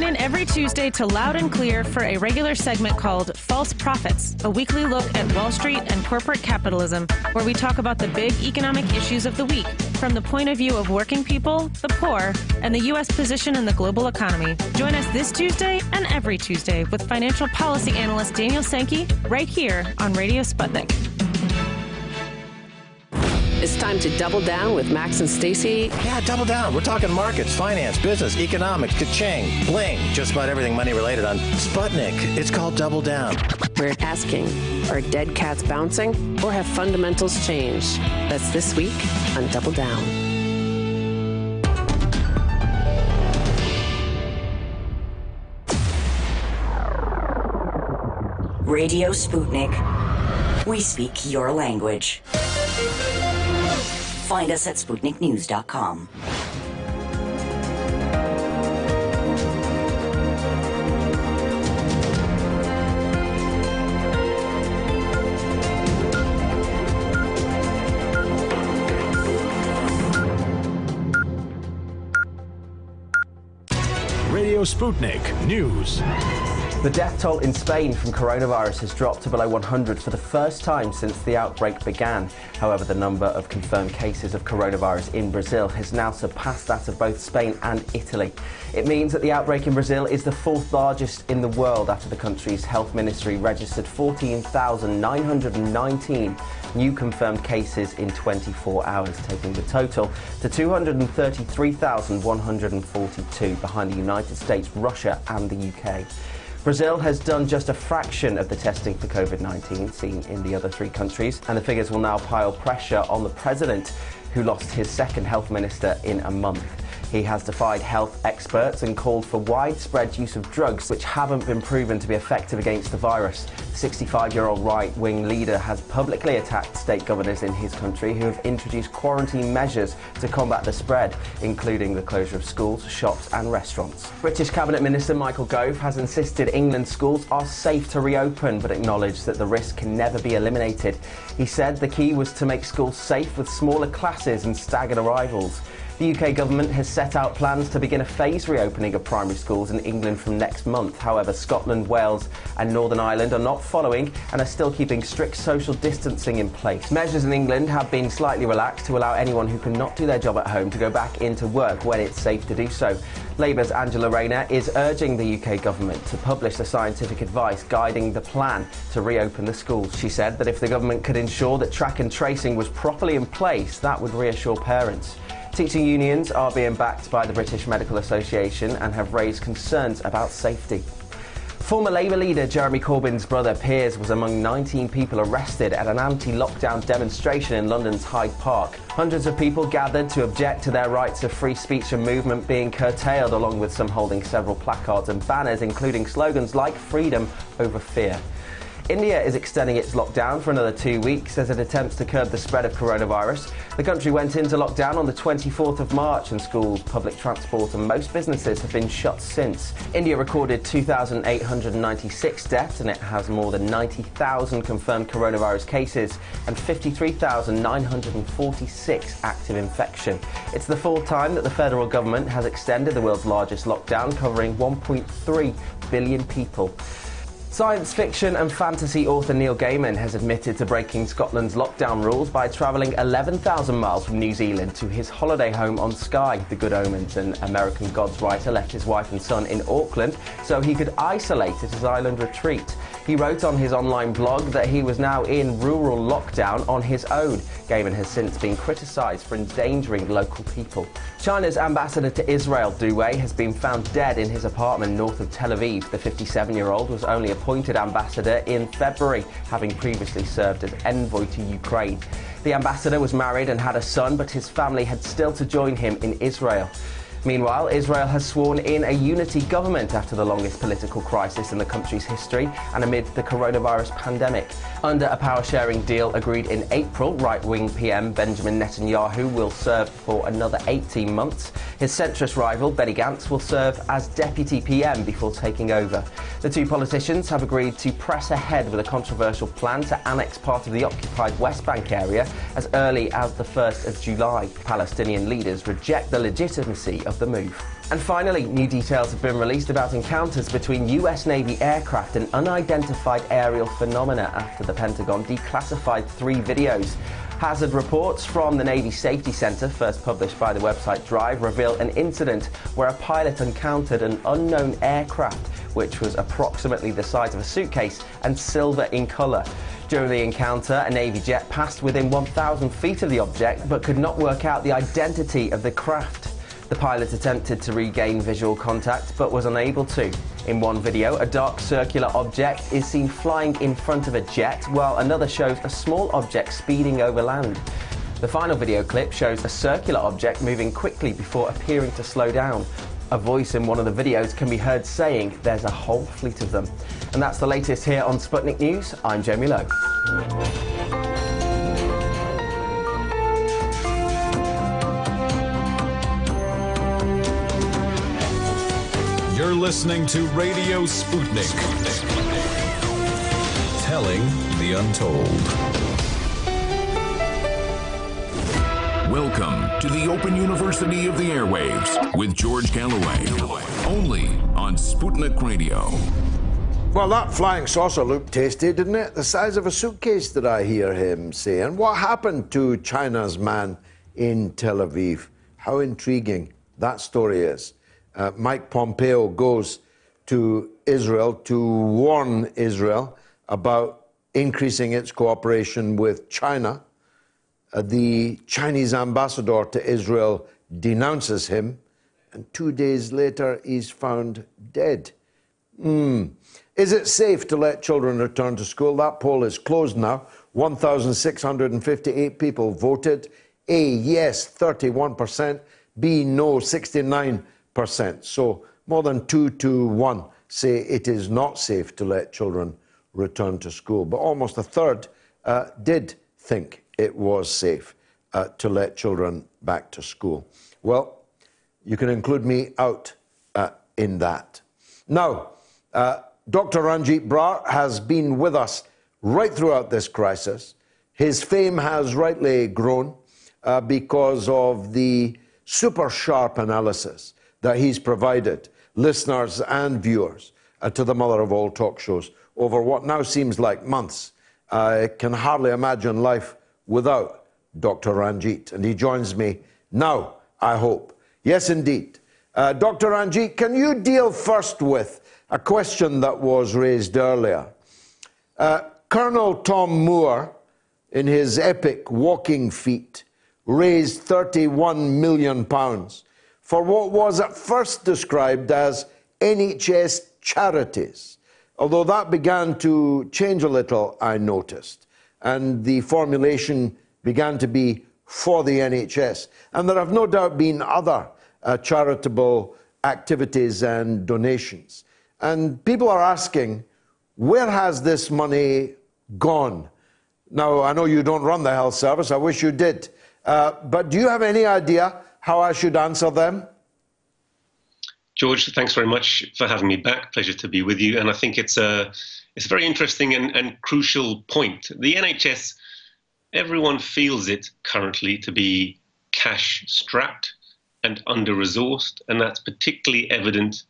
Tune in every Tuesday to Loud and Clear for a regular segment called False Profits, a weekly look at Wall Street and corporate capitalism, where we talk about the big economic issues of the week from the point of view of working people, the poor, and the U.S. position in the global economy. Join us this Tuesday and every Tuesday with financial policy analyst Daniel Sankey right here on Radio Sputnik. It's time to double down with Max and Stacy. Yeah, double down. We're talking markets, finance, business, economics, ka-ching, bling, just about everything money related on Sputnik. It's called Double Down. We're asking, are dead cats bouncing or have fundamentals changed? That's this week on Double Down. Radio Sputnik. We speak your language. Find us at SputnikNews.com. Radio Sputnik News. The death toll in Spain from coronavirus has dropped to below 100 for the first time since the outbreak began. However, the number of confirmed cases of coronavirus in Brazil has now surpassed that of both Spain and Italy. It means that the outbreak in Brazil is the fourth largest in the world after the country's health ministry registered 14,919 new confirmed cases in 24 hours, taking the total to 233,142 behind the United States, Russia, and the UK. Brazil has done just a fraction of the testing for COVID 19 seen in the other three countries, and the figures will now pile pressure on the president, who lost his second health minister in a month. He has defied health experts and called for widespread use of drugs which haven't been proven to be effective against the virus. The 65 year old right wing leader has publicly attacked state governors in his country who have introduced quarantine measures to combat the spread, including the closure of schools, shops, and restaurants. British Cabinet Minister Michael Gove has insisted England schools are safe to reopen but acknowledged that the risk can never be eliminated. He said the key was to make schools safe with smaller classes and staggered arrivals. The UK government has set out plans to begin a phased reopening of primary schools in England from next month. However, Scotland, Wales, and Northern Ireland are not following and are still keeping strict social distancing in place. Measures in England have been slightly relaxed to allow anyone who cannot do their job at home to go back into work when it's safe to do so. Labour's Angela Rayner is urging the UK government to publish the scientific advice guiding the plan to reopen the schools. She said that if the government could ensure that track and tracing was properly in place, that would reassure parents. Teaching unions are being backed by the British Medical Association and have raised concerns about safety. Former Labour leader Jeremy Corbyn's brother Piers was among 19 people arrested at an anti lockdown demonstration in London's Hyde Park. Hundreds of people gathered to object to their rights of free speech and movement being curtailed, along with some holding several placards and banners, including slogans like freedom over fear. India is extending its lockdown for another two weeks as it attempts to curb the spread of coronavirus. The country went into lockdown on the 24th of March, and schools, public transport, and most businesses have been shut since. India recorded 2,896 deaths, and it has more than 90,000 confirmed coronavirus cases and 53,946 active infection. It's the fourth time that the federal government has extended the world's largest lockdown, covering 1.3 billion people. Science fiction and fantasy author Neil Gaiman has admitted to breaking Scotland's lockdown rules by travelling 11,000 miles from New Zealand to his holiday home on Skye. The Good Omens and American Gods writer left his wife and son in Auckland so he could isolate at his island retreat. He wrote on his online blog that he was now in rural lockdown on his own. Gaiman has since been criticised for endangering local people. China's ambassador to Israel, Du Wei, has been found dead in his apartment north of Tel Aviv. The 57 year old was only appointed ambassador in February, having previously served as envoy to Ukraine. The ambassador was married and had a son, but his family had still to join him in Israel. Meanwhile, Israel has sworn in a unity government after the longest political crisis in the country's history and amid the coronavirus pandemic. Under a power sharing deal agreed in April, right wing PM Benjamin Netanyahu will serve for another 18 months. His centrist rival, Benny Gantz, will serve as deputy PM before taking over. The two politicians have agreed to press ahead with a controversial plan to annex part of the occupied West Bank area as early as the 1st of July. Palestinian leaders reject the legitimacy the move. And finally, new details have been released about encounters between US Navy aircraft and unidentified aerial phenomena after the Pentagon declassified three videos. Hazard reports from the Navy Safety Center, first published by the website Drive, reveal an incident where a pilot encountered an unknown aircraft which was approximately the size of a suitcase and silver in colour. During the encounter, a Navy jet passed within 1,000 feet of the object but could not work out the identity of the craft. The pilot attempted to regain visual contact but was unable to. In one video, a dark circular object is seen flying in front of a jet, while another shows a small object speeding over land. The final video clip shows a circular object moving quickly before appearing to slow down. A voice in one of the videos can be heard saying there's a whole fleet of them. And that's the latest here on Sputnik News. I'm Jamie Lowe. You're listening to Radio Sputnik. Telling the untold. Welcome to the Open University of the Airwaves with George Galloway. Only on Sputnik Radio. Well, that flying saucer looked tasty, didn't it? The size of a suitcase, did I hear him say. And what happened to China's man in Tel Aviv? How intriguing that story is. Uh, Mike Pompeo goes to Israel to warn Israel about increasing its cooperation with China. Uh, the Chinese ambassador to Israel denounces him, and two days later, he's found dead. Mm. Is it safe to let children return to school? That poll is closed now. 1,658 people voted. A, yes, 31%. B, no, 69%. So more than two to one say it is not safe to let children return to school. But almost a third uh, did think it was safe uh, to let children back to school. Well, you can include me out uh, in that. Now, uh, Dr. Ranjeet Brar has been with us right throughout this crisis. His fame has rightly grown uh, because of the super sharp analysis that he's provided listeners and viewers uh, to the mother of all talk shows over what now seems like months. I can hardly imagine life without Dr. Ranjeet, and he joins me now, I hope. Yes, indeed. Uh, Dr. Ranjeet, can you deal first with a question that was raised earlier? Uh, Colonel Tom Moore, in his epic Walking Feat, raised 31 million pounds for what was at first described as NHS charities. Although that began to change a little, I noticed, and the formulation began to be for the NHS. And there have no doubt been other uh, charitable activities and donations. And people are asking, where has this money gone? Now, I know you don't run the health service, I wish you did. Uh, but do you have any idea how I should answer them? George, thanks very much for having me back. Pleasure to be with you. And I think it's a, it's a very interesting and, and crucial point. The NHS, everyone feels it currently to be cash strapped and under resourced. And that's particularly evident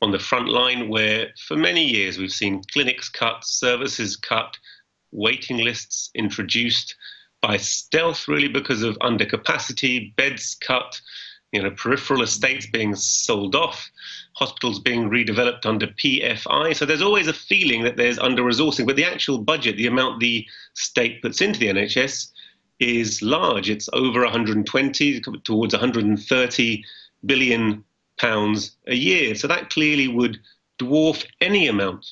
on the front line, where for many years we've seen clinics cut, services cut, waiting lists introduced by stealth, really because of undercapacity, beds cut, you know, peripheral estates being sold off, hospitals being redeveloped under PFI. So there's always a feeling that there's under resourcing, but the actual budget, the amount the state puts into the NHS, is large. It's over 120 towards 130 billion pounds a year. So that clearly would dwarf any amount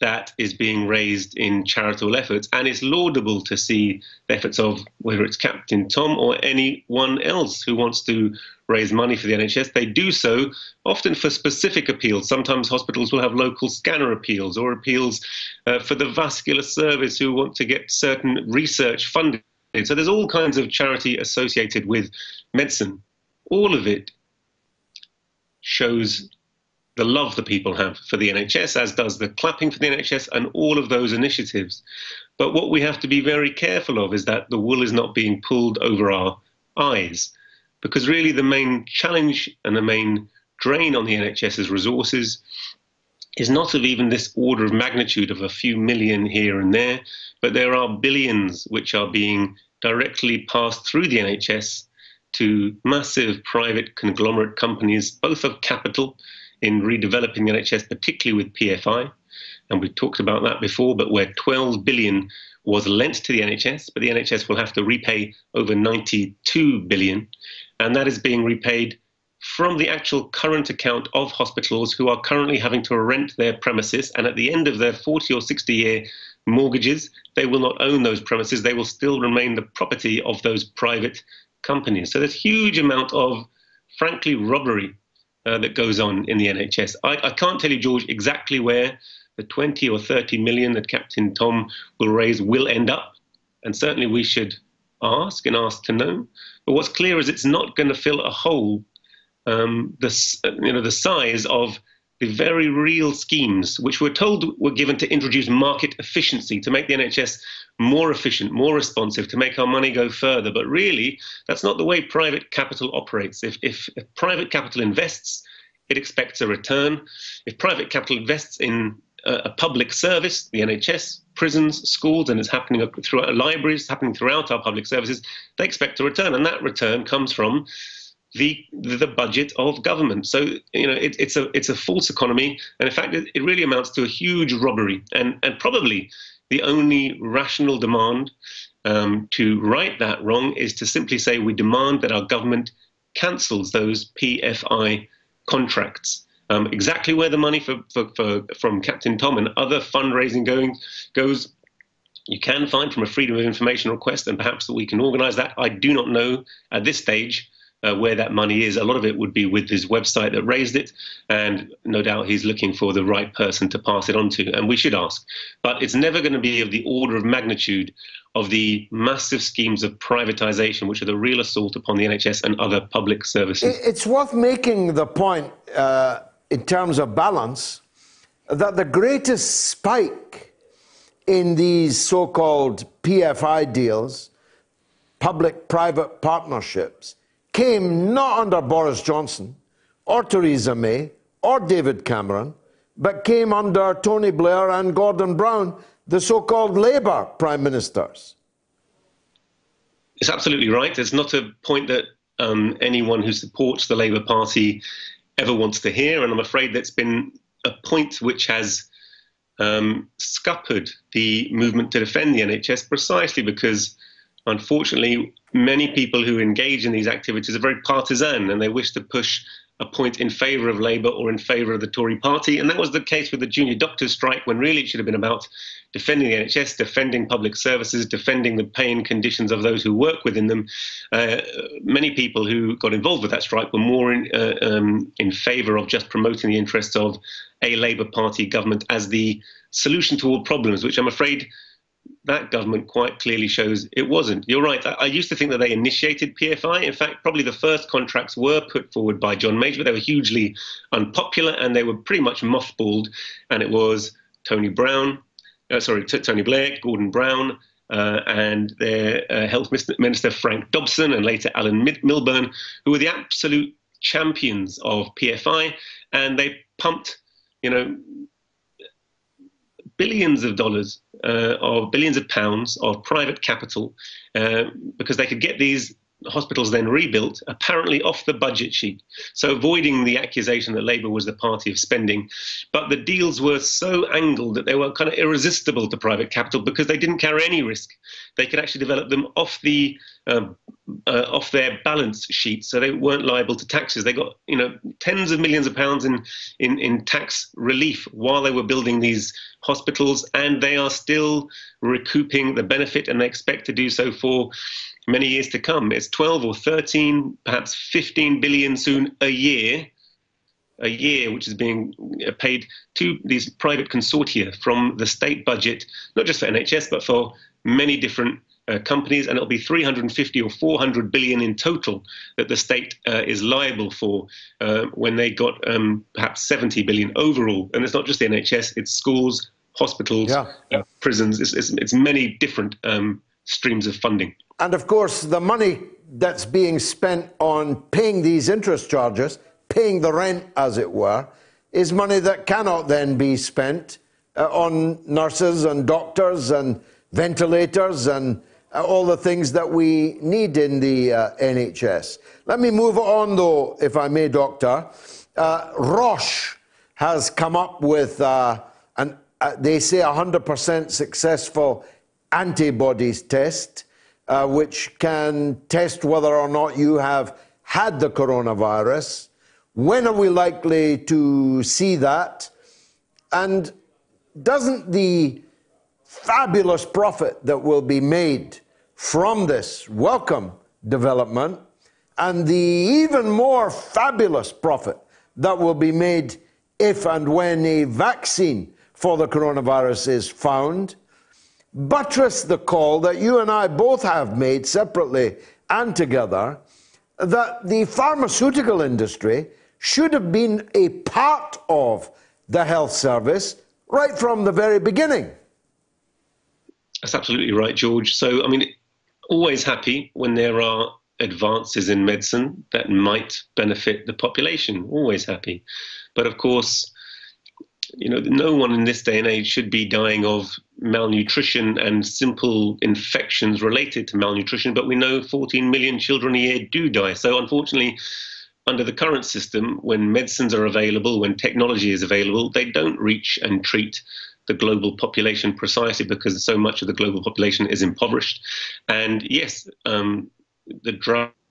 that is being raised in charitable efforts. And it's laudable to see the efforts of whether it's Captain Tom or anyone else who wants to raise money for the NHS. They do so often for specific appeals. Sometimes hospitals will have local scanner appeals or appeals uh, for the vascular service who want to get certain research funded. So there's all kinds of charity associated with medicine. All of it shows the love that people have for the NHS, as does the clapping for the NHS and all of those initiatives. But what we have to be very careful of is that the wool is not being pulled over our eyes, because really the main challenge and the main drain on the NHS's resources is not of even this order of magnitude of a few million here and there, but there are billions which are being directly passed through the NHS to massive private conglomerate companies, both of capital in redeveloping the NHS, particularly with PFI. And we've talked about that before, but where 12 billion was lent to the NHS, but the NHS will have to repay over 92 billion. And that is being repaid from the actual current account of hospitals who are currently having to rent their premises. And at the end of their 40 or 60 year mortgages, they will not own those premises. They will still remain the property of those private companies. So there's huge amount of, frankly, robbery uh, that goes on in the NHS. I, I can't tell you, George, exactly where the 20 or 30 million that Captain Tom will raise will end up. And certainly we should ask and ask to know. But what's clear is it's not going to fill a hole um, the, you know, the size of very real schemes which we're told were given to introduce market efficiency, to make the NHS more efficient, more responsive, to make our money go further. But really, that's not the way private capital operates. If, if, if private capital invests, it expects a return. If private capital invests in a, a public service, the NHS, prisons, schools, and it's happening throughout libraries, happening throughout our public services, they expect a return. And that return comes from the the budget of government. So you know it, it's a it's a false economy, and in fact it, it really amounts to a huge robbery. And and probably the only rational demand um, to right that wrong is to simply say we demand that our government cancels those PFI contracts. Um, exactly where the money for, for, for, from Captain Tom and other fundraising going goes, you can find from a Freedom of Information request, and perhaps that we can organise that. I do not know at this stage uh, where that money is. A lot of it would be with his website that raised it, and no doubt he's looking for the right person to pass it on to. And we should ask. But it's never going to be of the order of magnitude of the massive schemes of privatization, which are the real assault upon the NHS and other public services. It's worth making the point, uh, in terms of balance, that the greatest spike in these so called PFI deals, public private partnerships, came not under Boris Johnson or Theresa May or David Cameron, but came under Tony Blair and Gordon Brown, the so called Labour prime ministers. It's absolutely right. It's not a point that um, anyone who supports the Labour Party ever wants to hear, and I'm afraid that's been a point which has um, scuppered the movement to defend the NHS precisely because unfortunately, many people who engage in these activities are very partisan and they wish to push a point in favour of Labour or in favour of the Tory party. And that was the case with the junior doctors' strike when really it should have been about defending the NHS, defending public services, defending the pay and conditions of those who work within them. Uh, many people who got involved with that strike were more in, uh, um, in favour of just promoting the interests of a Labour Party government as the solution to all problems, which I'm afraid that government quite clearly shows it wasn't. You're right. I, used to think that they initiated PFI. In fact, probably the first contracts were put forward by John Major, but they were hugely unpopular and they were pretty much mothballed. And it was Tony Brown, uh, sorry, T- Tony Blair, Gordon Brown, uh, and their uh, health minister Frank Dobson, and later Alan Milburn, who were the absolute champions of PFI, and they pumped, you know, billions of dollars uh, or billions of pounds of private capital uh, because they could get these hospitals then rebuilt, apparently off the budget sheet. So avoiding the accusation that Labour was the party of spending. But the deals were so angled that they were kind of irresistible to private capital because they didn't carry any risk. They could actually develop them off the um, uh, off their balance sheet, so they weren't liable to taxes. They got you know tens of millions of pounds in, in, in tax relief while they were building these hospitals, and they are still recouping the benefit, and they expect to do so for many years to come. It's 12 or 13, perhaps 15 billion soon a year, a year, which is being paid to these private consortia from the state budget, not just for NHS, but for many different uh, companies, and it'll be 350 or 400 billion in total that the state uh, is liable for uh, when they got um, perhaps 70 billion overall. And it's not just the NHS; it's schools, hospitals, Yeah. uh, prisons. It's, it's, it's many different um, streams of funding. And of course, the money that's being spent on paying these interest charges, paying the rent, as it were, is money that cannot then be spent uh, on nurses and doctors and ventilators and uh, all the things that we need in the uh, NHS. Let me move on, though, if I may, Doctor. Uh, Roche has come up with uh, an, uh, they say, 100% successful antibodies test, uh, which can test whether or not you have had the coronavirus. When are we likely to see that? And doesn't the fabulous profit that will be made from this welcome development and the even more fabulous profit that will be made if and when a vaccine for the coronavirus is found buttress the call that you and I both have made separately and together that the pharmaceutical industry should have been a part of the health service right from the very beginning. That's absolutely right, George. So, I mean, always happy when there are advances in medicine that might benefit the population. Always happy. But of course, you know, no one in this day and age should be dying of malnutrition and simple infections related to malnutrition. But we know 14 million children a year do die. So, unfortunately, under the current system, when medicines are available, when technology is available, they don't reach and treat the global population precisely because so much of the global population is impoverished. And yes, um, the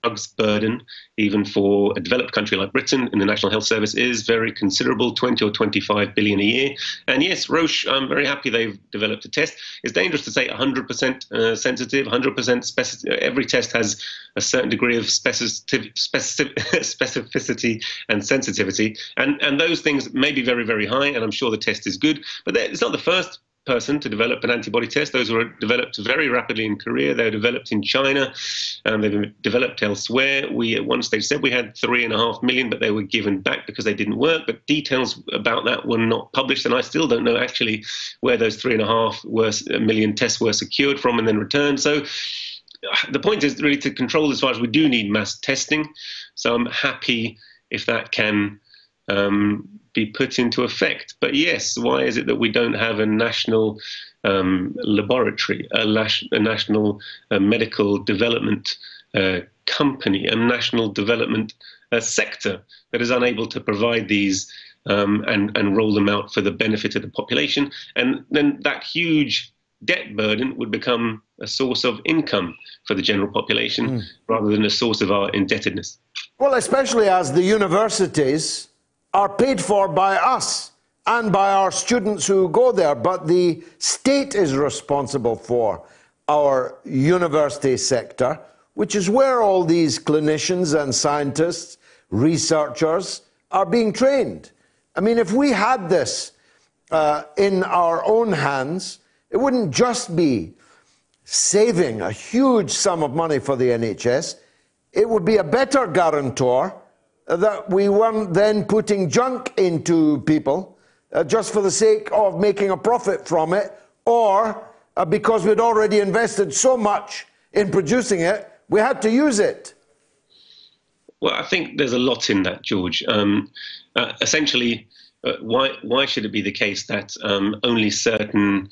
drugs burden, even for a developed country like Britain in the National Health Service, is very considerable 20 or 25 billion a year. And yes, Roche, I'm very happy they've developed a test. It's dangerous to say 100% uh, sensitive, 100% specific. Every test has a certain degree of specific, specific, specificity and sensitivity. And, and those things may be very, very high, and I'm sure the test is good. But it's not the first person to develop an antibody test. Those were developed very rapidly in Korea. They were developed in China. and they've been developed elsewhere. We at one stage said we had three and a half million, but they were given back because they didn't work. But details about that were not published, and I still don't know actually where those three and a half were, million tests were secured from and then returned. So the point is really to control as far as we do need mass testing. So I'm happy if that can um, be put into effect. But yes, why is it that we don't have a national um, laboratory, a, las- a national uh, medical development uh, company, a national development uh, sector that is unable to provide these um, and, and roll them out for the benefit of the population? And then that huge debt burden would become a source of income for the general population rather than a source of our indebtedness. Well, especially as the universities are paid for by us and by our students who go there, but the state is responsible for our university sector, which is where all these clinicians and scientists, researchers are being trained. I mean, if we had this uh, in our own hands, it wouldn't just be saving a huge sum of money for the NHS, it would be a better guarantor that we weren't then putting junk into people uh, just for the sake of making a profit from it, or uh, because we'd already invested so much in producing it, we had to use it. Well, I think there's a lot in that, George. Um, uh, essentially, uh, why why should it be the case that um, only certain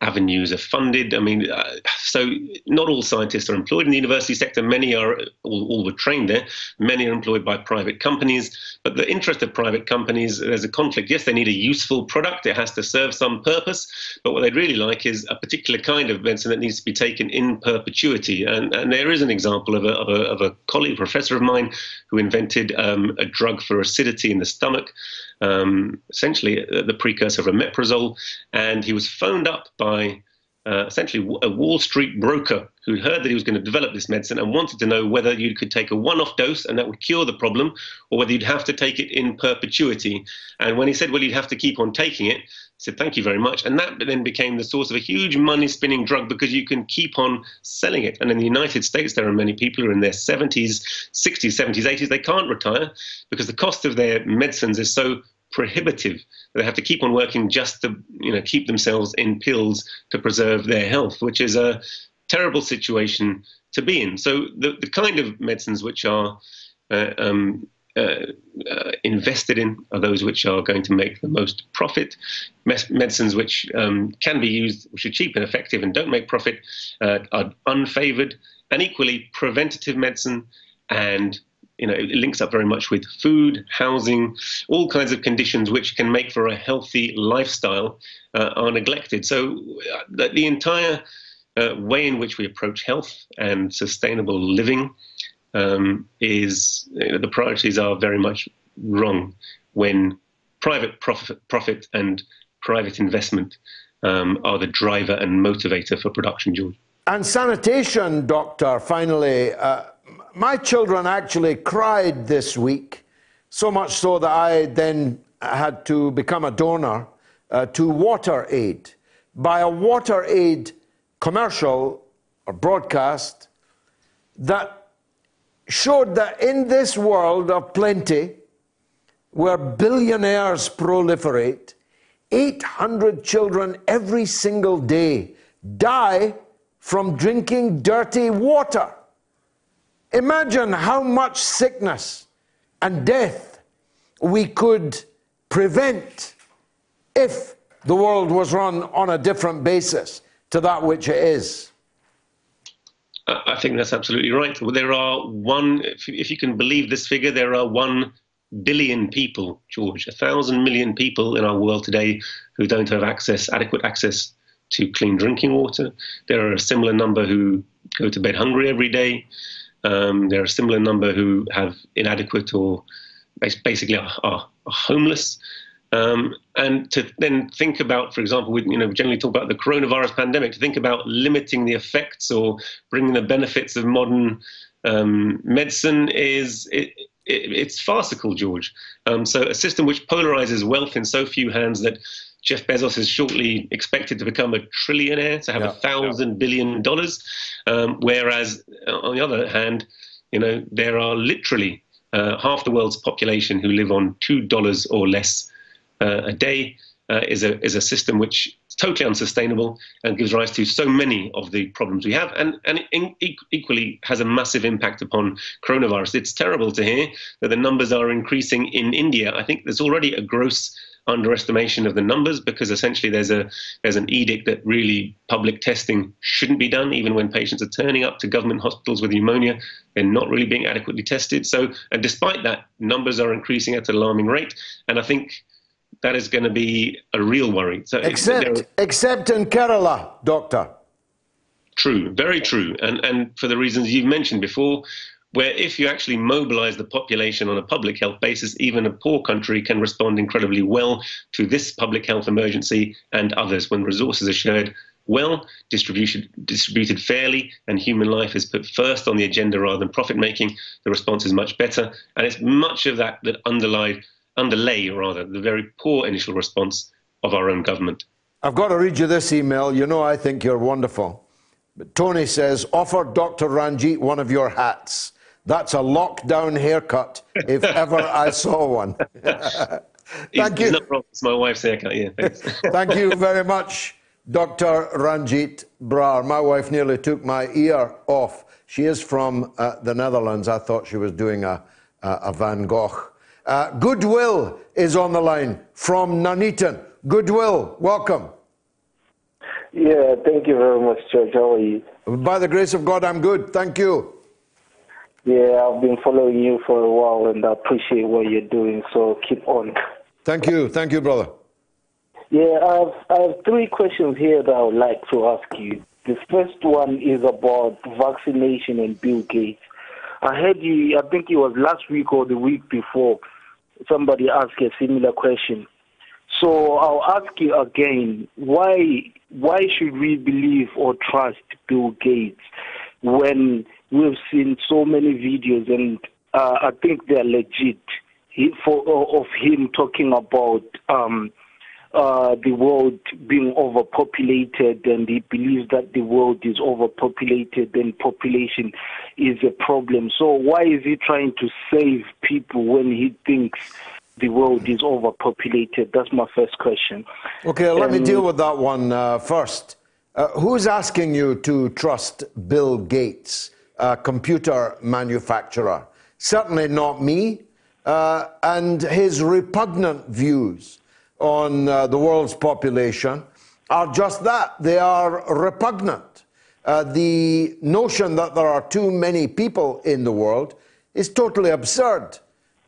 avenues are funded. I mean, uh, so not all scientists are employed in the university sector. Many are, all, all were trained there. Many are employed by private companies. But the interest of private companies, there's a conflict. Yes, they need a useful product. It has to serve some purpose. But what they'd really like is a particular kind of medicine that needs to be taken in perpetuity. And, and there is an example of a, of a, of a colleague, professor of mine, who invented um, a drug for acidity in the stomach um, essentially uh, the precursor of omeprazole, and he was phoned up by uh, essentially a Wall Street broker who heard that he was going to develop this medicine and wanted to know whether you could take a one-off dose and that would cure the problem, or whether you'd have to take it in perpetuity. And when he said, "Well, you'd have to keep on taking it," said, "Thank you very much," and that then became the source of a huge money-spinning drug because you can keep on selling it. And in the United States, there are many people who are in their 70s, 60s, 70s, 80s. They can't retire because the cost of their medicines is so prohibitive. They have to keep on working just to you know keep themselves in pills to preserve their health, which is a terrible situation to be in. So the the kind of medicines which are uh, um, invested in are those which are going to make the most profit. medicines which um, can be used, which are cheap and effective and don't make profit, uh, are unfavored. And equally, preventative medicine and you know, it links up very much with food, housing, all kinds of conditions which can make for a healthy lifestyle uh, are neglected. So uh, the, the entire uh, way in which we approach health and sustainable living um, is you know, the priorities are very much wrong when private profit, profit and private investment um, are the driver and motivator for production, George. And sanitation, Doctor, finally. Uh, my children actually cried this week, so much so that I then had to become a donor uh, to Water Aid. By a Water Aid commercial or broadcast that showed that in this world of plenty, where billionaires proliferate, 800 children every single day die from drinking dirty water. Imagine how much sickness and death we could prevent if the world was run on a different basis to that which it is. I think that's absolutely right. There are one, if you can believe this figure, there are one billion people, George, a thousand million people in our world today who don't have access, adequate access to clean drinking water. There are a similar number who go to bed hungry every day. Um, there are a similar number who have inadequate or basically are, are, are homeless. Um, and to then think about, for example, we you know generally talk about the coronavirus pandemic. To think about limiting the effects or bringing the benefits of modern um, medicine is it, it, it's farcical, George. Um, so a system which polarizes wealth in so few hands that Jeff Bezos is shortly expected to become a trillionaire, to have a yeah, thousand yeah. billion dollars. Um, whereas, uh, on the other hand, you know, there are literally uh, half the world's population who live on two dollars or less a day. Uh, is a is a system which is totally unsustainable and gives rise to so many of the problems we have, and and equally has a massive impact upon coronavirus. It's terrible to hear that the numbers are increasing in India. I think there's already a gross underestimation of the numbers because essentially there's a there's an edict that really public testing shouldn't be done even when patients are turning up to government hospitals with pneumonia they're not really being adequately tested so and despite that numbers are increasing at an alarming rate and i think that is going to be a real worry. So except except in kerala doctor. True very true. And and for the reasons you've mentioned before where if you actually mobilize the population on a public health basis, even a poor country can respond incredibly well to this public health emergency and others. When resources are shared well, distributed, distributed fairly, and human life is put first on the agenda rather than profit making, the response is much better. And it's much of that that underlie, underlay, rather, the very poor initial response of our own government. I've got to read you this email. You know, I think you're wonderful. But Tony says, offer Dr. Ranjeet one of your hats. That's a lockdown haircut, if ever I saw one. Thank he's, you. He's not It's my wife's haircut, yeah. Thank you very much, Dr. Ranjeet Brar. My wife nearly took my ear off. She is from uh, the Netherlands. I thought she was doing a, a, a Van Gogh. Uh, Goodwill is on the line from Nuneaton. Goodwill, welcome. Yeah, thank you very much, George. How are you? By the grace of God, I'm good. Thank you. Yeah, I've been following you for a while and I appreciate what you're doing, so keep on. Thank you. Thank you, brother. Yeah, I have, I have three questions here that I would like to ask you. The first one is about vaccination and Bill Gates. I heard you, I think it was last week or the week before, somebody asked a similar question. So I'll ask you again, why why should we believe or trust Bill Gates when we've seen so many videos and uh, I think they're legit he, for of him talking about um, uh, the world being overpopulated, and he believes that the world is overpopulated and population is a problem. So why is he trying to save people when he thinks the world is overpopulated? That's my first question. Okay, let me Um, deal with that one uh, first. Uh, who's asking you to trust Bill Gates, a computer manufacturer? Certainly not me, uh, and his repugnant views on uh, the world's population are just that. They are repugnant. Uh, the notion that there are too many people in the world is totally absurd.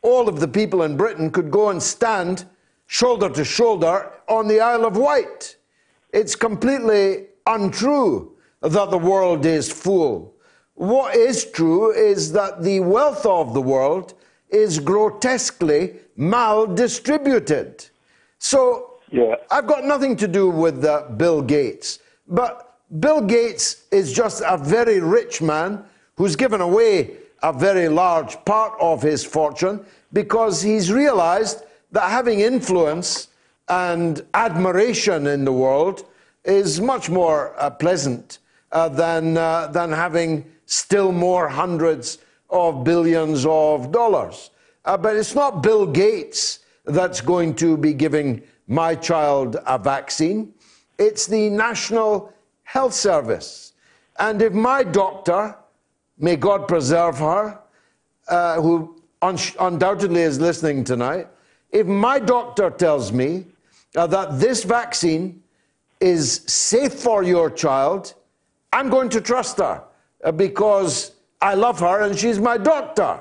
All of the people in Britain could go and stand shoulder to shoulder on the Isle of Wight. It's completely untrue that the world is full. What is true is that the wealth of the world is grotesquely maldistributed. So I've got nothing to do with uh, Bill Gates, but Bill Gates is just a very rich man who's given away a very large part of his fortune because he's realized that having influence and admiration in the world is much more uh, pleasant uh, than, uh, than having still more hundreds of billions of dollars. Uh, but it's not Bill Gates that's going to be giving my child a vaccine, it's the National Health Service. And if my doctor, may God preserve her, uh, who un- undoubtedly is listening tonight, if my doctor tells me uh, that this vaccine is safe for your child, I'm going to trust her uh, because I love her and she's my doctor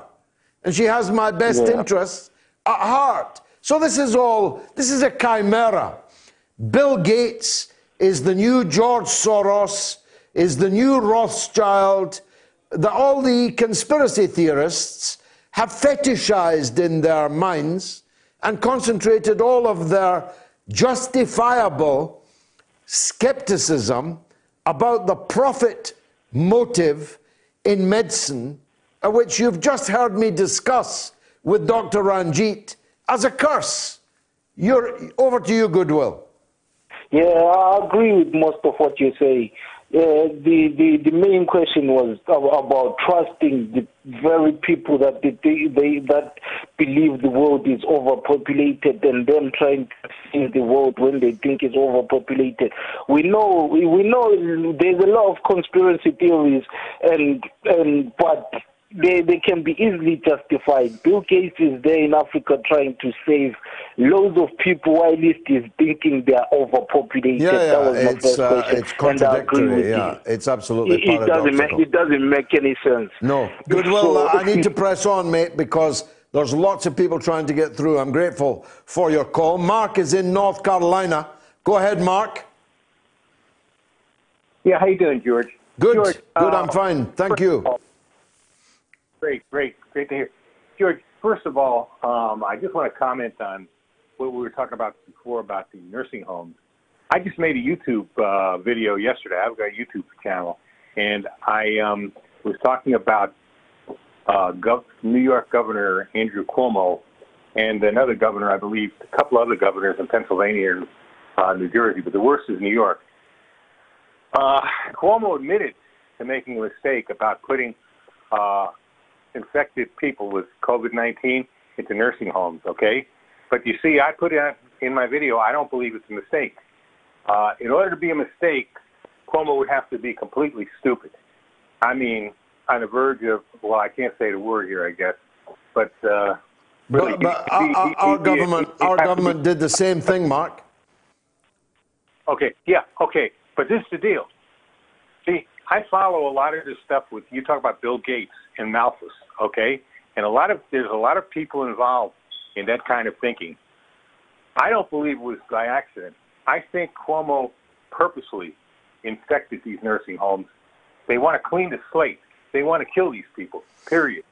and she has my best Yeah. interests at heart. So this is all, this is a chimera. Bill Gates is the new George Soros, is the new Rothschild. The, all the conspiracy theorists have fetishized in their minds and concentrated all of their justifiable skepticism about the profit motive in medicine, uh, which you've just heard me discuss with Dr. Ranjeet, as a curse. You're, over to you, Goodwill. Yeah, I agree with most of what you say. Uh, the, the the main question was about trusting the very people that they, they, that believe the world is overpopulated and them trying to save the world when they think it's overpopulated. We know we, we know there's a lot of conspiracy theories and and but they, they can be easily justified. Bill Gates is there in Africa trying to save loads of people while he is thinking they are overpopulated. Yeah, that yeah, was it's, first uh, it's and I agree contradictory. Yeah, it's absolutely It, it doesn't make it doesn't make any sense. No. Goodwill, So- I need to press on, mate, because there's lots of people trying to get through. I'm grateful for your call. Mark is in North Carolina. Go ahead, Mark. Yeah, how you doing, George? Good. George, Good, uh, I'm fine. Thank you. all- Great, great, great to hear. George, first of all, um, I just want to comment on what we were talking about before about the nursing homes. I just made a YouTube uh, video yesterday. I've got a YouTube channel, and I um, was talking about uh, Gov- New York Governor Andrew Cuomo and another governor, I believe, a couple other governors in Pennsylvania and uh, New Jersey, but the worst is New York. Uh, Cuomo admitted to making a mistake about putting uh, infected people with COVID 19 into nursing homes, okay? But you see, I put it in my video, I don't believe it's a mistake. Uh, in order to be a mistake, Cuomo would have to be completely stupid. I mean, on the verge of, well, I can't say the word here, I guess, but. Uh, really, But, but he- our, he- our- he- government, our government did the same thing, Mark. Okay, yeah, okay. But this is the deal. See, I follow a lot of this stuff with you talk about Bill Gates and Malthus, okay? And a lot of there's a lot of people involved in that kind of thinking. I don't believe it was by accident. I think Cuomo purposely infected these nursing homes. They want to clean the slate. They want to kill these people. Period.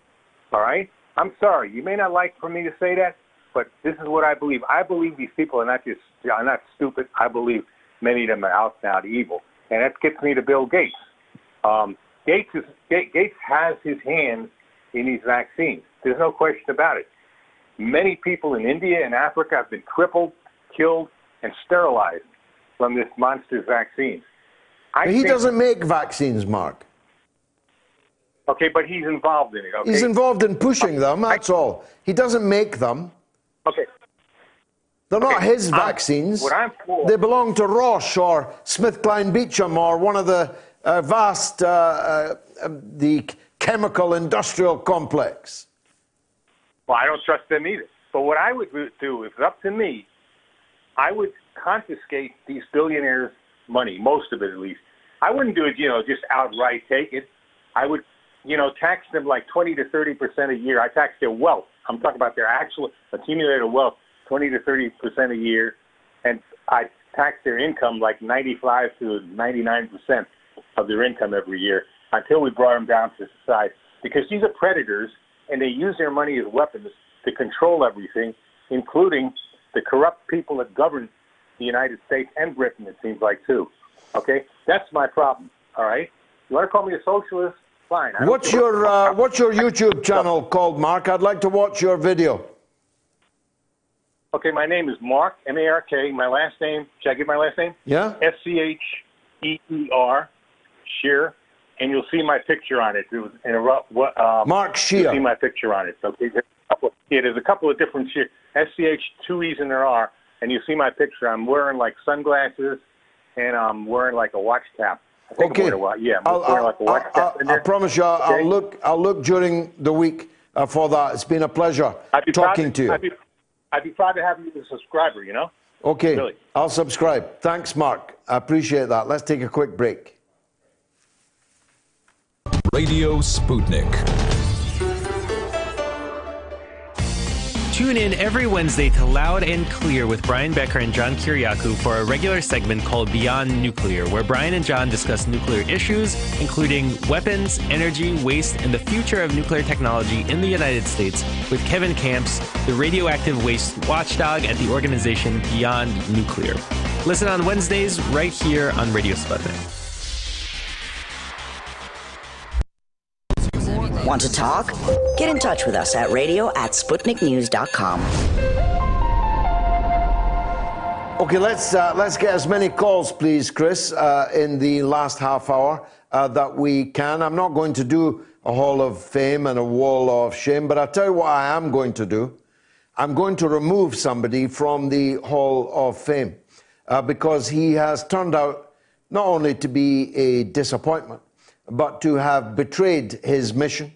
All right? I'm sorry. You may not like for me to say that, but this is what I believe. I believe these people are not just are not stupid. I believe many of them are out and out evil, and that gets me to Bill Gates. Um, Gates is, Gates has his hands in these vaccines. There's no question about it. Many people in India and Africa have been crippled, killed, and sterilized from this monster vaccine. He doesn't make vaccines, Mark. Okay, but he's involved in it. Okay. He's involved in pushing them, that's all. He doesn't make them. Okay. They're not Okay, his I'm- vaccines. what I'm for- They belong to Roche or SmithKline Beecham or one of the uh, vast, uh, uh, um, the chemical industrial complex. Well, I don't trust them either. But what I would do, if it's up to me, I would confiscate these billionaires' money, most of it at least. I wouldn't do it, you know, just outright take it. I would, you know, tax them like 20 to 30 percent a year. I tax their wealth. I'm talking about their actual accumulated wealth, 20 to 30 percent a year, and I tax their income like 95 to 99 percent of their income every year until we brought them down to society. Because these are predators, and they use their money as weapons to control everything, including the corrupt people that govern the United States and Britain. It seems like too. Okay, that's my problem. All right, you want to call me a socialist? Fine. What's your uh, What's your YouTube channel called, Mark? I'd like to watch your video. Okay, my name is Mark M A R K. My last name. Should I give my last name? Yeah. S C H E E R, Scheer, and you'll see my picture on it. It was in a rough, what, um, Mark Scheer. You'll see my picture on it. Okay. There's a couple- Yeah, there's a couple of different Scheer. S C H two E's and there are, and you see my picture. I'm wearing like sunglasses, and I'm wearing like a watch cap. I think I'm wearing a yeah, I'm I'll, wearing I'll- like a watch I'll- cap. I'll- I promise you, I'll Okay? look. I'll look during the week uh, for that. It's been a pleasure be talking to you. I'd be, I'd be proud to have you as a subscriber. You know. Okay, Really. I'll subscribe. Thanks, Mark. I appreciate that. Let's take a quick break. Radio Sputnik. Tune in every Wednesday to Loud and Clear with Brian Becker and John Kiriakou for a regular segment called Beyond Nuclear, where Brian and John discuss nuclear issues, including weapons, energy, waste, and the future of nuclear technology in the United States, with Kevin Kamps, the radioactive waste watchdog at the organization Beyond Nuclear. Listen on Wednesdays right here on Radio Sputnik. Want to talk? Get in touch with us at radio at sputniknews.com. Okay, let's uh, let's get as many calls, please, Chris, uh, in the last half hour uh, that we can. I'm not going to do a Hall of Fame and a Wall of Shame, but I'll tell you what I am going to do. I'm going to remove somebody from the Hall of Fame uh, because he has turned out not only to be a disappointment, but to have betrayed his mission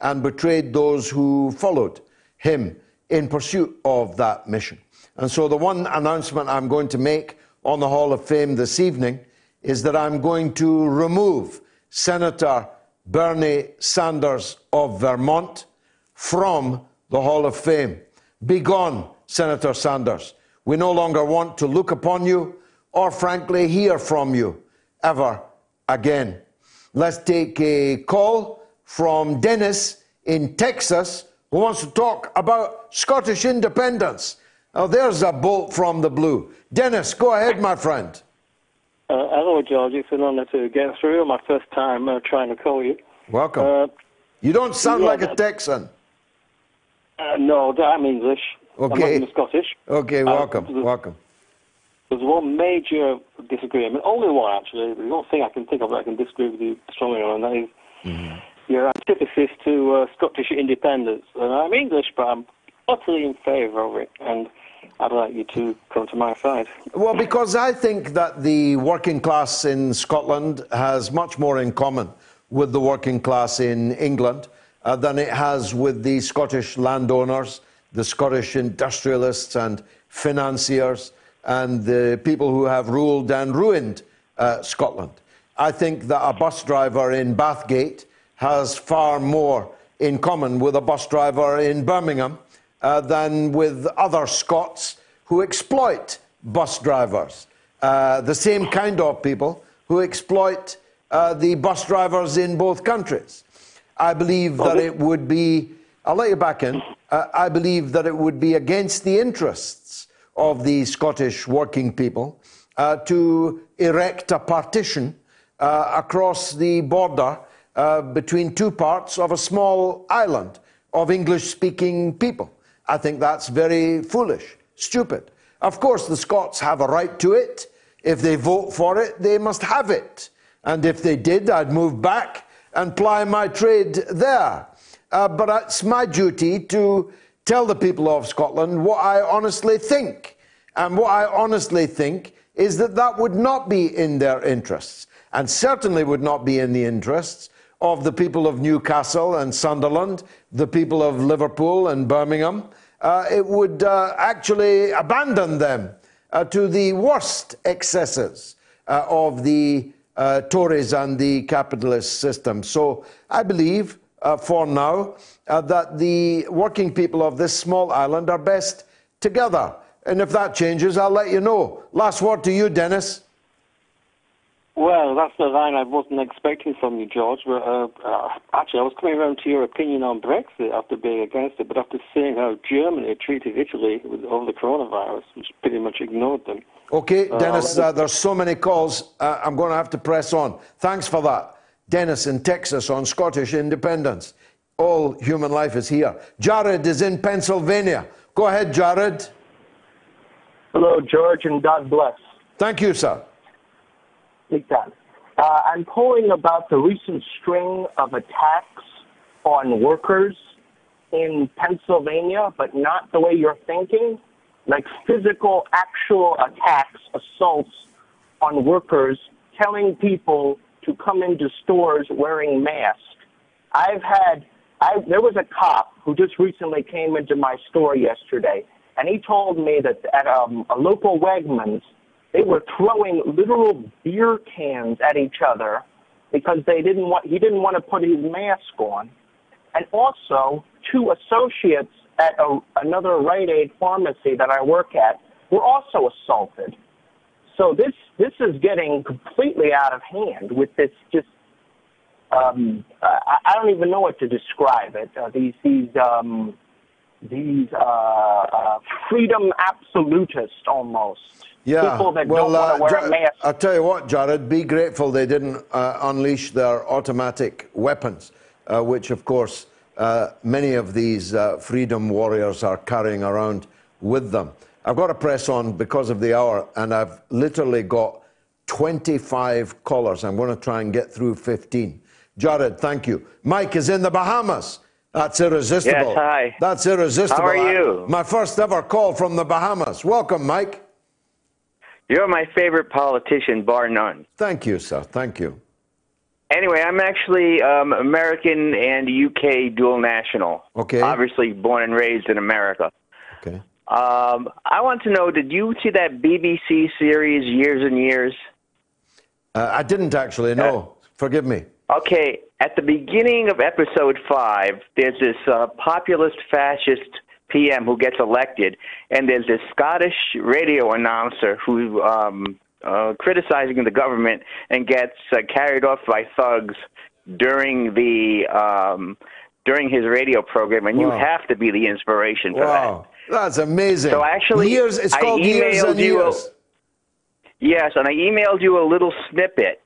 and betrayed those who followed him in pursuit of that mission. And so, the one announcement I'm going to make on the Hall of Fame this evening is that I'm going to remove Senator Bernie Sanders of Vermont from the Hall of Fame. Begone, Senator Sanders. We no longer want to look upon you or, frankly, hear from you ever again. Let's take a call from Dennis in Texas who wants to talk about Scottish independence. Now, there's a bolt from the blue. Dennis, go ahead, my friend. Uh, hello, George. It's an honour to get through. My first time uh, trying to call you. Welcome. Uh, you don't sound yeah, like a Texan. Uh, no, I'm English. Okay. I'm Scottish. Okay, Uh, welcome, there's- welcome. There's one major disagreement, only one actually. The only thing I can think of that I can disagree with you strongly on, and that is Mm-hmm. Your antithesis to uh, Scottish independence. And I'm English, but I'm utterly in favour of it, and I'd like you to come to my side. Well, because I think that the working class in Scotland has much more in common with the working class in England uh, than it has with the Scottish landowners, the Scottish industrialists and financiers, and the people who have ruled and ruined uh, Scotland. I think that a bus driver in Bathgate has far more in common with a bus driver in Birmingham uh, than with other Scots who exploit bus drivers. Uh, the same kind of people who exploit uh, the bus drivers in both countries. I believe that it would be, I'll let you back in, uh, I believe that it would be against the interests of the Scottish working people uh, to erect a partition uh, across the border uh, between two parts of a small island of English speaking people. I think that's very foolish, stupid. Of course, the Scots have a right to it. If they vote for it, they must have it. And if they did, I'd move back and ply my trade there. Uh, but it's my duty to tell the people of Scotland what I honestly think. And what I honestly think is that that would not be in their interests, and certainly would not be in the interests of the people of Newcastle and Sunderland, the people of Liverpool and Birmingham. Uh, it would uh, actually abandon them uh, to the worst excesses uh, of the uh, Tories and the capitalist system. So I believe, uh, for now, that the working people of this small island are best together. And if that changes, I'll let you know. Last word to you, Dennis. Well, that's the line I wasn't expecting from you, George. But uh, uh, actually, I was coming around to your opinion on Brexit after being against it, but after seeing how Germany treated Italy with over the coronavirus, which pretty much ignored them. Okay, Uh, Dennis, uh, there's so many calls. Uh, I'm going to have to press on. Thanks for that. Dennis in Texas on Scottish independence. All human life is here. Jared is in Pennsylvania. Go ahead, Jared. Hello, George, and God bless. Thank you, sir. Take that. Uh, I'm calling about the recent string of attacks on workers in Pennsylvania, but not the way you're thinking. Like physical, actual attacks, assaults on workers, telling people to come into stores wearing masks. I've had, I, there was a cop who just recently came into my store yesterday, and he told me that at um, a local Wegmans, they were throwing literal beer cans at each other because they didn't want, he didn't want to put his mask on. And also, two associates at a, another Rite Aid pharmacy that I work at were also assaulted. So this this is getting completely out of hand with this just um, I, I don't even know what to describe it. Uh, these these um, these uh, uh, freedom absolutists almost. Yeah. People that well, don't want to uh, wear a mask. I'll tell you what, Jared, be grateful they didn't uh, unleash their automatic weapons, uh, which, of course, uh, many of these uh, freedom warriors are carrying around with them. I've got to press on because of the hour, and I've literally got 25 callers. I'm going to try and get through 15. Jared, thank you. Mike is in the Bahamas. That's irresistible. Yes, hi. That's irresistible. How are you? My first ever call from the Bahamas. Welcome, Mike. You're my favorite politician, bar none. Thank you, sir. Thank you. Anyway, I'm actually um, American and UK dual national. Okay. Obviously, born and raised in America. Okay. Um, I want to know: Did you see that BBC series Years and Years? Uh, I didn't actually know. Forgive me. Okay, at the beginning of episode five, there's this uh, populist fascist PM who gets elected, and there's this Scottish radio announcer who um, uh, criticizing the government and gets uh, carried off by thugs during the um, during his radio program, and you have to be the inspiration for Wow, that's amazing. So actually, years. It's I called years emailed and you years. that. Yes, and I emailed you a little snippet.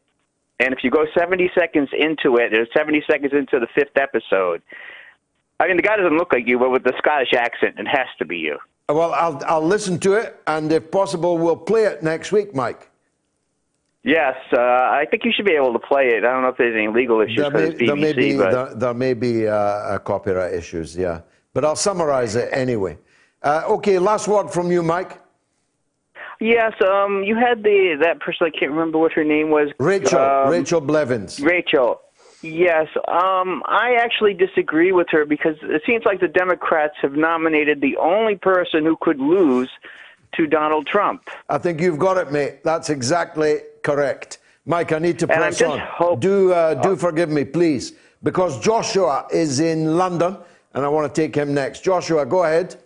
And if you go 70 seconds into it, or 70 seconds into the fifth episode, I mean, the guy doesn't look like you, but with the Scottish accent, it has to be you. Well, I'll I'll listen to it, and if possible, we'll play it next week, Mike. Yes, uh, I think you should be able to play it. I don't know if there's any legal issues There may, BBC, there may be but there, there may be uh, uh, copyright issues, yeah. But I'll summarize it anyway. Uh, okay, last word from you, Mike. Yes, um, you had the that person. I can't remember what her name was. Rachel, Um, Rachel Blevins. Rachel. Yes, um, I actually disagree with her because it seems like the Democrats have nominated the only person who could lose to Donald Trump. I think you've got it, mate. That's exactly correct. Mike, I need to press just on. hope- do uh, do forgive me, please, because Joshua is in London, and I want to take him next. Joshua, go ahead.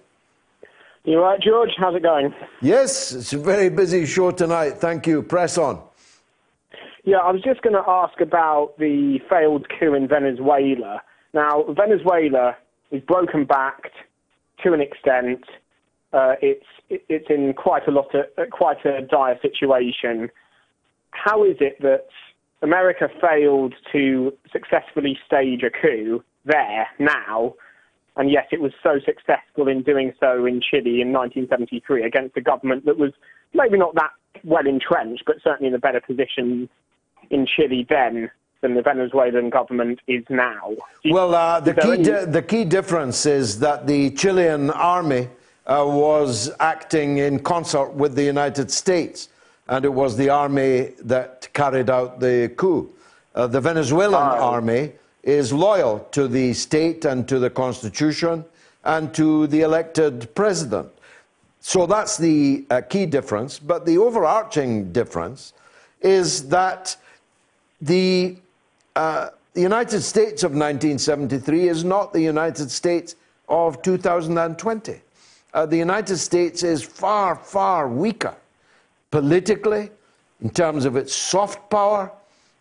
You right, George? How's it going? Yes, it's a very busy show tonight. Thank you. Press on. Yeah, I was just going to ask about the failed coup in Venezuela. Now, Venezuela is broken backed to an extent. Uh, it's it's in quite a lot of uh, quite a dire situation. How is it that America failed to successfully stage a coup there now, and yet it was so successful in doing so in Chile in 1973 against a government that was maybe not that well entrenched, but certainly in a better position in Chile then than the Venezuelan government is now. Well, uh, the, key any- di- the key difference is that the Chilean army uh, was acting in concert with the United States, and it was the army that carried out the coup. Uh, the Venezuelan army is loyal to the state and to the constitution and to the elected president. So that's the uh, key difference. But the overarching difference is that the, uh, the United States of 1973 is not the United States of 2020. Uh, the United States is far, far weaker politically, in terms of its soft power,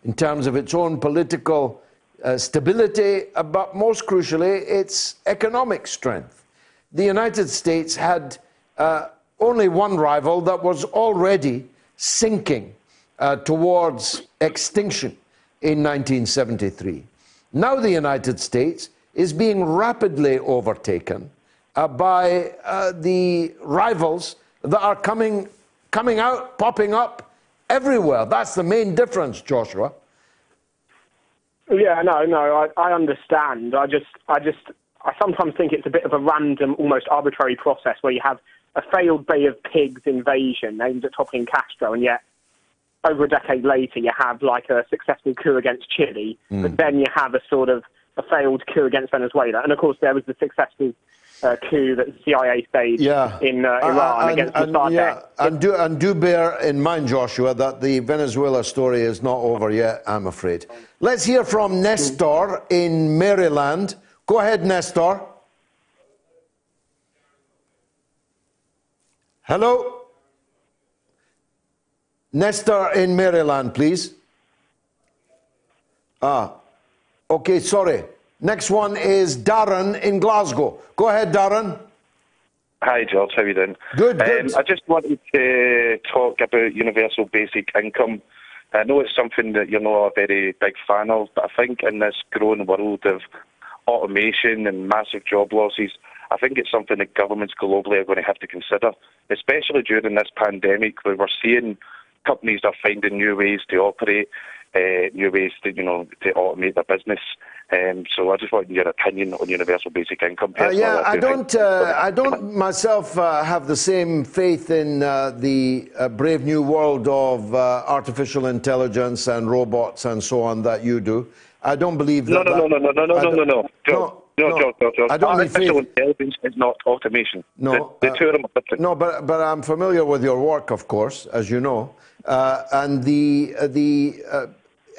in terms of its own political uh, stability, uh, but most crucially, its economic strength. The United States had uh, only one rival that was already sinking uh, towards extinction in 1973. Now the United States is being rapidly overtaken uh, by the rivals that are coming, coming out, popping up everywhere. That's the main difference, Joshua. Yeah, no, no, I, I understand. I just, I just, I sometimes think it's a bit of a random, almost arbitrary process where you have a failed Bay of Pigs invasion aimed at toppling Castro, and yet over a decade later you have like a successful coup against Chile, Hmm. but then you have a sort of a failed coup against Venezuela, and of course there was the successful uh, coup that the CIA staged Yeah. in uh, Uh, Iran and, against and, Mossadegh. yeah, and, do, and do bear in mind, Joshua, that the Venezuela story is not over yet, I'm afraid. Let's hear from Nestor in Maryland. Go ahead, Nestor. Hello? Nestor in Maryland, please. Ah, okay, sorry. Next one is Darren in Glasgow. Go ahead, Darren. Hi, George. How are you doing? Good, good. Um, I just wanted to talk about universal basic income. I know it's something that you're not a very big fan of, but I think in this growing world of automation and massive job losses, I think it's something that governments globally are going to have to consider, especially during this pandemic where we're seeing companies are finding new ways to operate, uh, new ways to, you know, to automate their business. Um, so I just wanted your opinion on universal basic income. Uh, yeah, I don't. Uh, I don't myself uh, have the same faith in uh, the uh, brave new world of uh, artificial intelligence and robots and so on that you do. I don't believe No, that. no, no, that- no, no, no, no, no, no, Joe. No, no, Joe, Joe, Joe. I don't Artificial faith. intelligence is not automation. No, the, the two of them are different. No, but but I'm familiar with your work, of course, as you know, uh, and the uh, the uh,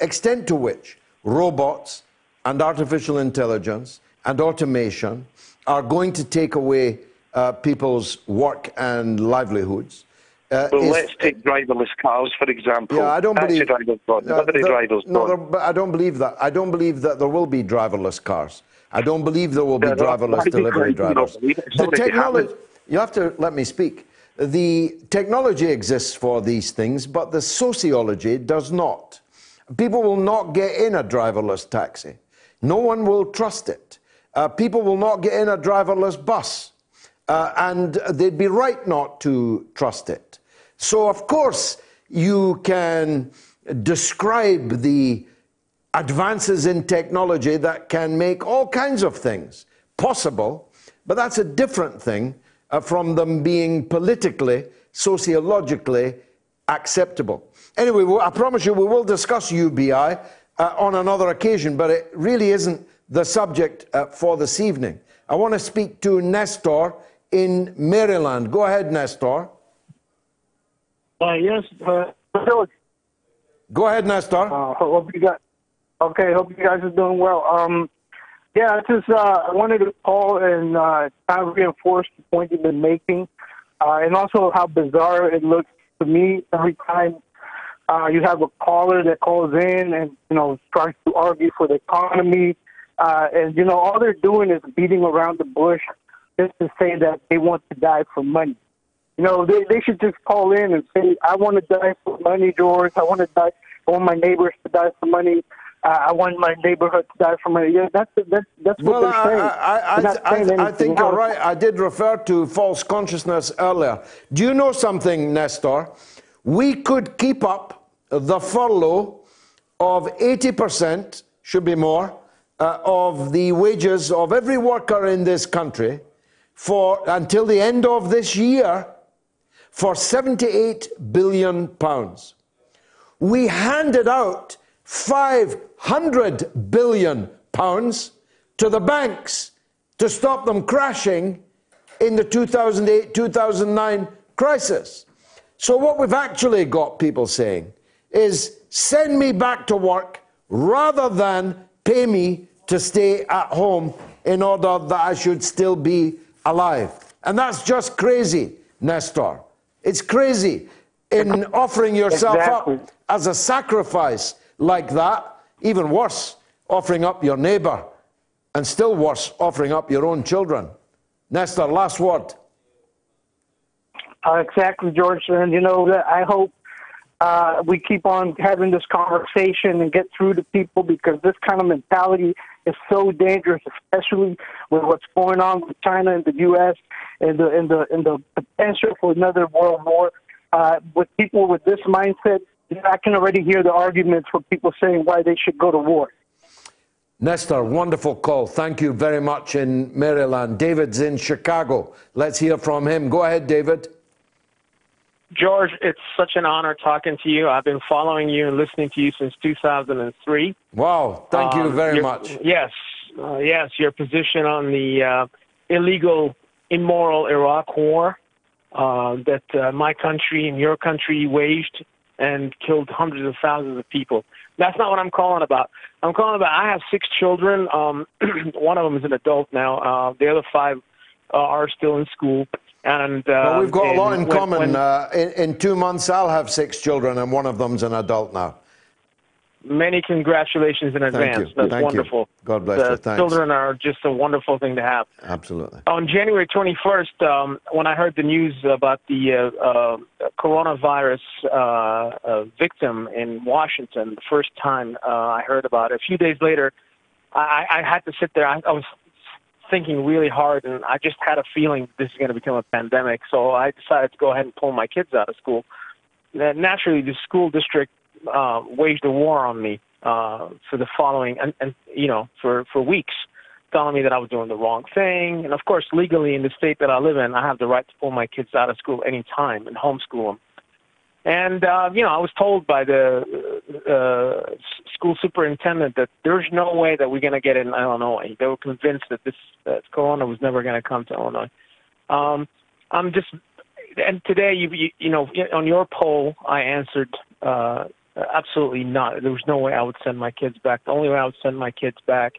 extent to which robots and artificial intelligence and automation are going to take away uh, people's work and livelihoods. Uh, Well, is- let's take driverless cars, for example. yeah, I don't believe. drivers gone. Uh, drivers no, there- but I don't believe that. I don't believe that there will be driverless cars. I don't believe there will be Yeah, driverless why do you delivery think you don't drivers. believe it? It's The technology. You have to let me speak. The technology exists for these things, but the sociology does not. People will not get in a driverless taxi. No one will trust it. Uh, people will not get in a driverless bus. Uh, and they'd be right not to trust it. So, of course, you can describe the advances in technology that can make all kinds of things possible, but that's a different thing uh, from them being politically, sociologically acceptable. Anyway, I promise you we will discuss UBI uh, on another occasion, but it really isn't the subject uh, for this evening. I want to speak to Nestor in Maryland. Go ahead, Nestor. Uh, yes, uh, Go ahead, Nestor. Uh, hope you guys. Okay, hope you guys are doing well. Um, yeah, I just uh, I wanted to call and uh, kind of reinforce the point you've been making, uh, and also how bizarre it looks to me every time uh, you have a caller that calls in and you know tries to argue for the economy, uh, and you know all they're doing is beating around the bush just to say that they want to die for money. You know, they they should just call in and say, "I want to die for money, George. I want to die. I want my neighbors to die for money. Uh, I want my neighborhood to die for money." Yeah, that's that's that's what Well, they're I, saying. I, I, They're I, I, think you're right. I did refer to false consciousness earlier. Do you know something, Nestor? We could keep up the furlough of 80%, should be more, uh, of the wages of every worker in this country for until the end of this year for 78 billion pounds. We handed out 500 billion pounds to the banks to stop them crashing in the 2008 2009 crisis. So, what we've actually got people saying is send me back to work rather than pay me to stay at home in order that I should still be alive. And that's just crazy, Nestor. It's crazy in offering yourself Exactly. up as a sacrifice like that. Even worse, offering up your neighbor. And still worse, offering up your own children. Nestor, last word. Uh, exactly, George. And you know I hope uh, we keep on having this conversation and get through to people because this kind of mentality is so dangerous, especially with what's going on with China and the U.S. and the and the and the potential for another world war. Uh, with people with this mindset, I can already hear the arguments for people saying why they should go to war. Nestor, wonderful call. Thank you very much in Maryland. David's in Chicago. Let's hear from him. Go ahead, David. George, it's such an honor talking to you. I've been following you and listening to you since 2003. Wow, thank you Um, very your- much. Yes, uh, yes, your position on the uh, illegal, immoral Iraq war uh, that uh, my country and your country waged and killed hundreds of thousands of people. That's not what I'm calling about. I'm calling about. I have six children. Um, one of them is an adult now. Uh, the other five uh, are still in school. And uh, Well, we've got a lot in when- common. when- uh, in, in two months, I'll have six children, and one of them's an adult now. Many congratulations in Thank advance. you. That's Thank you. wonderful. God bless the you. Thanks. Children are just a wonderful thing to have. Absolutely. On January 21st, um, when I heard the news about the uh, uh, coronavirus uh, uh, victim in Washington, the first time uh, I heard about it, a few days later, I, I had to sit there. I, I was thinking really hard, and I just had a feeling this is going to become a pandemic. So I decided to go ahead and pull my kids out of school. Then naturally, the school district uh, waged a war on me uh, for the following, and, and you know, for for weeks, telling me that I was doing the wrong thing. And of course, legally in the state that I live in, I have the right to pull my kids out of school any time and homeschool them. And uh, you know, I was told by the uh, school superintendent that there's no way that we're going to get in Illinois. They were convinced that this that Corona was never going to come to Illinois. Um, I'm just, and today you, you you know on your poll I answered uh, absolutely not. There was no way I would send my kids back. The only way I would send my kids back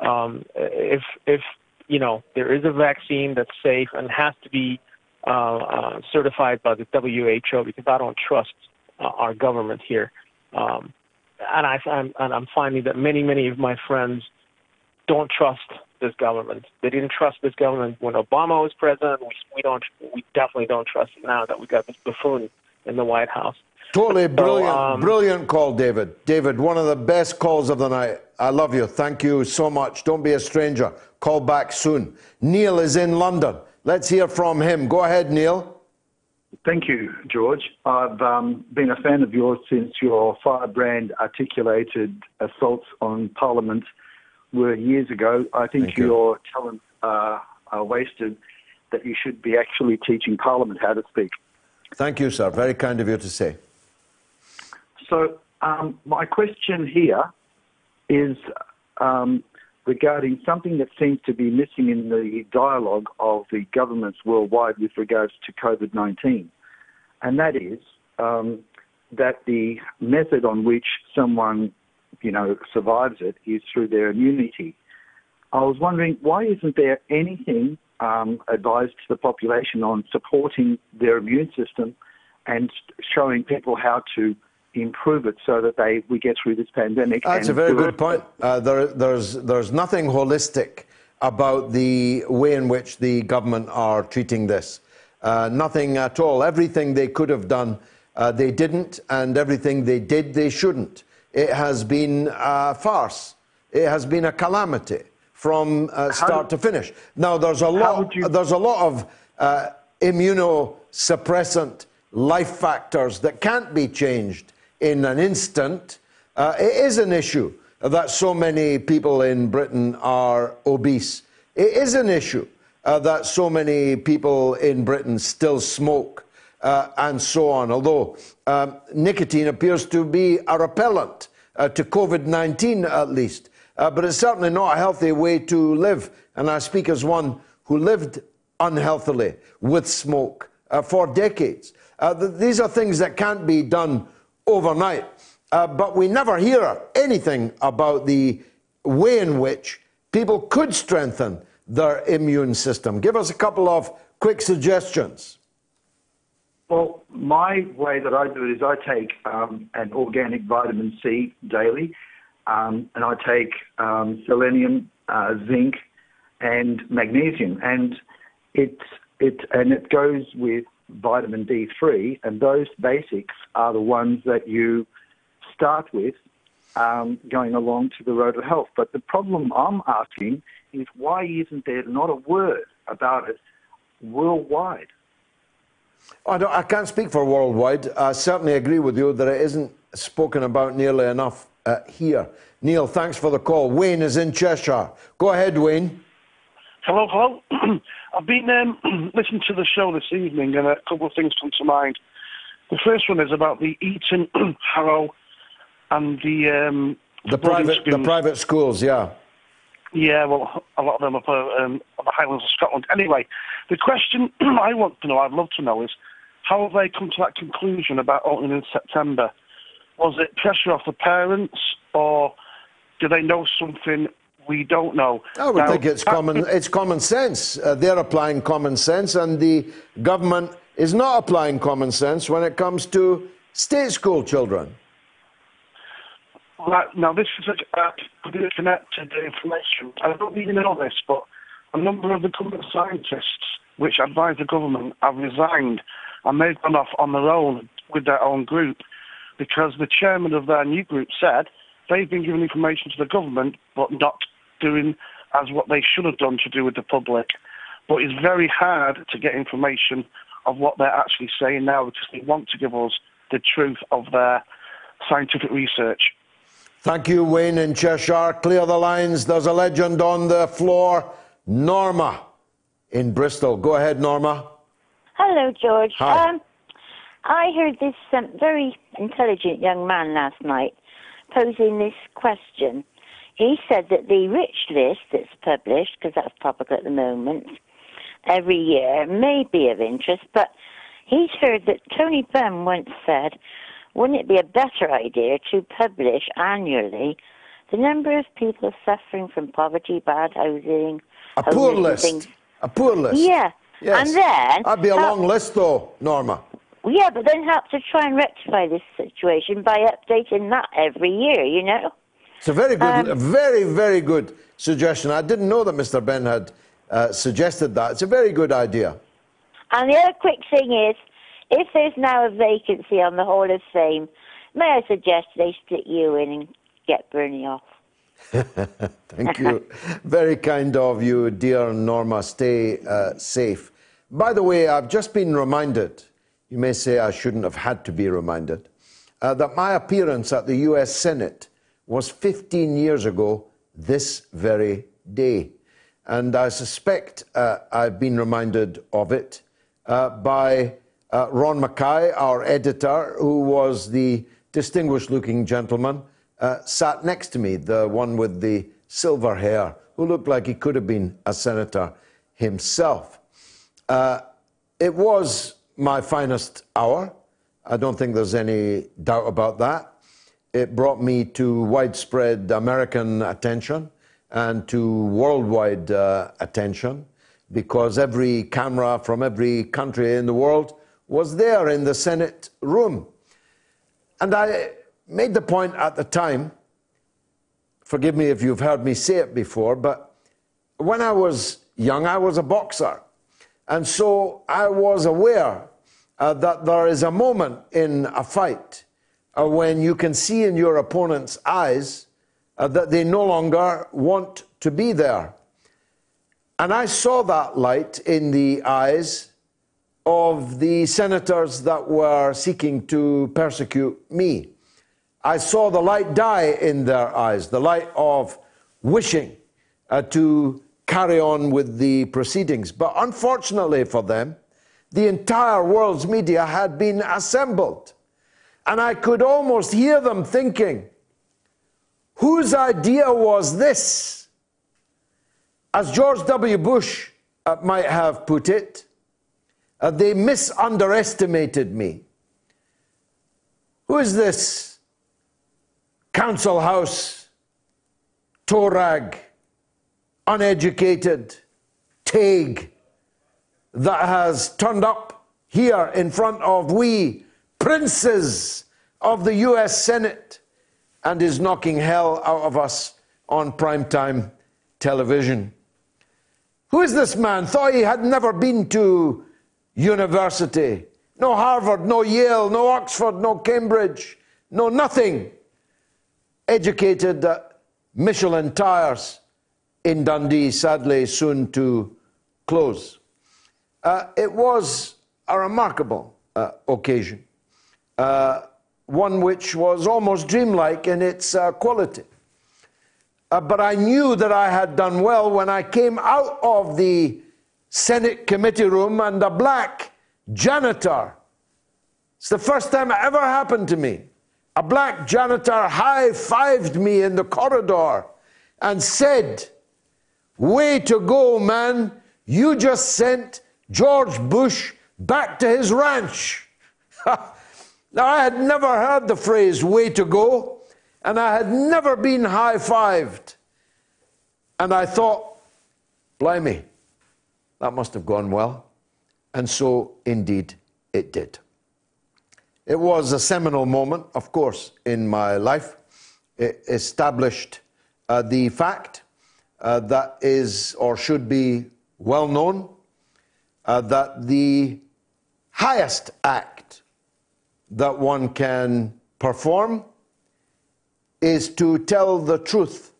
um, if if you know there is a vaccine that's safe and has to be uh, uh, certified by the WHO because I don't trust uh, our government here. Um, and I, I'm, and I'm finding that many, many of my friends don't trust this government. They didn't trust this government when Obama was president. We, we don't. We definitely don't trust it now that we got this buffoon in the White House. Totally brilliant, um, brilliant call, David. David, one of the best calls of the night. I love you. Thank you so much. Don't be a stranger. Call back soon. Neil is in London. Let's hear from him. Go ahead, Neil. Thank you, George. I've um, been a fan of yours since your firebrand articulated assaults on Parliament were years ago. I think Thank you. your talents are, are wasted, that you should be actually teaching Parliament how to speak. Thank you, sir. Very kind of you to say. So, um, my question here is um, regarding something that seems to be missing in the dialogue of the governments worldwide with regards to COVID 19, and that is um, that the method on which someone, you know, survives it is through their immunity. I was wondering why isn't there anything um, advised to the population on supporting their immune system and showing people how to improve it so that they we get through this pandemic. That's a very good point. Uh, there, there's, there's nothing holistic about the way in which the government are treating this. Uh, nothing at all. Everything they could have done, uh, they didn't, and everything they did, they shouldn't. It has been a farce. It has been a calamity from uh, start to finish. Now, there's a lot. There's a lot of uh, immunosuppressant life factors that can't be changed in an instant. Uh, it is an issue that so many people in Britain are obese. It is an issue uh, that so many people in Britain still smoke uh, and so on. Although um, nicotine appears to be a repellent uh, to COVID 19 at least. Uh, but it's certainly not a healthy way to live. And I speak as one who lived unhealthily with smoke uh, for decades. Uh, th- these are things that can't be done overnight. Uh, but we never hear anything about the way in which people could strengthen their immune system. Give us a couple of quick suggestions. Well, my way that I do it is I take um, an organic vitamin C daily, um, and I take um, selenium, uh, zinc, and magnesium, and it it and it goes with vitamin D3, and those basics are the ones that you start with um, going along to the road of health. But the problem I'm asking is why isn't there not a word about it worldwide? I, don't, I can't speak for worldwide. I certainly agree with you that it isn't spoken about nearly enough uh, here. Neil, thanks for the call. Wayne is in Cheshire. Go ahead, Wayne. Hello, hello. I've been um, listening to the show this evening, and a couple of things come to mind. The first one is about the Eton, Harrow, and the um, The boarding private, the schools. private schools, yeah. Yeah, well, a lot of them are for, um, the Highlands of Scotland. Anyway, the question I want to know, I'd love to know, is how have they come to that conclusion about opening in September? Was it pressure off the parents, or do they know something we don't know? I would Now, think it's common. It's common sense. Uh, they're applying common sense, and the government is not applying common sense when it comes to state school children. Right, now, this is a connected information. I don't really know this, but a number of the government scientists which advise the government have resigned and they've gone off on their own with their own group because the chairman of their new group said they've been giving information to the government but not doing as what they should have done to do with the public. But it's very hard to get information of what they're actually saying now because they want to give us the truth of their scientific research. Thank you, Wayne in Cheshire. Clear the lines. There's a legend on the floor. Norma in Bristol. Go ahead, Norma. Hello, George. Hi. Um, I heard this um, very intelligent young man last night posing this question. He said that the rich list that's published, because that's public at the moment, every year may be of interest, but he's heard that Tony Benn once said, wouldn't it be a better idea to publish annually the number of people suffering from poverty, bad housing, A poor list. things? A poor list. Yeah. Yes. And then That'd be a long list, though, Norma. yeah, but then help to try and rectify this situation by updating that every year, you know? It's a very good, Um, very, very good suggestion. I didn't know that Mr. Benn had uh, suggested that. It's a very good idea. And the other quick thing is, if there's now a vacancy on the Hall of Fame, may I suggest they stick you in and get Bernie off? Thank you. Very kind of you, dear Norma. Stay uh, safe. By the way, I've just been reminded, you may say I shouldn't have had to be reminded, uh, that my appearance at the US Senate was 15 years ago this very day. And I suspect uh, I've been reminded of it uh, by uh, Ron McKay, our editor, who was the distinguished looking gentleman, uh, sat next to me, the one with the silver hair, who looked like he could have been a senator himself. Uh, it was my finest hour. I don't think there's any doubt about that. It brought me to widespread American attention and to worldwide uh, attention because every camera from every country in the world was there in the Senate room. And I made the point at the time forgive me if you've heard me say it before, but when I was young, I was a boxer. And so I was aware uh, that there is a moment in a fight uh, when you can see in your opponent's eyes uh, that they no longer want to be there. And I saw that light in the eyes of the senators that were seeking to persecute me. I saw the light die in their eyes, the light of wishing uh, to carry on with the proceedings. But unfortunately for them, the entire world's media had been assembled. And I could almost hear them thinking, whose idea was this? As George W. Bush uh, might have put it, uh, they misunderestimated me. Who is this council house, Torag, uneducated tag that has turned up here in front of we princes of the US Senate and is knocking hell out of us on primetime television. Who is this man? Thought he had never been to university. No Harvard, no Yale, no Oxford, no Cambridge, no nothing. Educated at Michelin tires in Dundee, sadly soon to close. Uh, it was a remarkable uh, occasion, uh, one which was almost dreamlike in its uh, quality. Uh, but I knew that I had done well when I came out of the Senate committee room and a black janitor. It's the first time it ever happened to me. A black janitor high fived me in the corridor and said, Way to go, man. You just sent George Bush back to his ranch. now, I had never heard the phrase way to go, and I had never been high fived. And I thought, blimey, that must have gone well. And so, indeed, it did. It was a seminal moment, of course, in my life. It established uh, the fact uh, that is or should be well known uh, that the highest act that one can perform is to tell the truth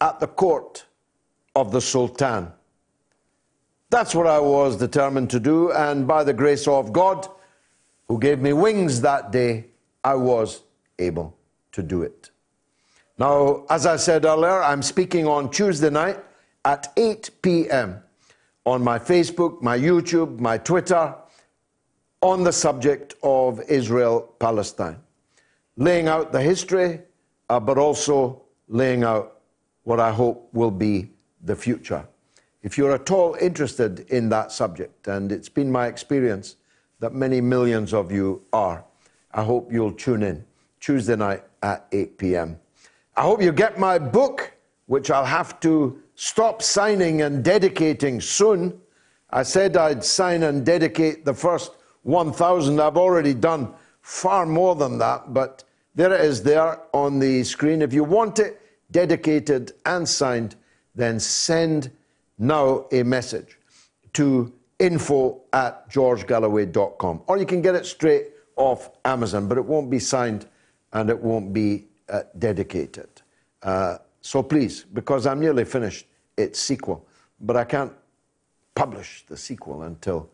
at the court of the Sultan. That's what I was determined to do, and by the grace of God, who gave me wings that day, I was able to do it. Now, as I said earlier, I'm speaking on Tuesday night at 8 p.m. on my Facebook, my YouTube, my Twitter, on the subject of Israel Palestine, laying out the history, uh, but also laying out what I hope will be the future. If you're at all interested in that subject, and it's been my experience that many millions of you are, I hope you'll tune in Tuesday night at 8 p.m. I hope you get my book, which I'll have to stop signing and dedicating soon. I said I'd sign and dedicate the first 1,000. I've already done far more than that, but there it is there on the screen. If you want it dedicated and signed, then send now a message to info at georgegalloway.com. Or you can get it straight off Amazon, but it won't be signed and it won't be uh, dedicated. Uh, so please, because I'm nearly finished its sequel, but I can't publish the sequel until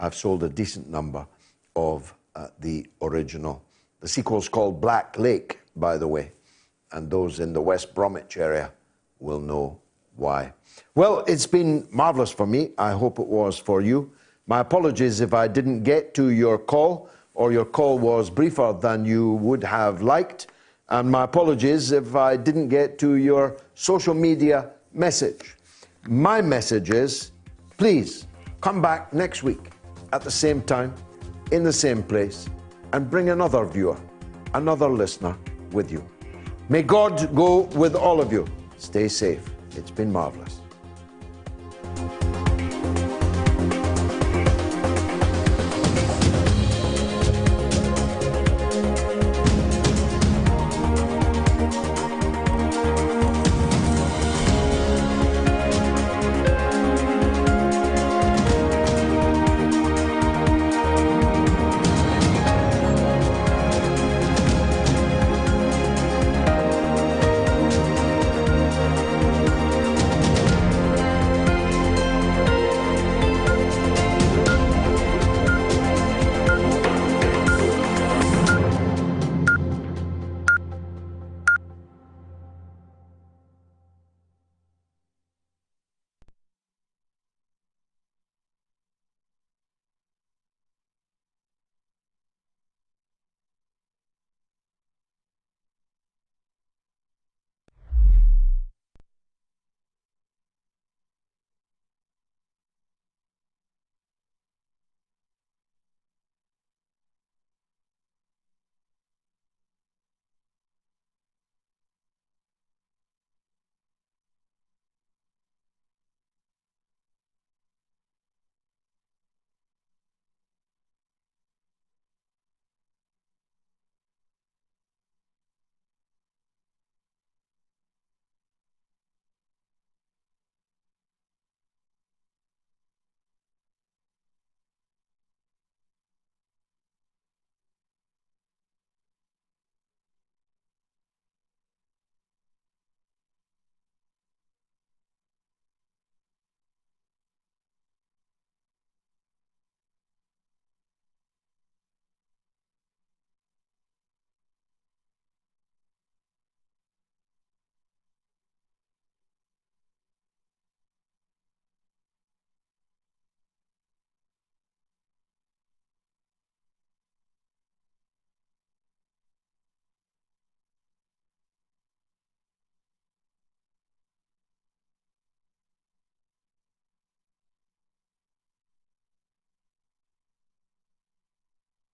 I've sold a decent number of uh, the original. The sequel is called Black Lake, by the way, and those in the West Bromwich area will know why. Well, it's been marvelous for me. I hope it was for you. My apologies if I didn't get to your call or your call was briefer than you would have liked. And my apologies if I didn't get to your social media message. My message is please come back next week at the same time, in the same place, and bring another viewer, another listener with you. May God go with all of you. Stay safe. It's been marvelous.